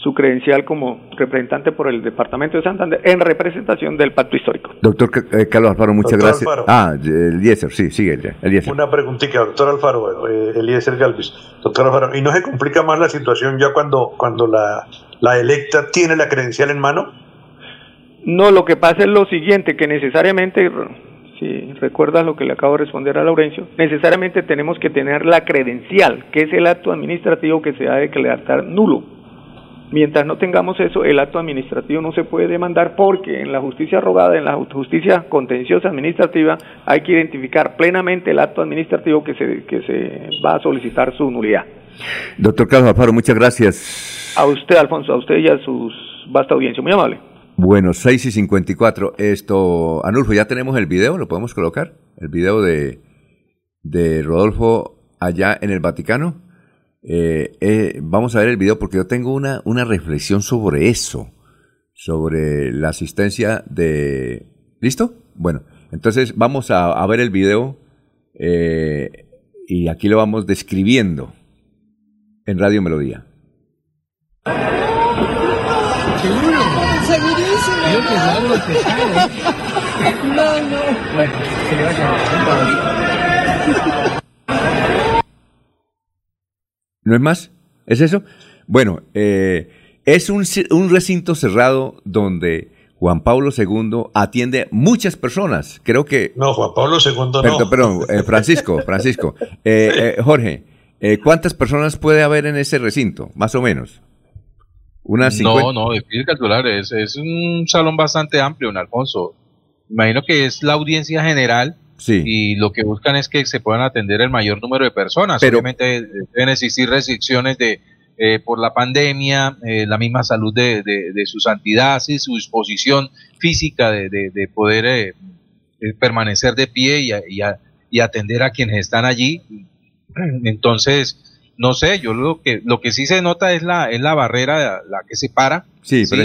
su credencial como representante por el Departamento de Santander en representación del Pacto Histórico. Doctor eh, Carlos Alfaro, muchas Doctor gracias. Alfaro. Ah, Eliezer, sí, sigue, Eliezer. Una preguntita, doctor Alfaro, eh, Eliezer Galvis. Doctor Alfaro, ¿y no se complica más la situación ya cuando, cuando la, la electa tiene la credencial en mano? No, lo que pasa es lo siguiente, que necesariamente, si recuerdas lo que le acabo de responder a Laurencio, necesariamente tenemos que tener la credencial, que es el acto administrativo que se ha de declarar nulo. Mientras no tengamos eso, el acto administrativo no se puede demandar porque en la justicia rogada, en la justicia contenciosa administrativa, hay que identificar plenamente el acto administrativo que se, que se va a solicitar su nulidad. Doctor Carlos Alfaro, muchas gracias. A usted, Alfonso, a usted y a su vasta audiencia, muy amable. Bueno, 6 y 54. Esto, Anulfo, ¿ya tenemos el video? ¿Lo podemos colocar? El video de, de Rodolfo allá en el Vaticano. Eh, eh, vamos a ver el video porque yo tengo una, una reflexión sobre eso, sobre la asistencia de... ¿Listo? Bueno, entonces vamos a, a ver el video eh, y aquí lo vamos describiendo en Radio Melodía. Segurísimo. Creo que. No, no. Bueno, que le vaya ¿No es más? ¿Es eso? Bueno, eh, es un, un recinto cerrado donde Juan Pablo II atiende muchas personas. Creo que... No, Juan Pablo II no. Perdón, perdón, eh, Francisco, Francisco. Eh, eh, Jorge, eh, ¿cuántas personas puede haber en ese recinto? Más o menos. Unas 50. No, no, difícil calcular. Es, es un salón bastante amplio, don Alfonso. Imagino que es la audiencia general Sí. y lo que buscan es que se puedan atender el mayor número de personas. Pero- Obviamente eh, deben existir restricciones de eh, por la pandemia, eh, la misma salud de, de- de su santidad, sí, su disposición física de, de- de poder eh, permanecer de pie y, a- y a- y atender a quienes están allí. Entonces, no sé, yo lo que lo que sí se nota es la es la barrera la que separa. Sí, pero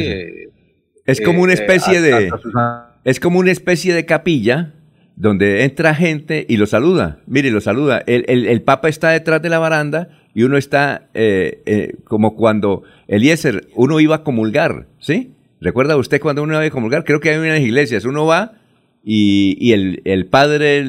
es, como una especie hasta- de hasta es como una especie de capilla donde entra gente y lo saluda. Mire, lo saluda. El, el- Papa está detrás de la baranda y uno está eh, eh, como cuando Eliezer, uno iba a comulgar, ¿sí? ¿Recuerda usted cuando uno iba a comulgar? Creo que hay unas iglesias, uno va y, y el, el padre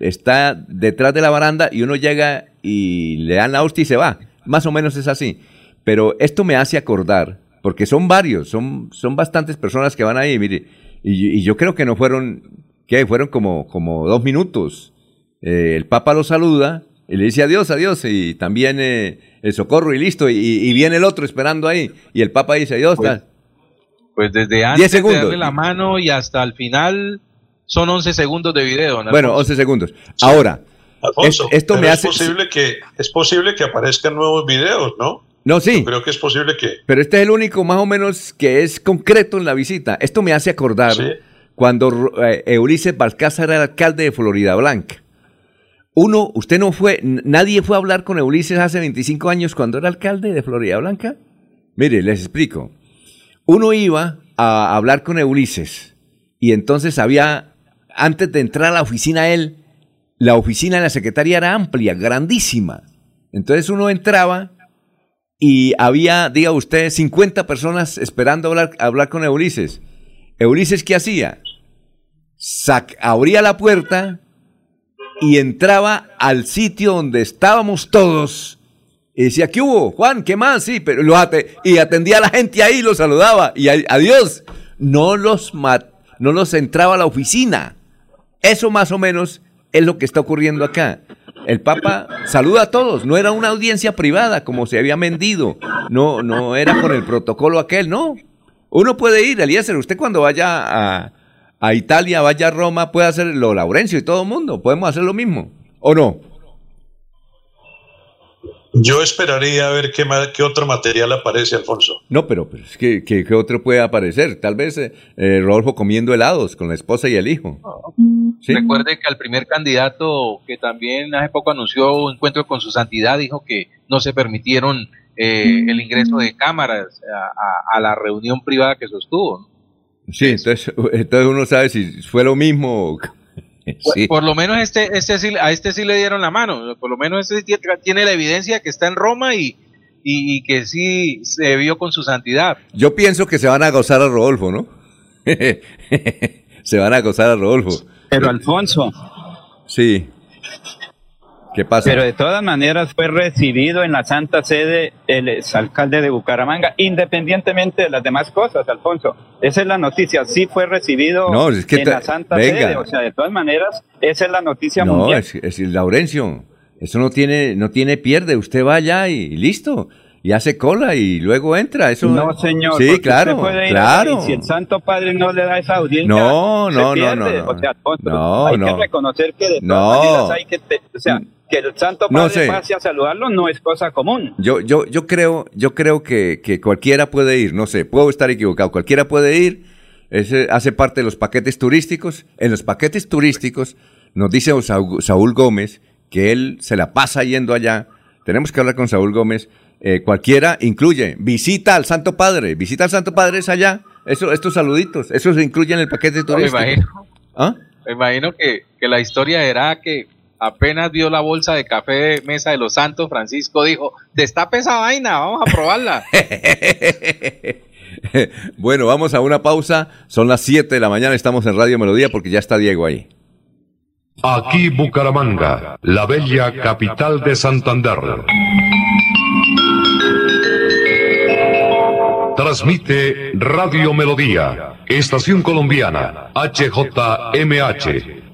está detrás de la baranda y uno llega y le dan la hostia y se va. Más o menos es así. Pero esto me hace acordar, porque son varios, son, son bastantes personas que van ahí, mire, y yo creo que no fueron, que fueron como, como dos minutos. Eh, el Papa lo saluda y le dice adiós, adiós, y también eh, el socorro y listo, y, y viene el otro esperando ahí, y el Papa dice adiós. Pues. Pues desde Diez antes de segundos. darle la mano y hasta el final son 11 segundos de video. ¿no, Bueno, Alfonso? 11 segundos. Ahora, Alfonso, es- esto me es hace... posible que es posible que aparezcan nuevos videos, ¿no? No, sí. Creo que es posible que Pero este es el único más o menos que es concreto en la visita. Esto me hace acordar cuando eh, Balcázar era alcalde de Florida Blanca. Uno, usted no fue, nadie fue a hablar con Ulises hace 25 años cuando era alcalde de Florida Blanca. Mire, les explico. Uno iba a hablar con Ulises y entonces había, antes de entrar a la oficina él, la oficina de la secretaria era amplia, grandísima. Entonces uno entraba y había, diga usted, 50 personas esperando hablar, hablar con Ulises. Ulises, ¿qué hacía? Abría la puerta y entraba al sitio donde estábamos todos. Y decía, ¿qué hubo? Juan, ¿qué más? Sí, pero lo ate- y atendía a la gente ahí, los saludaba. Y adiós. No los, no los entraba a la oficina. Eso más o menos es lo que está ocurriendo acá. El Papa saluda a todos, no era una audiencia privada como se había vendido, no, no era con el protocolo aquel, no. Uno puede ir, Eliezer, usted cuando vaya a, a Italia, vaya a Roma, puede hacerlo, Laurencio y todo el mundo, podemos hacer lo mismo, ¿o no? yo esperaría a ver qué, qué otro material aparece, Alfonso. No, pero, pero es que, que- que otro puede aparecer, tal vez eh, eh, Rodolfo comiendo helados con la esposa y el hijo. Sí. Recuerde que al primer candidato que también hace poco anunció un encuentro con su santidad dijo que no se permitieron eh, el ingreso de cámaras a, a- a la reunión privada que sostuvo. Sí, entonces, entonces uno sabe si fue lo mismo. Sí. Por lo menos este, este sí- a este sí le dieron la mano. Por lo menos este tie- tiene la evidencia que está en Roma y, y- y que sí se vio con su santidad. Yo pienso que se van a gozar a Rodolfo, ¿no? se van a gozar a Rodolfo. Pero Alfonso, Sí. ¿Qué pasa? pero de todas maneras fue recibido en la Santa Sede el exalcalde de Bucaramanga, independientemente de las demás cosas, Alfonso. Esa es la noticia, sí fue recibido No, es que en la Santa venga. Sede, o sea, de todas maneras, esa es la noticia no, mundial. es, es Laurencio. Eso no tiene, no tiene pierde. Usted va allá y listo. Y hace cola y luego entra. Eso No, señor. Sí, claro, puede ir claro. y si el Santo Padre no le da esa audiencia, No, no, no, pierde. no, no. O sea, Alfonso, No, hay no. que reconocer que de todas No. maneras hay que, te- o sea, que el Santo No Padre sé. pase a saludarlo no es cosa común. Yo, yo, yo creo, yo creo que, que cualquiera puede ir, no sé, puedo estar equivocado, cualquiera puede ir, ese hace parte de los paquetes turísticos. En los paquetes turísticos nos dice Saúl, Gómez que él se la pasa yendo allá. Tenemos que hablar con Saúl Gómez. Eh, cualquiera incluye visita al Santo Padre, visita al Santo Padre es allá. Eso, estos saluditos, eso se incluye en el paquete Me turístico. imagino, ¿Ah? me imagino que, que la historia era que apenas vio la bolsa de café de mesa de los santos, Francisco dijo, destape esa vaina, vamos a probarla. bueno, vamos a una pausa. Son las 7 de la mañana, estamos en Radio Melodía porque ya está Diego ahí. Aquí Bucaramanga, la bella capital de Santander. Transmite Radio Melodía, Estación Colombiana, HJMH,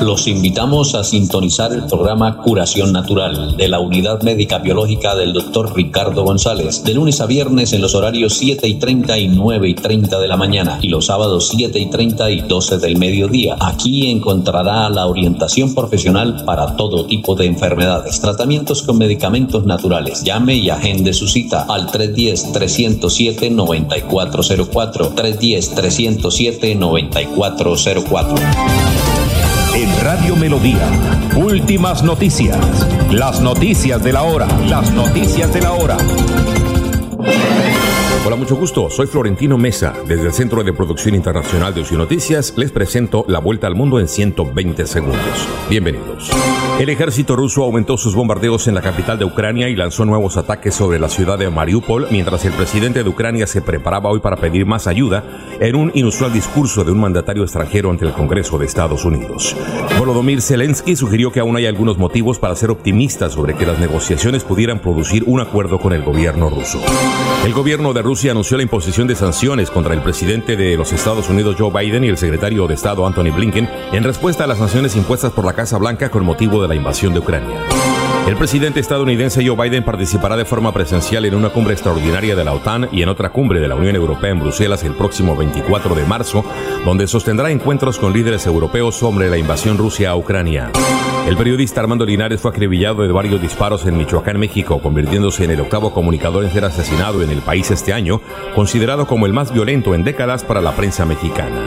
los invitamos a sintonizar el programa Curación Natural de la Unidad Médica Biológica del Dr. Ricardo González, de lunes a viernes en los horarios 7 y 30 y 9 y 30 de la mañana y los sábados 7 y 30 y 12 del mediodía. Aquí encontrará la orientación profesional para todo tipo de enfermedades, tratamientos con medicamentos naturales. Llame y agende su cita al 310-307-9404. 310-307-9404. En Radio Melodía, últimas noticias. Las noticias de la hora. Las noticias de la hora. Hola, mucho gusto. Soy Florentino Mesa. Desde el Centro de Producción Internacional de Noticias les presento la vuelta al mundo en 120 segundos. Bienvenidos. El ejército ruso aumentó sus bombardeos en la capital de Ucrania y lanzó nuevos ataques sobre la ciudad de Mariupol, mientras el presidente de Ucrania se preparaba hoy para pedir más ayuda en un inusual discurso de un mandatario extranjero ante el Congreso de Estados Unidos. Volodymyr Zelensky sugirió que aún hay algunos motivos para ser optimistas sobre que las negociaciones pudieran producir un acuerdo con el gobierno ruso. El gobierno de Rusia anunció la imposición de sanciones contra el presidente de los Estados Unidos Joe Biden y el secretario de Estado Anthony Blinken en respuesta a las sanciones impuestas por la Casa Blanca con motivo de la invasión de Ucrania. El presidente estadounidense Joe Biden participará de forma presencial en una cumbre extraordinaria de la OTAN y en otra cumbre de la Unión Europea en Bruselas el próximo 24 de marzo, donde sostendrá encuentros con líderes europeos sobre la invasión Rusia a Ucrania. El periodista Armando Linares fue acribillado de varios disparos en Michoacán, México, convirtiéndose en el octavo comunicador en ser asesinado en el país este año, considerado como el más violento en décadas para la prensa mexicana.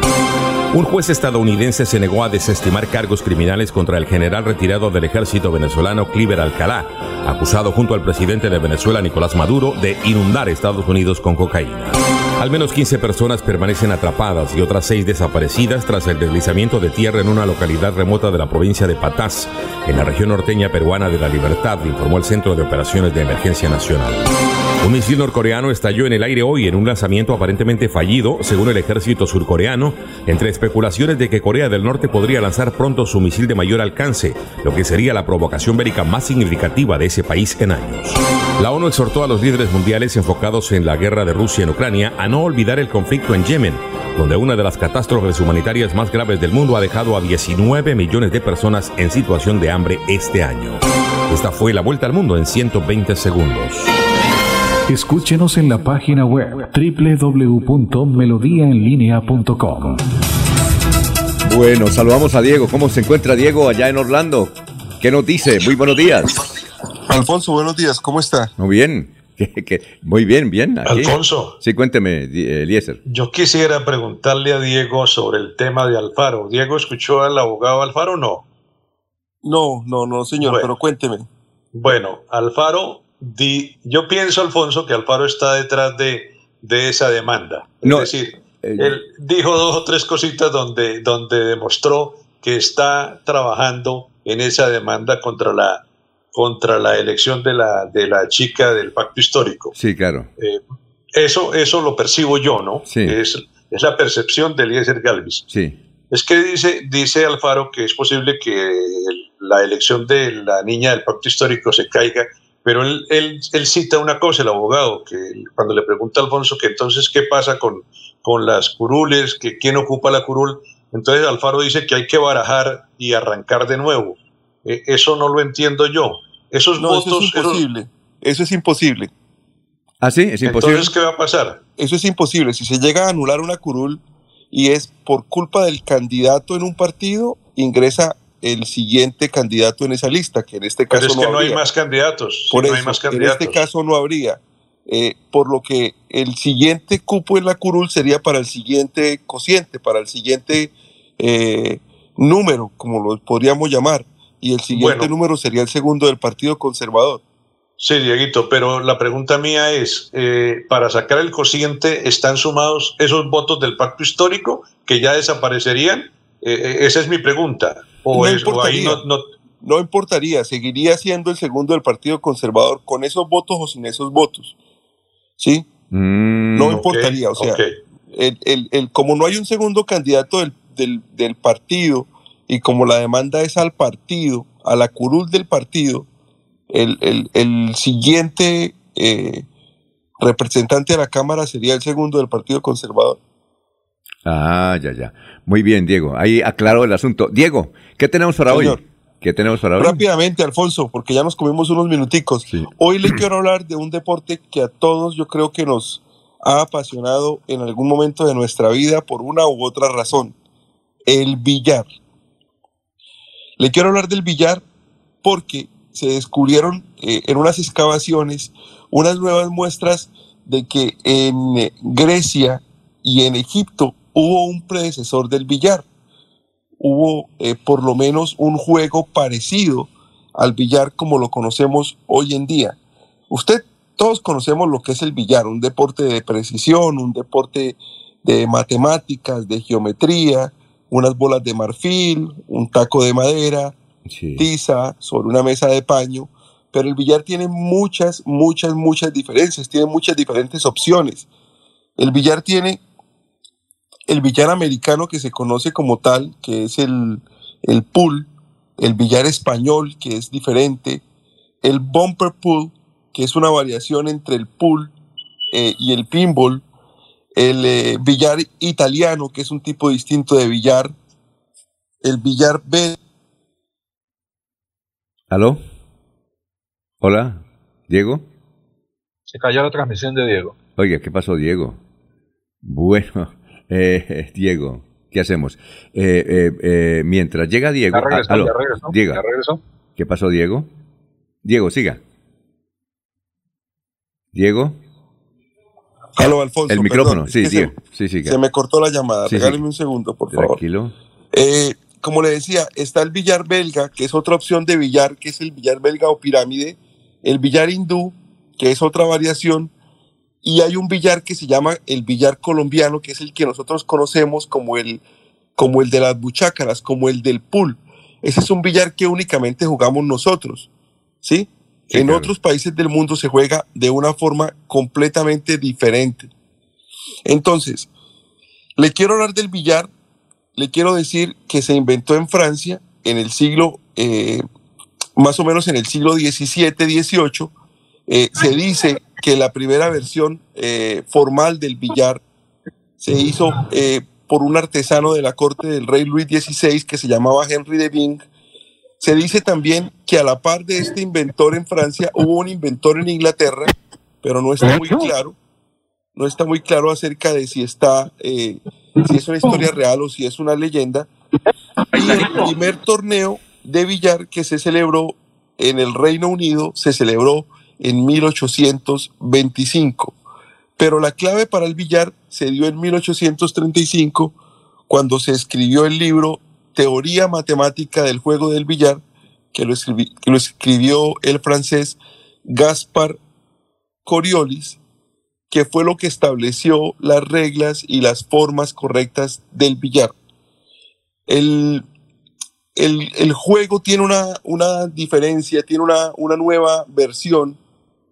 Un juez estadounidense se negó a desestimar cargos criminales contra el general retirado del ejército venezolano Cliver Alcalá, acusado junto al presidente de Venezuela Nicolás Maduro de inundar Estados Unidos con cocaína. Al menos 15 personas permanecen atrapadas y otras 6 desaparecidas tras el deslizamiento de tierra en una localidad remota de la provincia de Patás, en la región norteña peruana de la Libertad, informó el Centro de Operaciones de Emergencia Nacional. Un misil norcoreano estalló en el aire hoy en un lanzamiento aparentemente fallido, según el ejército surcoreano, entre especulaciones de que Corea del Norte podría lanzar pronto su misil de mayor alcance, lo que sería la provocación bélica más significativa de ese país en años. La ONU exhortó a los líderes mundiales enfocados en la guerra de Rusia en Ucrania a no olvidar el conflicto en Yemen, donde una de las catástrofes humanitarias más graves del mundo ha dejado a 19 millones de personas en situación de hambre este año. Esta fue la vuelta al mundo en 120 segundos. Escúchenos en la página web www.melodiaenlinea.com. Bueno, saludamos a Diego. ¿Cómo se encuentra Diego allá en Orlando? ¿Qué nos dice? Muy buenos días. Alfonso, buenos días. ¿Cómo está? Muy bien. Muy bien, bien. aquí. Alfonso. Sí, cuénteme, Di- Eliezer. Yo quisiera preguntarle a Diego sobre el tema de Alfaro. ¿Diego escuchó al abogado Alfaro o no? No, no, no, señor, Bueno. pero cuénteme. Bueno, Alfaro, di- yo pienso, Alfonso, que Alfaro está detrás de, de esa demanda. Es No, decir, eh, él dijo dos o tres cositas donde, donde demostró que está trabajando en esa demanda contra la, contra la elección de la, de la chica del pacto histórico. Sí, claro. Eh, eso, eso lo percibo yo, ¿no? Sí. Es, es la percepción de Eliezer Galvis. Sí. Es que dice, dice Alfaro que es posible que el- la elección de la niña del pacto histórico se caiga, pero él, él, él cita una cosa, el abogado, que cuando le pregunta a Alfonso que entonces qué pasa con, con las curules, que quién ocupa la curul, entonces Alfaro dice que hay que barajar y arrancar de nuevo. Eh, eso no lo entiendo yo. Esos No, eso votos... es imposible. Eso es imposible. ¿Ah, sí? Es imposible. Entonces, ¿qué va a pasar? Eso es imposible. Si se llega a anular una curul y es por culpa del candidato en un partido, ingresa el siguiente candidato en esa lista, que en este Pero caso es que no hay habría. más candidatos. Por no eso, hay más en candidatos. este caso no habría. Eh, por lo que el siguiente cupo en la curul sería para el siguiente cociente, para el siguiente eh, número, como lo podríamos llamar. Y el siguiente Bueno. número sería el segundo del Partido Conservador. Sí, Dieguito, pero la pregunta mía es, eh, para sacar el cociente, ¿están sumados esos votos del pacto histórico que ya desaparecerían? Eh, esa es mi pregunta. O, No es- o ahí importaría. no, no- No importaría, seguiría siendo el segundo del Partido Conservador con esos votos o sin esos votos. ¿Sí? no Mm, importaría, o sea, el, el- el- como no hay un segundo candidato del, del- del partido y como la demanda es al partido, a la curul del partido, el, el- el siguiente eh, representante de la Cámara sería el segundo del Partido Conservador. Ah, ya, ya. Muy bien, Diego. Ahí aclaro el asunto. Diego, ¿qué tenemos para Señor. hoy? ¿Qué tenemos para hoy? Rápidamente, Alfonso, porque ya nos comimos unos minuticos. Hoy le quiero hablar de un deporte que a todos yo creo que nos ha apasionado en algún momento de nuestra vida por una u otra razón. El billar. Le quiero hablar del billar porque se descubrieron eh, en unas excavaciones unas nuevas muestras de que en eh, Grecia y en Egipto hubo un predecesor del billar. Hubo eh, por lo menos un juego parecido al billar como lo conocemos hoy en día. Usted, todos conocemos lo que es el billar, un deporte de precisión, un deporte de matemáticas, de geometría, unas bolas de marfil, un taco de madera, tiza sobre una mesa de paño, pero el billar tiene muchas, muchas, muchas diferencias, tiene muchas diferentes opciones. El billar tiene el billar americano que se conoce como tal, que es el, el pool, el billar español, que es diferente, el bumper pool, que es una variación entre el pool eh, y el pinball, el eh, billar italiano, que es un tipo distinto de billar, el billar B. ¿Aló? Hola, Diego. Se cayó la transmisión de Diego. Oiga, ¿qué pasó, Diego? Bueno, eh, Diego, ¿qué hacemos? Eh, eh, eh, mientras llega Diego. Ya regresó, ah, aló, ya regresó, Diego. ya regresó. ¿Qué pasó, Diego? Diego, siga. Diego. Aló, Alfonso. El micrófono, sí, Diego. Sí, siga. Se me cortó la llamada. Sí, sí. Regáleme un segundo, por favor. Tranquilo. Eh, como le decía, está el billar belga, que es otra opción de billar, que es el billar belga o pirámide, el billar hindú, que es otra variación, y hay un billar que se llama el billar colombiano, que es el que nosotros conocemos como el, como el de las buchácaras, como el del pool. Ese es un billar que únicamente jugamos nosotros, ¿sí? Sí, en claro. otros países del mundo se juega de una forma completamente diferente. Entonces, le quiero hablar del billar, le quiero decir que se inventó en Francia en el siglo, eh, más o menos en el siglo XVII, XVIII. Eh, se dice que la primera versión eh, formal del billar se hizo eh, por un artesano de la corte del rey Luis XVI que se llamaba Henry de Bing. Se dice también que a la par de este inventor en Francia hubo un inventor en Inglaterra, pero no está muy claro no está muy claro acerca de si está, eh, si es una historia real o si es una leyenda. Y el primer torneo de billar que se celebró en el Reino Unido se celebró en 1825. Pero la clave para el billar se dio en 1835 cuando se escribió el libro Teoría Matemática del Juego del Billar, que lo, escribió el francés Gaspar Coriolis, que fue lo que estableció las reglas y las formas correctas del billar. El, el- el juego tiene una, una diferencia, tiene una, una nueva versión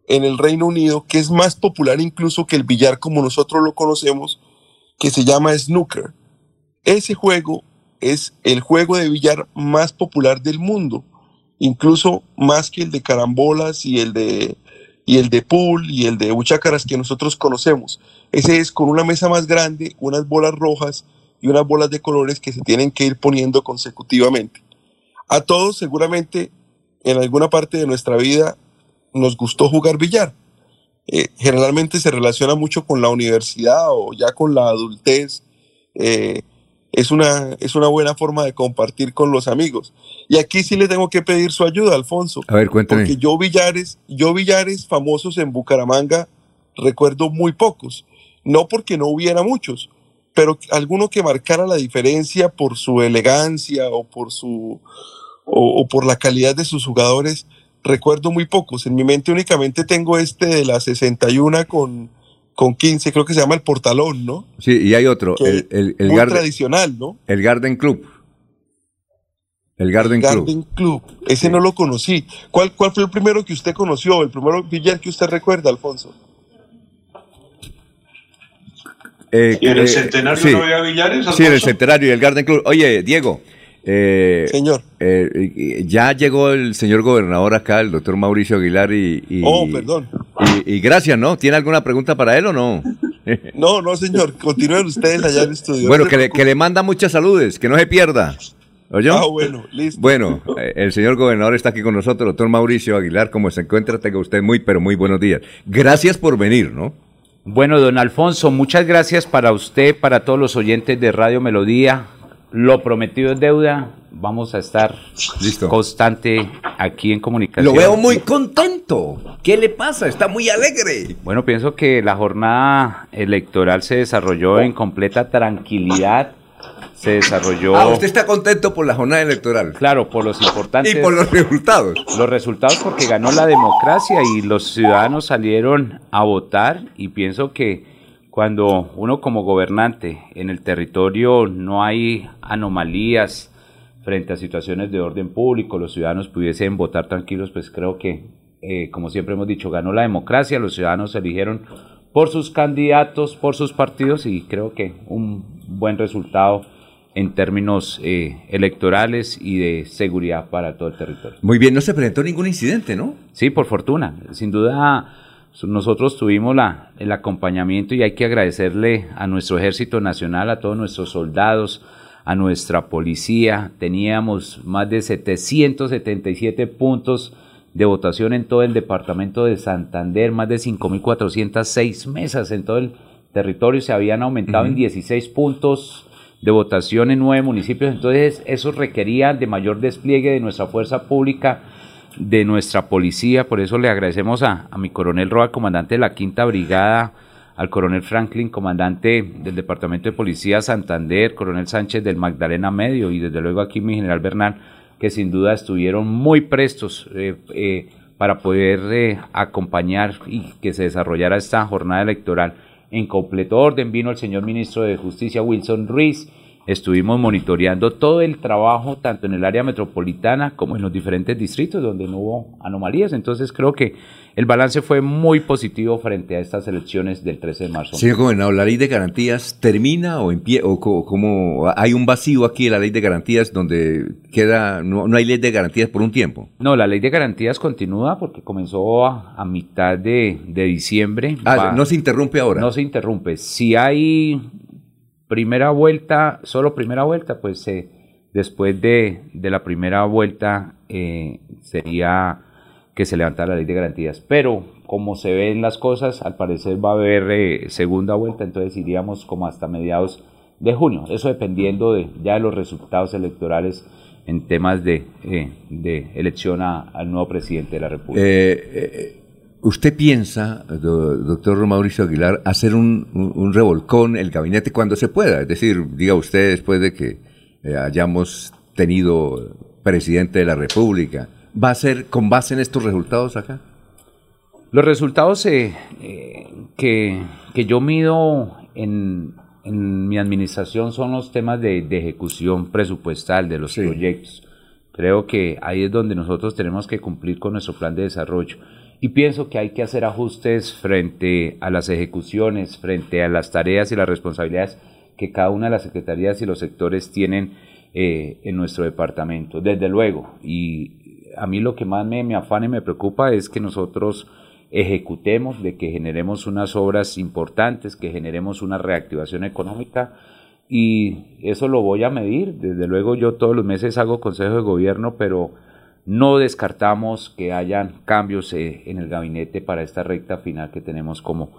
en el Reino Unido que es más popular incluso que el billar como nosotros lo conocemos, que se llama snooker. Ese juego es el juego de billar más popular del mundo, incluso más que el de carambolas y el de y el de pool y el de buchácaras que nosotros conocemos. Ese es con una mesa más grande, unas bolas rojas y unas bolas de colores que se tienen que ir poniendo consecutivamente. A todos seguramente en alguna parte de nuestra vida nos gustó jugar billar. Eh, generalmente se relaciona mucho con la universidad o ya con la adultez. Eh, es, una, es una buena forma de compartir con los amigos. Y aquí sí le tengo que pedir su ayuda, Alfonso. A ver, cuéntame. Porque yo billares, yo billares famosos en Bucaramanga recuerdo muy pocos. No porque no hubiera muchos, pero alguno que marcara la diferencia por su elegancia o por su o, o por la calidad de sus jugadores, recuerdo muy pocos. En mi mente únicamente tengo este de la 61 con, con 15, creo que se llama el Portalón, ¿no? Sí, y hay otro, Que el, el, el muy Garden, tradicional, ¿no? el Garden Club. El Garden, Club. Garden Club. Ese no lo conocí. ¿Cuál, ¿Cuál fue el primero que usted conoció? El primero billar que usted recuerda, Alfonso. Eh, ¿Y en el eh, centenario sí. no había billares? Sí, en el centenario y el Garden Club. Oye, Diego. Eh, Señor. eh, ya llegó el señor gobernador acá, el doctor Mauricio Aguilar, y, y- Oh, perdón. y, y gracias, ¿no? ¿Tiene alguna pregunta para él o no? No, no, señor. Continúen ustedes allá en el estudio. Bueno, No que le, que le manda muchas saludes, que no se pierda. ¿Oyó? Ah, bueno, listo. Bueno, el señor gobernador está aquí con nosotros, doctor Mauricio Aguilar. ¿Cómo se encuentra? Tenga usted muy, pero muy buenos días. Gracias por venir, ¿no? Bueno, don Alfonso, muchas gracias para usted, para todos los oyentes de Radio Melodía. Lo prometido es deuda. Vamos a estar constante aquí en comunicación. Lo veo muy contento. ¿Qué le pasa? Está muy alegre. Bueno, pienso que la jornada electoral se desarrolló en completa tranquilidad. Se desarrolló. Ah, usted está contento por la jornada electoral. Claro, por los importantes. Y por los resultados. Los resultados porque ganó la democracia y los ciudadanos salieron a votar y pienso que cuando uno como gobernante en el territorio no hay anomalías frente a situaciones de orden público, los ciudadanos pudiesen votar tranquilos, pues creo que, eh, como siempre hemos dicho, ganó la democracia, los ciudadanos eligieron por sus candidatos, por sus partidos y creo que un buen resultado en términos eh, electorales y de seguridad para todo el territorio. Muy bien, no se presentó ningún incidente, ¿no? Sí, por fortuna. Sin duda, nosotros tuvimos la, el acompañamiento y hay que agradecerle a nuestro Ejército Nacional, a todos nuestros soldados, a nuestra policía. Teníamos más de 777 puntos de votación en todo el departamento de Santander, más de 5.406 mesas en todo el territorio. Se habían aumentado en 16 puntos de votación en nueve municipios, entonces eso requería de mayor despliegue de nuestra fuerza pública, de nuestra policía, por eso le agradecemos a, mi coronel Roa, comandante de la Quinta Brigada, al coronel Franklin, comandante del Departamento de Policía Santander, coronel Sánchez del Magdalena Medio y desde luego aquí mi general Bernal, que sin duda estuvieron muy prestos eh, eh, para poder eh, acompañar y que se desarrollara esta jornada electoral en completo orden. Vino el señor ministro de Justicia Wilson Ruiz. Estuvimos monitoreando todo el trabajo, tanto en el área metropolitana como en los diferentes distritos donde no hubo anomalías. Entonces creo que el balance fue muy positivo frente a estas elecciones del 13 de marzo. Señor gobernador, ¿la ley de garantías termina o, empie o co- como hay un vacío aquí en la ley de garantías donde queda no, no hay ley de garantías por un tiempo? No, la ley de garantías continúa porque comenzó a, a mitad de, de diciembre. Ah, Va- no se interrumpe ahora. No se interrumpe. Si hay primera vuelta, solo primera vuelta, pues eh, después de, de la primera vuelta eh, sería que se levantara la ley de garantías. Pero como se ven las cosas, al parecer va a haber eh, segunda vuelta, entonces iríamos como hasta mediados de junio. Eso dependiendo de ya de los resultados electorales en temas de, eh, de elección a- al nuevo presidente de la República. ¿Usted piensa, do- doctor Mauricio Aguilar, hacer un, un- un revolcón el gabinete cuando se pueda? Es decir, diga usted después de que eh, hayamos tenido presidente de la República, ¿va a ser con base en estos resultados acá? Los resultados eh, eh, que, que yo mido en, en mi administración son los temas de, de ejecución presupuestal de los proyectos. Creo que ahí es donde nosotros tenemos que cumplir con nuestro plan de desarrollo. Y pienso que hay que hacer ajustes frente a las ejecuciones, frente a las tareas y las responsabilidades que cada una de las secretarías y los sectores tienen eh, en nuestro departamento. Desde luego, y a mí lo que más me, me afana y me preocupa es que nosotros ejecutemos, de que generemos unas obras importantes, que generemos una reactivación económica y eso lo voy a medir. Desde luego yo todos los meses hago consejo de gobierno, pero no descartamos que hayan cambios eh, en el gabinete para esta recta final que tenemos como,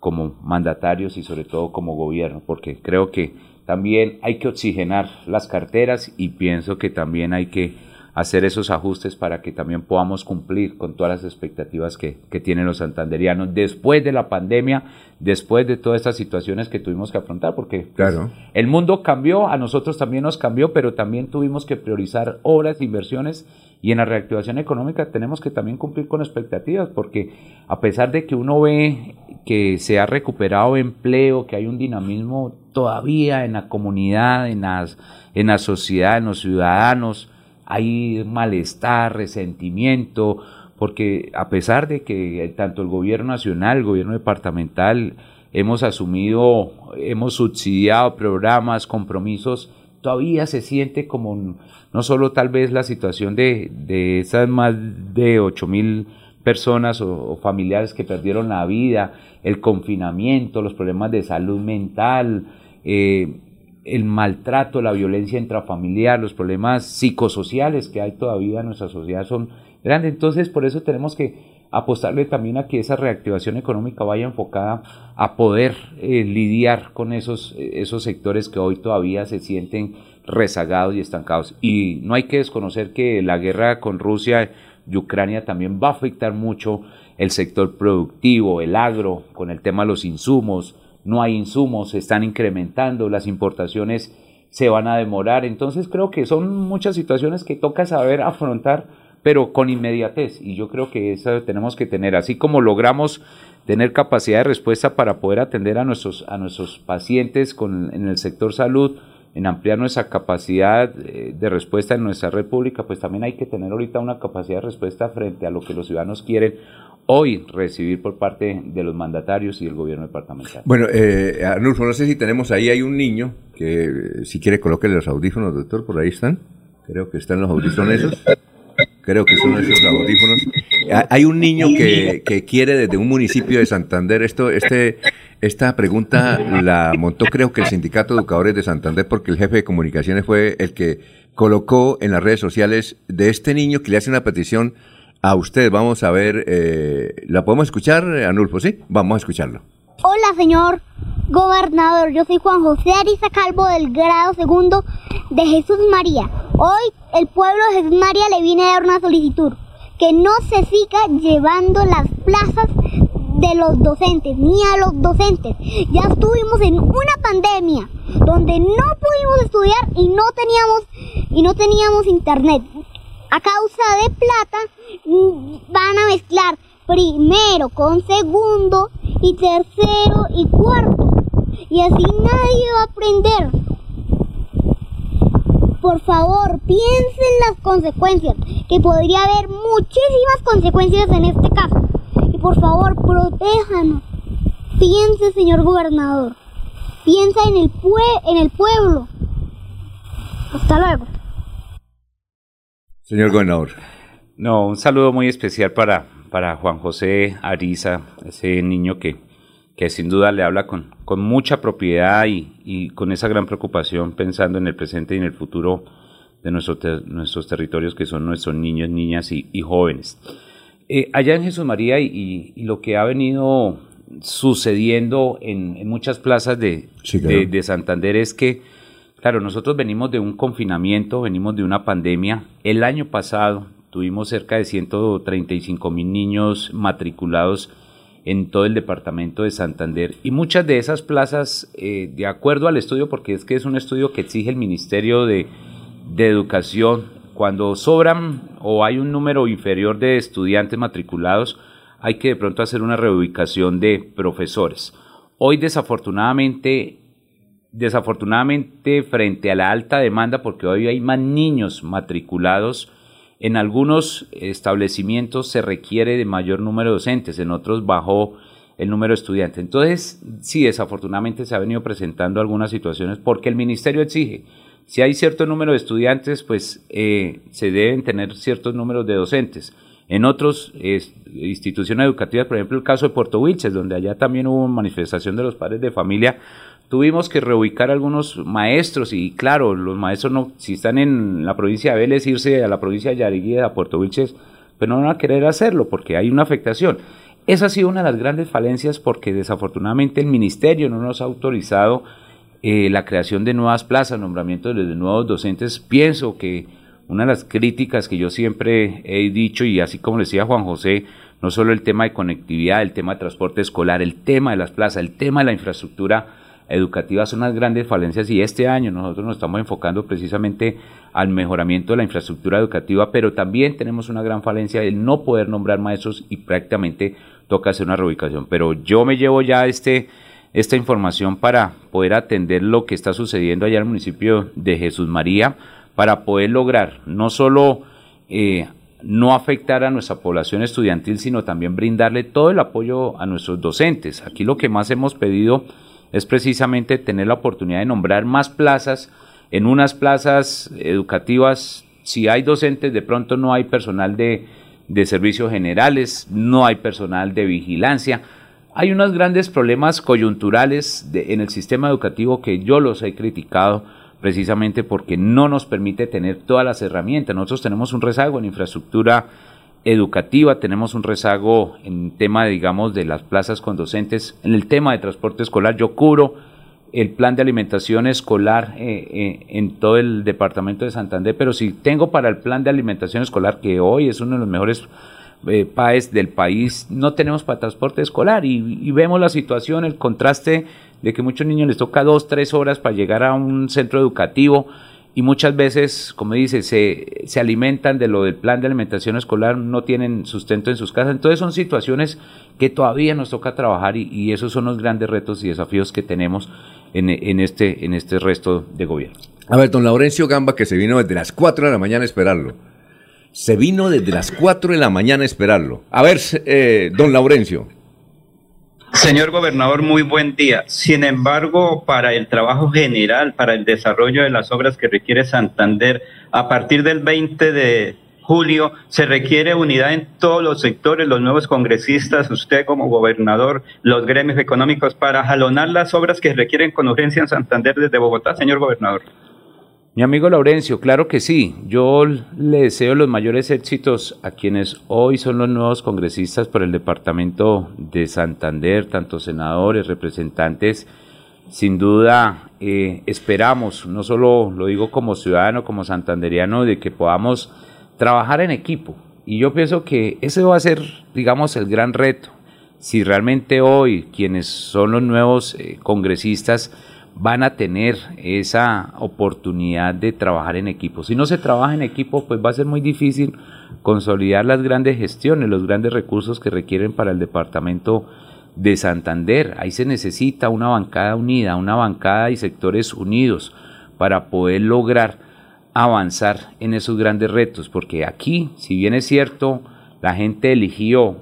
como mandatarios y sobre todo como gobierno, porque creo que también hay que oxigenar las carteras y pienso que también hay que hacer esos ajustes para que también podamos cumplir con todas las expectativas que, que tienen los santanderianos después de la pandemia, después de todas estas situaciones que tuvimos que afrontar, porque pues, Claro. el mundo cambió, a nosotros también nos cambió, pero también tuvimos que priorizar obras, inversiones y en la reactivación económica tenemos que también cumplir con expectativas, porque a pesar de que uno ve que se ha recuperado empleo, que hay un dinamismo todavía en la comunidad, en, las, en la sociedad, en los ciudadanos, hay malestar, resentimiento, porque a pesar de que tanto el gobierno nacional, el gobierno departamental, hemos asumido, hemos subsidiado programas, compromisos, todavía se siente como no solo tal vez la situación de, esas más de 8 mil personas o, familiares que perdieron la vida, el confinamiento, los problemas de salud mental, eh, el maltrato, la violencia intrafamiliar, los problemas psicosociales que hay todavía en nuestra sociedad son grandes. Entonces, por eso tenemos que apostarle también a que esa reactivación económica vaya enfocada a poder eh, lidiar con esos, esos sectores que hoy todavía se sienten rezagados y estancados. Y no hay que desconocer que la guerra con Rusia y Ucrania también va a afectar mucho el sector productivo, el agro, con el tema de los insumos. No hay insumos, se están incrementando, las importaciones se van a demorar. Entonces creo que son muchas situaciones que toca saber afrontar, pero con inmediatez. Y yo creo que eso tenemos que tener, así como logramos tener capacidad de respuesta para poder atender a nuestros, a nuestros pacientes con, en el sector salud, en ampliar nuestra capacidad eh, de respuesta en nuestra red pública, pues también hay que tener ahorita una capacidad de respuesta frente a lo que los ciudadanos quieren hoy recibir por parte de los mandatarios y del gobierno departamental. Bueno, eh, Arnulfo, no sé si tenemos ahí, hay un niño que si quiere colóquele los audífonos, doctor, por ahí están. Creo que están los audífonos esos. Creo que son esos audífonos. Hay un niño que, que quiere desde un municipio de Santander, esto, este esta pregunta la montó creo que el Sindicato de Educadores de Santander porque el jefe de comunicaciones fue el que colocó en las redes sociales de este niño que le hace una petición a usted. Vamos a ver, eh, ¿la podemos escuchar, Anulfo? Sí, vamos a escucharlo. Hola, señor gobernador. Yo soy Juan José Ariza Calvo del grado segundo de Jesús María. Hoy el pueblo de Jesús María le viene a dar una solicitud que no se siga llevando las plazas de los docentes, ni a los docentes. Ya estuvimos en una pandemia donde no pudimos estudiar y no teníamos y no teníamos internet. A causa de plata mm, van a mezclar primero con segundo y tercero y cuarto. Y así nadie va a aprender. Por favor, piensen las consecuencias, que podría haber muchísimas consecuencias en este caso por favor, protéjanos. Piense, señor gobernador. Piensa en el, en el pueblo. Hasta luego. Señor gobernador. No, un saludo muy especial para, para Juan José Ariza, ese niño que, que sin duda le habla con, con mucha propiedad y, con esa gran preocupación pensando en el presente y en el futuro de nuestros territorios que son nuestros niños, niñas y jóvenes. Eh, allá en Jesús María y, lo que ha venido sucediendo en, muchas plazas de, de, Santander es que, claro, nosotros venimos de un confinamiento, venimos de una pandemia. El año pasado tuvimos cerca de 135 mil niños matriculados en todo el departamento de Santander y muchas de esas plazas, eh, de acuerdo al estudio, porque es que es un estudio que exige el Ministerio de, de Educación, cuando sobran o hay un número inferior de estudiantes matriculados, hay que de pronto hacer una reubicación de profesores. Hoy desafortunadamente, desafortunadamente frente a la alta demanda, porque hoy hay más niños matriculados, en algunos establecimientos se requiere de mayor número de docentes, en otros bajó el número de estudiantes. Entonces, sí, desafortunadamente se ha venido presentando algunas situaciones porque el ministerio exige si hay cierto número de estudiantes, pues eh, se deben tener ciertos números de docentes. En otras instituciones educativas, por ejemplo el caso de Puerto Wilches, donde allá también hubo manifestación de los padres de familia, tuvimos que reubicar algunos maestros y claro, los maestros no, si están en la provincia de Vélez, irse a la provincia de Yariguía, a Puerto Wilches, pues no van a querer hacerlo porque hay una afectación. Esa ha sido una de las grandes falencias porque desafortunadamente el ministerio no nos ha autorizado eh, la creación de nuevas plazas, nombramiento de nuevos docentes, pienso que una de las críticas que yo siempre he dicho, y así como decía Juan José, no solo el tema de conectividad, el tema de transporte escolar, el tema de las plazas, el tema de la infraestructura educativa son las grandes falencias y este año nosotros nos estamos enfocando precisamente al mejoramiento de la infraestructura educativa, pero también tenemos una gran falencia el no poder nombrar maestros y prácticamente toca hacer una reubicación. Pero yo me llevo ya este esta información para poder atender lo que está sucediendo allá en el municipio de Jesús María, para poder lograr no solo eh, no afectar a nuestra población estudiantil, sino también brindarle todo el apoyo a nuestros docentes. Aquí lo que más hemos pedido es precisamente tener la oportunidad de nombrar más plazas en unas plazas educativas. Si hay docentes, de pronto no hay personal de, de servicios generales, no hay personal de vigilancia. Hay unos grandes problemas coyunturales en el sistema educativo que yo los he criticado precisamente porque no nos permite tener todas las herramientas. Nosotros tenemos un rezago en infraestructura educativa, tenemos un rezago en tema, digamos, de las plazas con docentes, en el tema de transporte escolar. Yo cubro el plan de alimentación escolar eh, eh, en todo el departamento de Santander, pero si tengo para el plan de alimentación escolar, que hoy es uno de los mejores eh, PAES del país, no tenemos para transporte escolar y, y, vemos la situación, el contraste de que muchos niños les toca dos, tres horas para llegar a un centro educativo y muchas veces, como dice, se, se alimentan de lo del plan de alimentación escolar, no tienen sustento en sus casas. Entonces son situaciones que todavía nos toca trabajar y, esos son los grandes retos y desafíos que tenemos en, en, este, en este resto de gobierno. A ver, don Laurencio Gamba, que se vino desde las 4 de la mañana a esperarlo. Se vino desde las 4 de la mañana a esperarlo. A ver, eh, don Laurencio. Señor gobernador, muy buen día. Sin embargo, para el trabajo general, para el desarrollo de las obras que requiere Santander, a partir del 20 de julio se requiere unidad en todos los sectores, los nuevos congresistas, usted como gobernador, los gremios económicos, para jalonar las obras que requieren con urgencia en Santander desde Bogotá, señor gobernador. Mi amigo Laurencio, claro que sí. Yo le deseo los mayores éxitos a quienes hoy son los nuevos congresistas por el departamento de Santander, tanto senadores, representantes. Sin duda, eh, esperamos, no solo lo digo como ciudadano, como santanderiano, de que podamos trabajar en equipo. Y yo pienso que ese va a ser, digamos, el gran reto. Si realmente hoy quienes son los nuevos eh, congresistas van a tener esa oportunidad de trabajar en equipo. Si no se trabaja en equipo, pues va a ser muy difícil consolidar las grandes gestiones, los grandes recursos que requieren para el departamento de Santander. Ahí se necesita una bancada unida, una bancada y sectores unidos para poder lograr avanzar en esos grandes retos, porque aquí, si bien es cierto, la gente eligió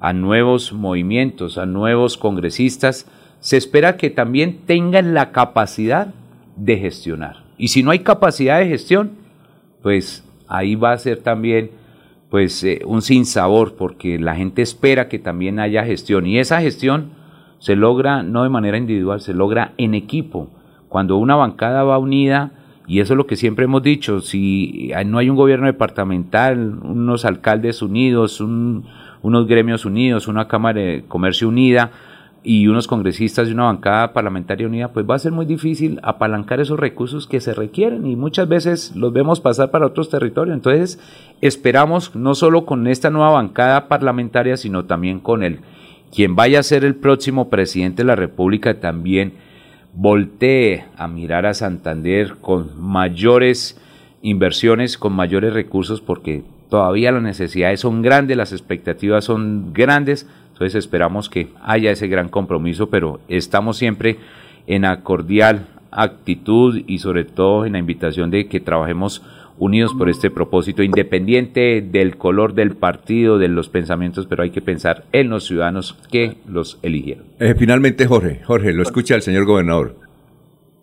a nuevos movimientos, a nuevos congresistas, se espera que también tengan la capacidad de gestionar. Y si no hay capacidad de gestión, pues ahí va a ser también pues eh, un sinsabor porque la gente espera que también haya gestión y esa gestión se logra no de manera individual, se logra en equipo. Cuando una bancada va unida, y eso es lo que siempre hemos dicho, si no hay un gobierno departamental, unos alcaldes unidos, unos gremios unidos, una Cámara de Comercio unida, y unos congresistas y una bancada parlamentaria unida, pues va a ser muy difícil apalancar esos recursos que se requieren y muchas veces los vemos pasar para otros territorios. Entonces, esperamos no solo con esta nueva bancada parlamentaria, sino también con el quien vaya a ser el próximo presidente de la República también voltee a mirar a Santander con mayores inversiones, con mayores recursos, porque todavía las necesidades son grandes, las expectativas son grandes, entonces esperamos que haya ese gran compromiso, pero estamos siempre en la cordial actitud y sobre todo en la invitación de que trabajemos unidos por este propósito, independiente del color del partido, de los pensamientos, pero hay que pensar en los ciudadanos que los eligieron. Eh, finalmente, Jorge, Jorge, lo escucha el señor gobernador.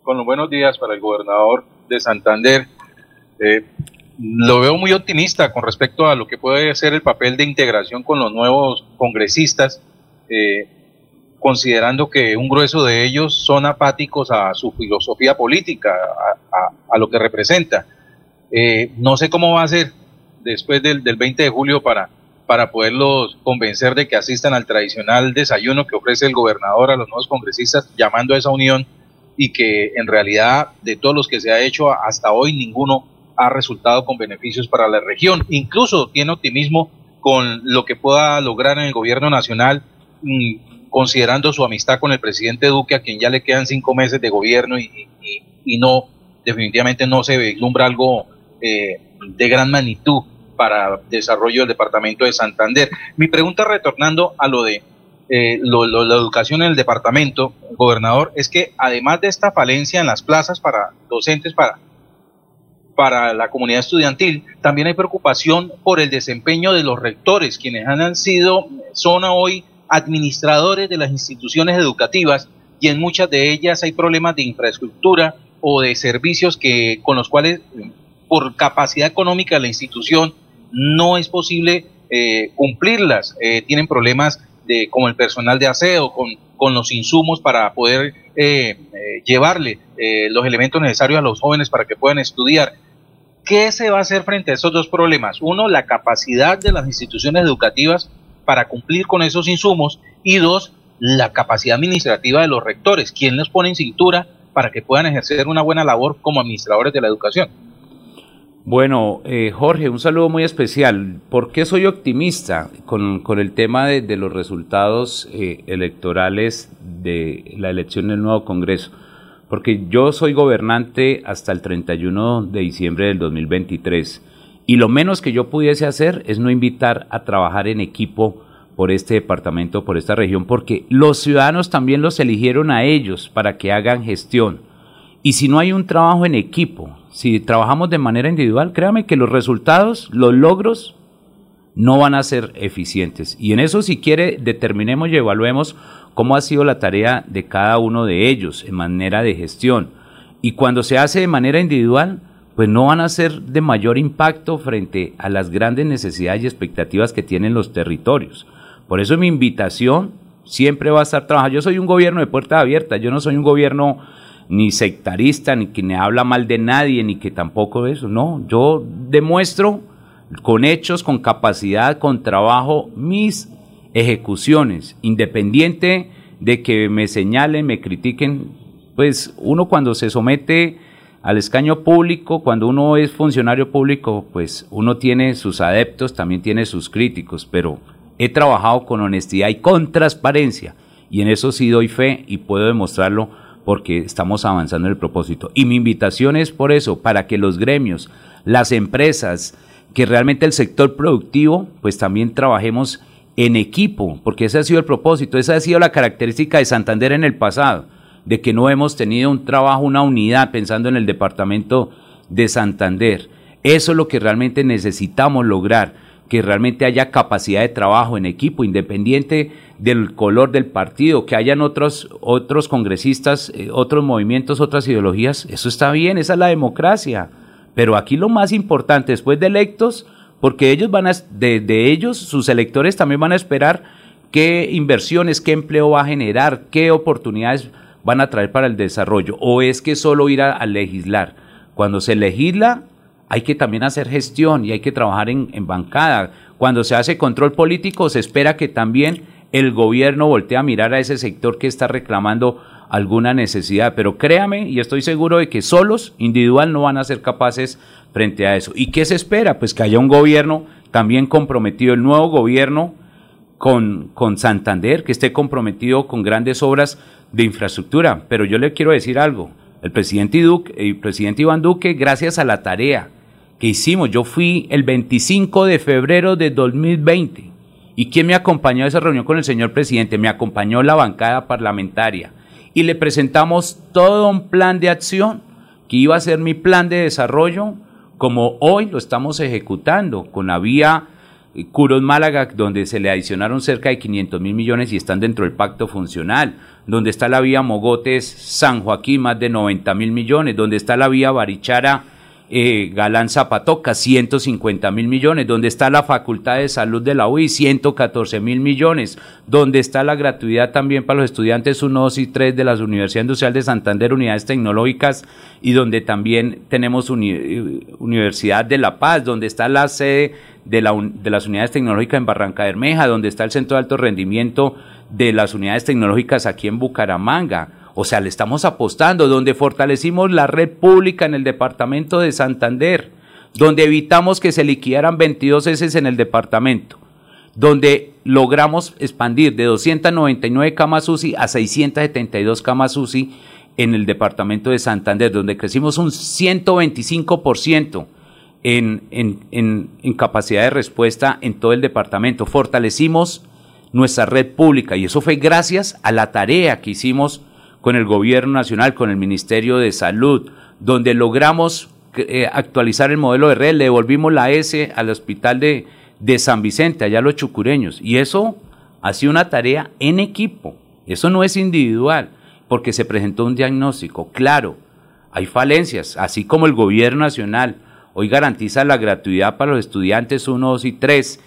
Con los buenos días para el gobernador de Santander. Eh, lo veo muy optimista con respecto a lo que puede ser el papel de integración con los nuevos congresistas, eh, considerando que un grueso de ellos son apáticos a su filosofía política, a, lo que representa. Eh, no sé cómo va a ser después del, 20 de julio para, para poderlos convencer de que asistan al tradicional desayuno que ofrece el gobernador a los nuevos congresistas, llamando a esa unión y que en realidad de todos los que se ha hecho hasta hoy ninguno ha resultado con beneficios para la región. Incluso tiene optimismo con lo que pueda lograr en el gobierno nacional, mm, considerando su amistad con el presidente Duque, a quien ya le quedan cinco meses de gobierno y, no, definitivamente no se vislumbra algo eh, de gran magnitud para desarrollo del departamento de Santander. Mi pregunta retornando a lo de eh, la educación en el departamento, gobernador, es que además de esta falencia en las plazas para docentes, para para la comunidad estudiantil. También hay preocupación por el desempeño de los rectores, quienes han sido, son hoy administradores de las instituciones educativas y en muchas de ellas hay problemas de infraestructura o de servicios que con los cuales por capacidad económica de la institución no es posible eh, cumplirlas, eh, tienen problemas de, con el personal de aseo, con, con los insumos para poder eh, llevarle los elementos necesarios a los jóvenes para que puedan estudiar. ¿Qué se va a hacer frente a esos dos problemas? Uno, la capacidad de las instituciones educativas para cumplir con esos insumos y dos, la capacidad administrativa de los rectores, quien les pone en cintura para que puedan ejercer una buena labor como administradores de la educación. Bueno, eh, Jorge, un saludo muy especial. ¿Por qué soy optimista con, el tema de, los resultados eh, electorales de la elección del nuevo Congreso? Porque yo soy gobernante hasta el 31 de diciembre del 2023 y lo menos que yo pudiese hacer es no invitar a trabajar en equipo por este departamento, por esta región, porque los ciudadanos también los eligieron a ellos para que hagan gestión. Y si no hay un trabajo en equipo, si trabajamos de manera individual, créame que los resultados, los logros, no van a ser eficientes. Y en eso, si quiere, determinemos y evaluemos cómo ha sido la tarea de cada uno de ellos en manera de gestión. Y cuando se hace de manera individual, pues no van a ser de mayor impacto frente a las grandes necesidades y expectativas que tienen los territorios. Por eso mi invitación siempre va a estar trabajando. Yo soy un gobierno de puertas abiertas, yo no soy un gobierno ni sectarista, ni que me habla mal de nadie, ni que tampoco eso. No, yo demuestro con hechos, con capacidad, con trabajo, mis ejecuciones, independiente de que me señalen, me critiquen, pues uno cuando se somete al escaño público, cuando uno es funcionario público, pues uno tiene sus adeptos, también tiene sus críticos, pero he trabajado con honestidad y con transparencia, y en eso sí doy fe y puedo demostrarlo porque estamos avanzando en el propósito. Y mi invitación es por eso, para que los gremios, las empresas, que realmente el sector productivo, pues también trabajemos en equipo, porque ese ha sido el propósito, esa ha sido la característica de Santander en el pasado, de que no hemos tenido un trabajo, una unidad pensando en el departamento de Santander. Eso es lo que realmente necesitamos lograr que realmente haya capacidad de trabajo en equipo, independiente del color del partido, que hayan otros, otros congresistas, eh, otros movimientos, otras ideologías, eso está bien, esa es la democracia. Pero aquí lo más importante, después de electos, porque ellos van a, de, ellos, sus electores también van a esperar qué inversiones, qué empleo va a generar, qué oportunidades van a traer para el desarrollo, o es que solo ir a legislar. Cuando se legisla, hay que también hacer gestión y hay que trabajar en, bancada. Cuando se hace control político, se espera que también el gobierno voltee a mirar a ese sector que está reclamando alguna necesidad. Pero créame, y estoy seguro de que solos, individual, no van a ser capaces frente a eso. ¿Y qué se espera? Pues que haya un gobierno también comprometido, el nuevo gobierno con, con Santander, que esté comprometido con grandes obras de infraestructura. Pero yo le quiero decir algo el presidente, Duque, el presidente Iván Duque, gracias a la tarea que hicimos, yo fui el 25 de febrero de 2020. ¿Y quién me acompañó a esa reunión con el señor presidente? Me acompañó la bancada parlamentaria y le presentamos todo un plan de acción que iba a ser mi plan de desarrollo, como hoy lo estamos ejecutando con la vía Curos Málaga, donde se le adicionaron cerca de 500 mil millones y están dentro del pacto funcional, donde está la vía Mogotes San Joaquín, más de 90 mil millones, donde está la vía Barichara eh, Galán Zapatoca, 150 mil millones, donde está la Facultad de Salud de la UI, 114 mil millones, donde está la gratuidad también para los estudiantes 1, 2 y 3 de la Universidad Industrial de Santander, unidades tecnológicas, y donde también tenemos Universidad de La Paz, donde está la sede de, la, de las unidades tecnológicas en Barranca Bermeja, donde está el Centro de Alto Rendimiento de las unidades tecnológicas aquí en Bucaramanga. O sea, le estamos apostando, donde fortalecimos la red pública en el departamento de Santander, donde evitamos que se liquidaran 22 S en el departamento, donde logramos expandir de 299 camas UCI a 672 camas UCI en el departamento de Santander, donde crecimos un 125% en, en, en, en capacidad de respuesta en todo el departamento. Fortalecimos nuestra red pública y eso fue gracias a la tarea que hicimos con el gobierno nacional, con el Ministerio de Salud, donde logramos eh, actualizar el modelo de red, le devolvimos la S al hospital de, San Vicente, allá los chucureños, y eso ha sido una tarea en equipo, eso no es individual, porque se presentó un diagnóstico, claro, hay falencias, así como el gobierno nacional hoy garantiza la gratuidad para los estudiantes 1, 2 y 3,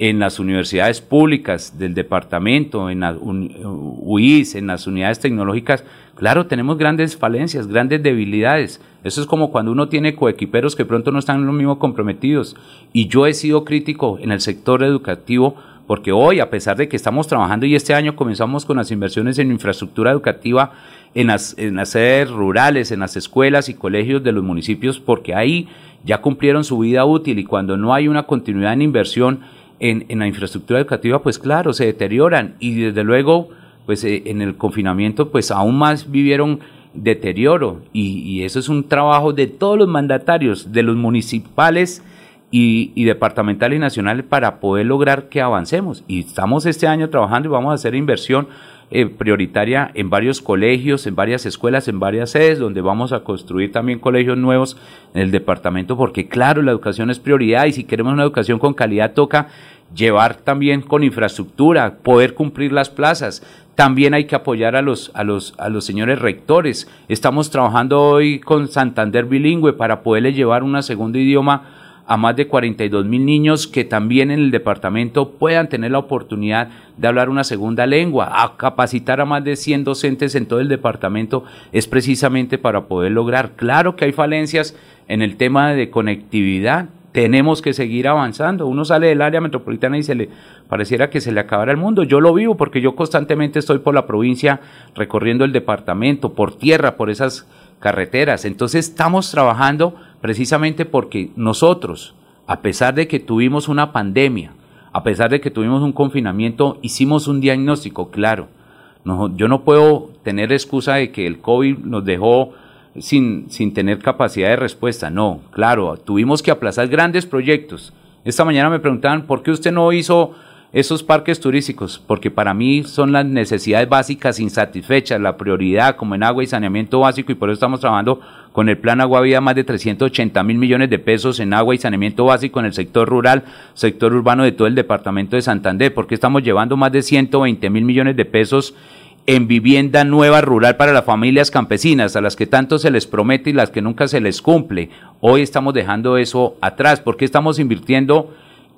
en las universidades públicas del departamento, en las UIS, en las unidades tecnológicas, claro, tenemos grandes falencias, grandes debilidades. Eso es como cuando uno tiene coequiperos que pronto no están lo mismo comprometidos. Y yo he sido crítico en el sector educativo porque hoy, a pesar de que estamos trabajando y este año comenzamos con las inversiones en infraestructura educativa en las, en las sedes rurales, en las escuelas y colegios de los municipios, porque ahí ya cumplieron su vida útil y cuando no hay una continuidad en inversión, en, en la infraestructura educativa, pues claro, se deterioran y desde luego, pues eh, en el confinamiento, pues aún más vivieron deterioro y, eso es un trabajo de todos los mandatarios, de los municipales y, departamentales y nacionales para poder lograr que avancemos. Y estamos este año trabajando y vamos a hacer inversión eh, prioritaria en varios colegios, en varias escuelas, en varias sedes, donde vamos a construir también colegios nuevos en el departamento, porque claro, la educación es prioridad y si queremos una educación con calidad toca llevar también con infraestructura, poder cumplir las plazas. También hay que apoyar a los, a los, a los señores rectores. Estamos trabajando hoy con Santander Bilingüe para poderle llevar un segundo idioma a más de 42 mil niños que también en el departamento puedan tener la oportunidad de hablar una segunda lengua, a capacitar a más de 100 docentes en todo el departamento es precisamente para poder lograr. Claro que hay falencias en el tema de conectividad, tenemos que seguir avanzando. Uno sale del área metropolitana y se le pareciera que se le acabara el mundo. Yo lo vivo porque yo constantemente estoy por la provincia recorriendo el departamento, por tierra, por esas carreteras. Entonces estamos trabajando precisamente porque nosotros, a pesar de que tuvimos una pandemia, a pesar de que tuvimos un confinamiento, hicimos un diagnóstico claro. No, yo no puedo tener excusa de que el COVID nos dejó sin, sin tener capacidad de respuesta. No, claro, tuvimos que aplazar grandes proyectos. Esta mañana me preguntaban, ¿por qué usted no hizo esos parques turísticos, porque para mí son las necesidades básicas insatisfechas, la prioridad como en agua y saneamiento básico y por eso estamos trabajando con el plan Agua Vida más de 380 mil millones de pesos en agua y saneamiento básico en el sector rural, sector urbano de todo el departamento de Santander, porque estamos llevando más de 120 mil millones de pesos en vivienda nueva rural para las familias campesinas, a las que tanto se les promete y las que nunca se les cumple. Hoy estamos dejando eso atrás, porque estamos invirtiendo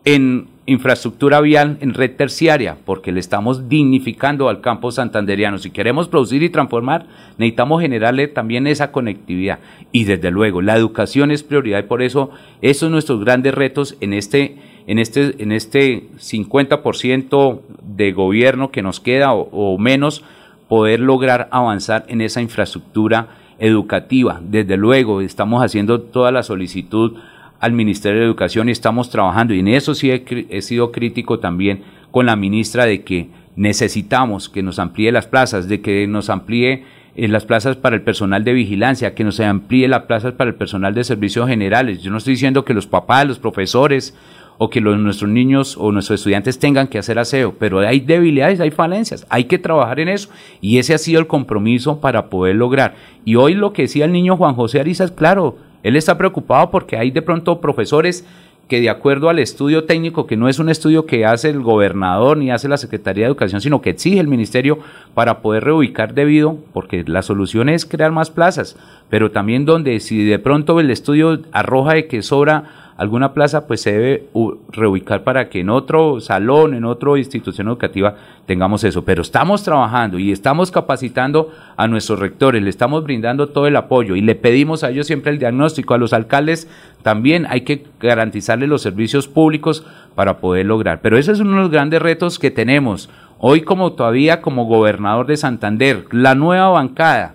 en infraestructura vial en red terciaria, porque le estamos dignificando al campo santanderiano. Si queremos producir y transformar, necesitamos generarle también esa conectividad. Y desde luego, la educación es prioridad y por eso esos son nuestros grandes retos en este, en este, en este 50% de gobierno que nos queda o, o menos, poder lograr avanzar en esa infraestructura educativa. Desde luego, estamos haciendo toda la solicitud al Ministerio de Educación y estamos trabajando, y en eso sí he, sido crítico también con la ministra de que necesitamos que nos amplíe las plazas, de que nos amplíe eh, las plazas para el personal de vigilancia, que nos amplíe las plazas para el personal de servicios generales. Yo no estoy diciendo que los papás, los profesores o que los, nuestros niños o nuestros estudiantes tengan que hacer aseo, pero hay debilidades, hay falencias, hay que trabajar en eso y ese ha sido el compromiso para poder lograr. Y hoy lo que decía el niño Juan José Arizas, claro, él está preocupado porque hay de pronto profesores que de acuerdo al estudio técnico, que no es un estudio que hace el gobernador ni hace la Secretaría de Educación, sino que exige el ministerio para poder reubicar debido, porque la solución es crear más plazas, pero también donde si de pronto el estudio arroja de que sobra alguna plaza, pues se debe reubicar para que en otro salón, en otra institución educativa tengamos eso. Pero estamos trabajando y estamos capacitando a nuestros rectores, le estamos brindando todo el apoyo y le pedimos a ellos siempre el diagnóstico, a los alcaldes también hay que garantizarles los servicios públicos para poder lograr. Pero ese es uno de los grandes retos que tenemos. Hoy como todavía como gobernador de Santander, la nueva bancada,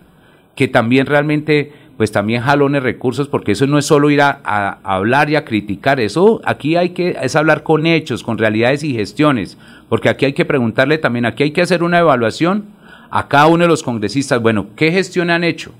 que también realmente pues también jalones recursos, porque eso no es solo ir a, hablar y a criticar, eso aquí hay que es hablar con hechos, con realidades y gestiones, porque aquí hay que preguntarle también, aquí hay que hacer una evaluación a cada uno de los congresistas, bueno, ¿qué gestión han hecho?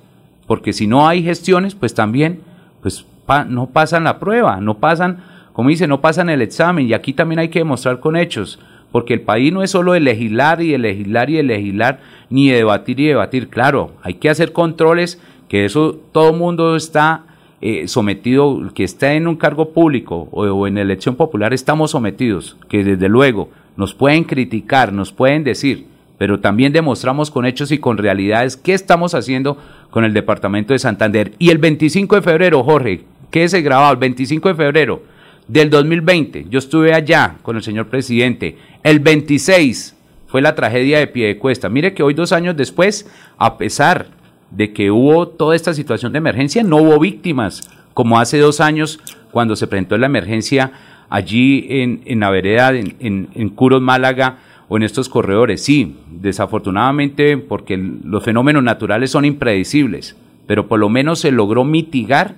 Porque si no hay gestiones, pues también, pues no pasan la prueba, no pasan, como dice, no pasan el examen, y aquí también hay que demostrar con hechos, porque el país no es solo de legislar y de legislar y de legislar, ni de debatir y debatir, claro, hay que hacer controles que eso todo mundo está eh, sometido, que está en un cargo público o, en elección popular, estamos sometidos, que desde luego nos pueden criticar, nos pueden decir, pero también demostramos con hechos y con realidades qué estamos haciendo con el departamento de Santander. Y el 25 de febrero, Jorge, ¿qué se grabado? El 25 de febrero, del 2020. Yo estuve allá con el señor presidente. El 26 fue la tragedia de Piedecuesta. Mire que hoy, dos años después, a pesar de que hubo toda esta situación de emergencia, no hubo víctimas, como hace dos años cuando se presentó la emergencia allí en, en la en, en, en Curos, Málaga, o en estos corredores. Sí, desafortunadamente, porque los fenómenos naturales son impredecibles, pero por lo menos se logró mitigar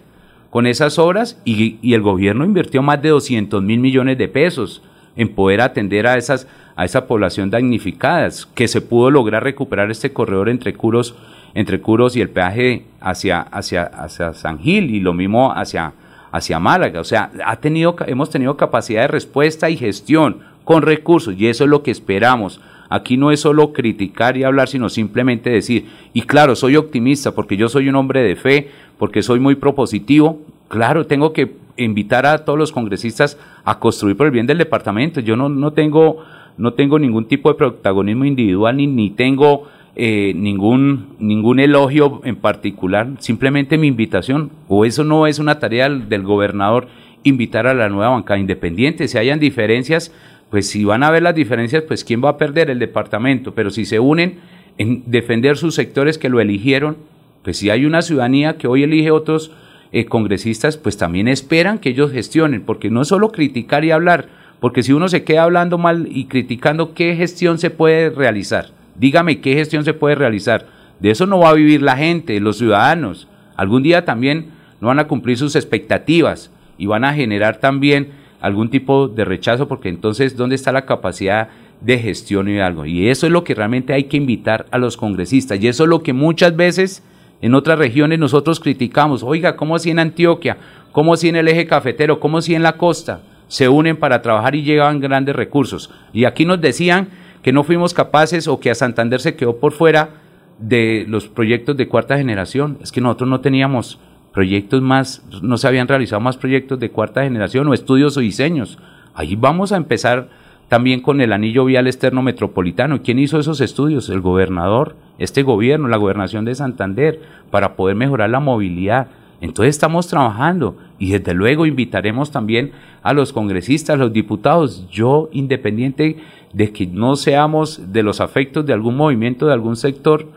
con esas obras y, y el gobierno invirtió más de 200 mil millones de pesos en poder atender a esas a esa población damnificada, que se pudo lograr recuperar este corredor entre Curos, entre Curos y el peaje hacia, hacia, hacia San Gil y lo mismo hacia, hacia Málaga. O sea, ha tenido, hemos tenido capacidad de respuesta y gestión con recursos y eso es lo que esperamos. Aquí no es solo criticar y hablar, sino simplemente decir, y claro, soy optimista porque yo soy un hombre de fe, porque soy muy propositivo, claro, tengo que invitar a todos los congresistas a construir por el bien del departamento. Yo no, no tengo no tengo ningún tipo de protagonismo individual ni, ni tengo eh, ningún, ningún elogio en particular, simplemente mi invitación, o eso no es una tarea del, gobernador, invitar a la nueva bancada independiente, si hayan diferencias, pues si van a haber las diferencias, pues quién va a perder el departamento, pero si se unen en defender sus sectores que lo eligieron, pues si hay una ciudadanía que hoy elige otros eh, congresistas, pues también esperan que ellos gestionen, porque no solo criticar y hablar, porque si uno se queda hablando mal y criticando, ¿qué gestión se puede realizar? Dígame qué gestión se puede realizar. De eso no va a vivir la gente, los ciudadanos. Algún día también no van a cumplir sus expectativas y van a generar también algún tipo de rechazo, porque entonces, ¿dónde está la capacidad de gestión y algo? Y eso es lo que realmente hay que invitar a los congresistas. Y eso es lo que muchas veces en otras regiones nosotros criticamos. Oiga, ¿cómo así en Antioquia? ¿Cómo así en el eje cafetero? ¿Cómo así en la costa? se unen para trabajar y llevan grandes recursos. Y aquí nos decían que no fuimos capaces o que a Santander se quedó por fuera de los proyectos de cuarta generación. Es que nosotros no teníamos proyectos más, no se habían realizado más proyectos de cuarta generación o estudios o diseños. Ahí vamos a empezar también con el anillo vial externo metropolitano. ¿Quién hizo esos estudios? El gobernador, este gobierno, la gobernación de Santander, para poder mejorar la movilidad. Entonces estamos trabajando y desde luego invitaremos también a los congresistas, a los diputados. Yo, independiente de que no seamos de los afectos de algún movimiento, de algún sector,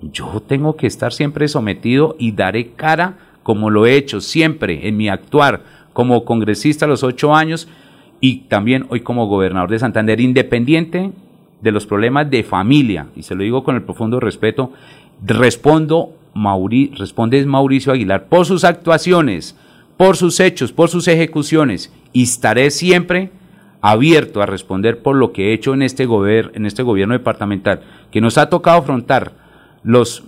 yo tengo que estar siempre sometido y daré cara como lo he hecho siempre en mi actuar como congresista a los ocho años y también hoy como gobernador de Santander, independiente de los problemas de familia, y se lo digo con el profundo respeto, respondo Mauri, responde Mauricio Aguilar, por sus actuaciones, por sus hechos, por sus ejecuciones, y estaré siempre abierto a responder por lo que he hecho en este, en este gobierno departamental, que nos ha tocado afrontar los,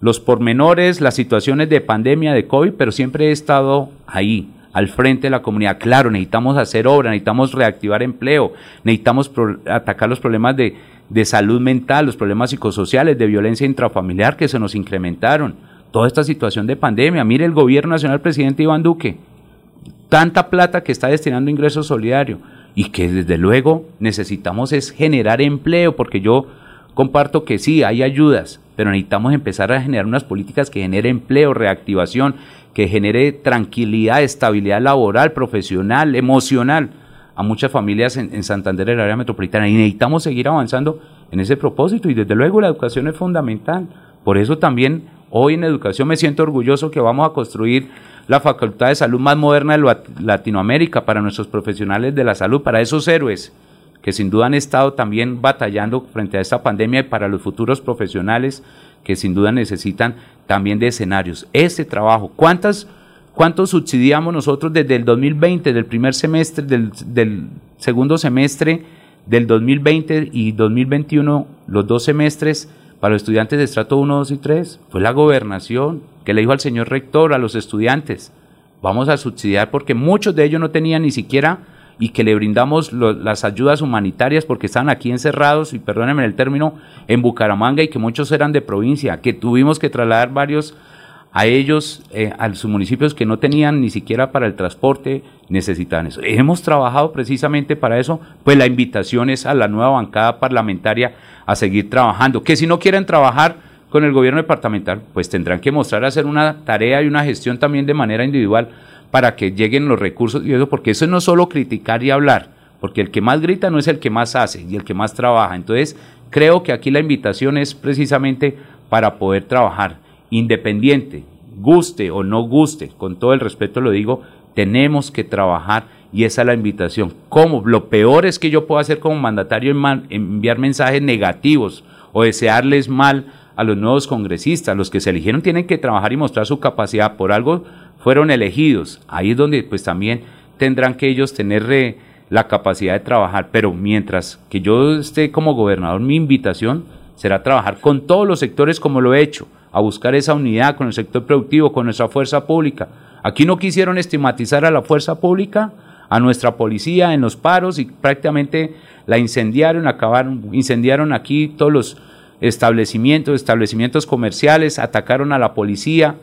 los pormenores, las situaciones de pandemia, de COVID, pero siempre he estado ahí, al frente de la comunidad. Claro, necesitamos hacer obra, necesitamos reactivar empleo, necesitamos atacar los problemas de, de salud mental, los problemas psicosociales, de violencia intrafamiliar que se nos incrementaron. Toda esta situación de pandemia. Mire el gobierno nacional, presidente Iván Duque, tanta plata que está destinando ingreso solidario y que desde luego necesitamos es generar empleo, porque yo comparto que sí, hay ayudas, pero necesitamos empezar a generar unas políticas que genere empleo, reactivación, que genere tranquilidad, estabilidad laboral, profesional, emocional a muchas familias en, Santander, en el área metropolitana, y necesitamos seguir avanzando en ese propósito, y desde luego la educación es fundamental. Por eso también hoy en educación me siento orgulloso que vamos a construir la Facultad de Salud más moderna de Latinoamérica para nuestros profesionales de la salud, para esos héroes que sin duda han estado también batallando frente a esta pandemia y para los futuros profesionales que sin duda necesitan también de escenarios. Ese trabajo, ¿cuántas, ¿cuánto subsidiamos nosotros desde el 2020, del primer semestre, del, del segundo semestre del 2020 y 2021, los dos semestres para los estudiantes de estrato 1, 2 y 3? Fue la gobernación que le dijo al señor rector, a los estudiantes, vamos a subsidiar porque muchos de ellos no tenían ni siquiera y que le brindamos las ayudas humanitarias porque estaban aquí encerrados, y perdónenme el término, en Bucaramanga y que muchos eran de provincia, que tuvimos que trasladar varios a ellos, eh, a sus municipios que no tenían ni siquiera para el transporte, necesitaban eso. Hemos trabajado precisamente para eso, pues la invitación es a la nueva bancada parlamentaria a seguir trabajando, que si no quieren trabajar con el gobierno departamental, pues tendrán que mostrar hacer una tarea y una gestión también de manera individual para que lleguen los recursos y eso, porque eso no es solo criticar y hablar, porque el que más grita no es el que más hace y el que más trabaja. Entonces, creo que aquí la invitación es precisamente para poder trabajar independiente, guste o no guste, con todo el respeto lo digo, tenemos que trabajar y esa es la invitación. ¿Cómo? Lo peor es que yo puedo hacer como mandatario enviar mensajes negativos o desearles mal a los nuevos congresistas. Los que se eligieron tienen que trabajar y mostrar su capacidad. Por algo fueron elegidos. Ahí es donde pues también tendrán que ellos tener eh, la capacidad de trabajar. Pero mientras que yo esté como gobernador, mi invitación será trabajar con todos los sectores como lo he hecho, a buscar esa unidad con el sector productivo, con nuestra fuerza pública. Aquí no quisieron estigmatizar a la fuerza pública, a nuestra policía en los paros y prácticamente la incendiaron, acabaron, incendiaron aquí todos los establecimientos, establecimientos comerciales, atacaron a la policía.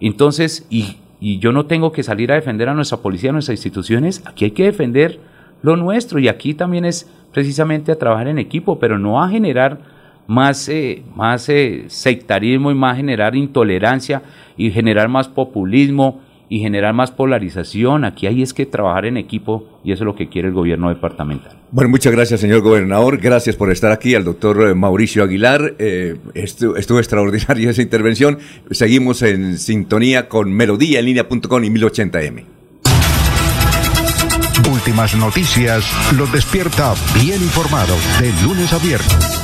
Entonces, y, y yo no tengo que salir a defender a nuestra policía, a nuestras instituciones, aquí hay que defender lo nuestro y aquí también es precisamente a trabajar en equipo, pero no a generar más, eh, más eh, sectarismo y más generar intolerancia y generar más populismo y generar más polarización. Aquí hay es que trabajar en equipo y eso es lo que quiere el gobierno departamental. Bueno, muchas gracias, señor gobernador. Gracias por estar aquí, al doctor eh, Mauricio Aguilar. Eh, estuvo, estuvo, extraordinaria esa intervención. Seguimos en sintonía con Melodía en línea.com y 1080m. Últimas noticias los despierta bien informados de lunes a viernes.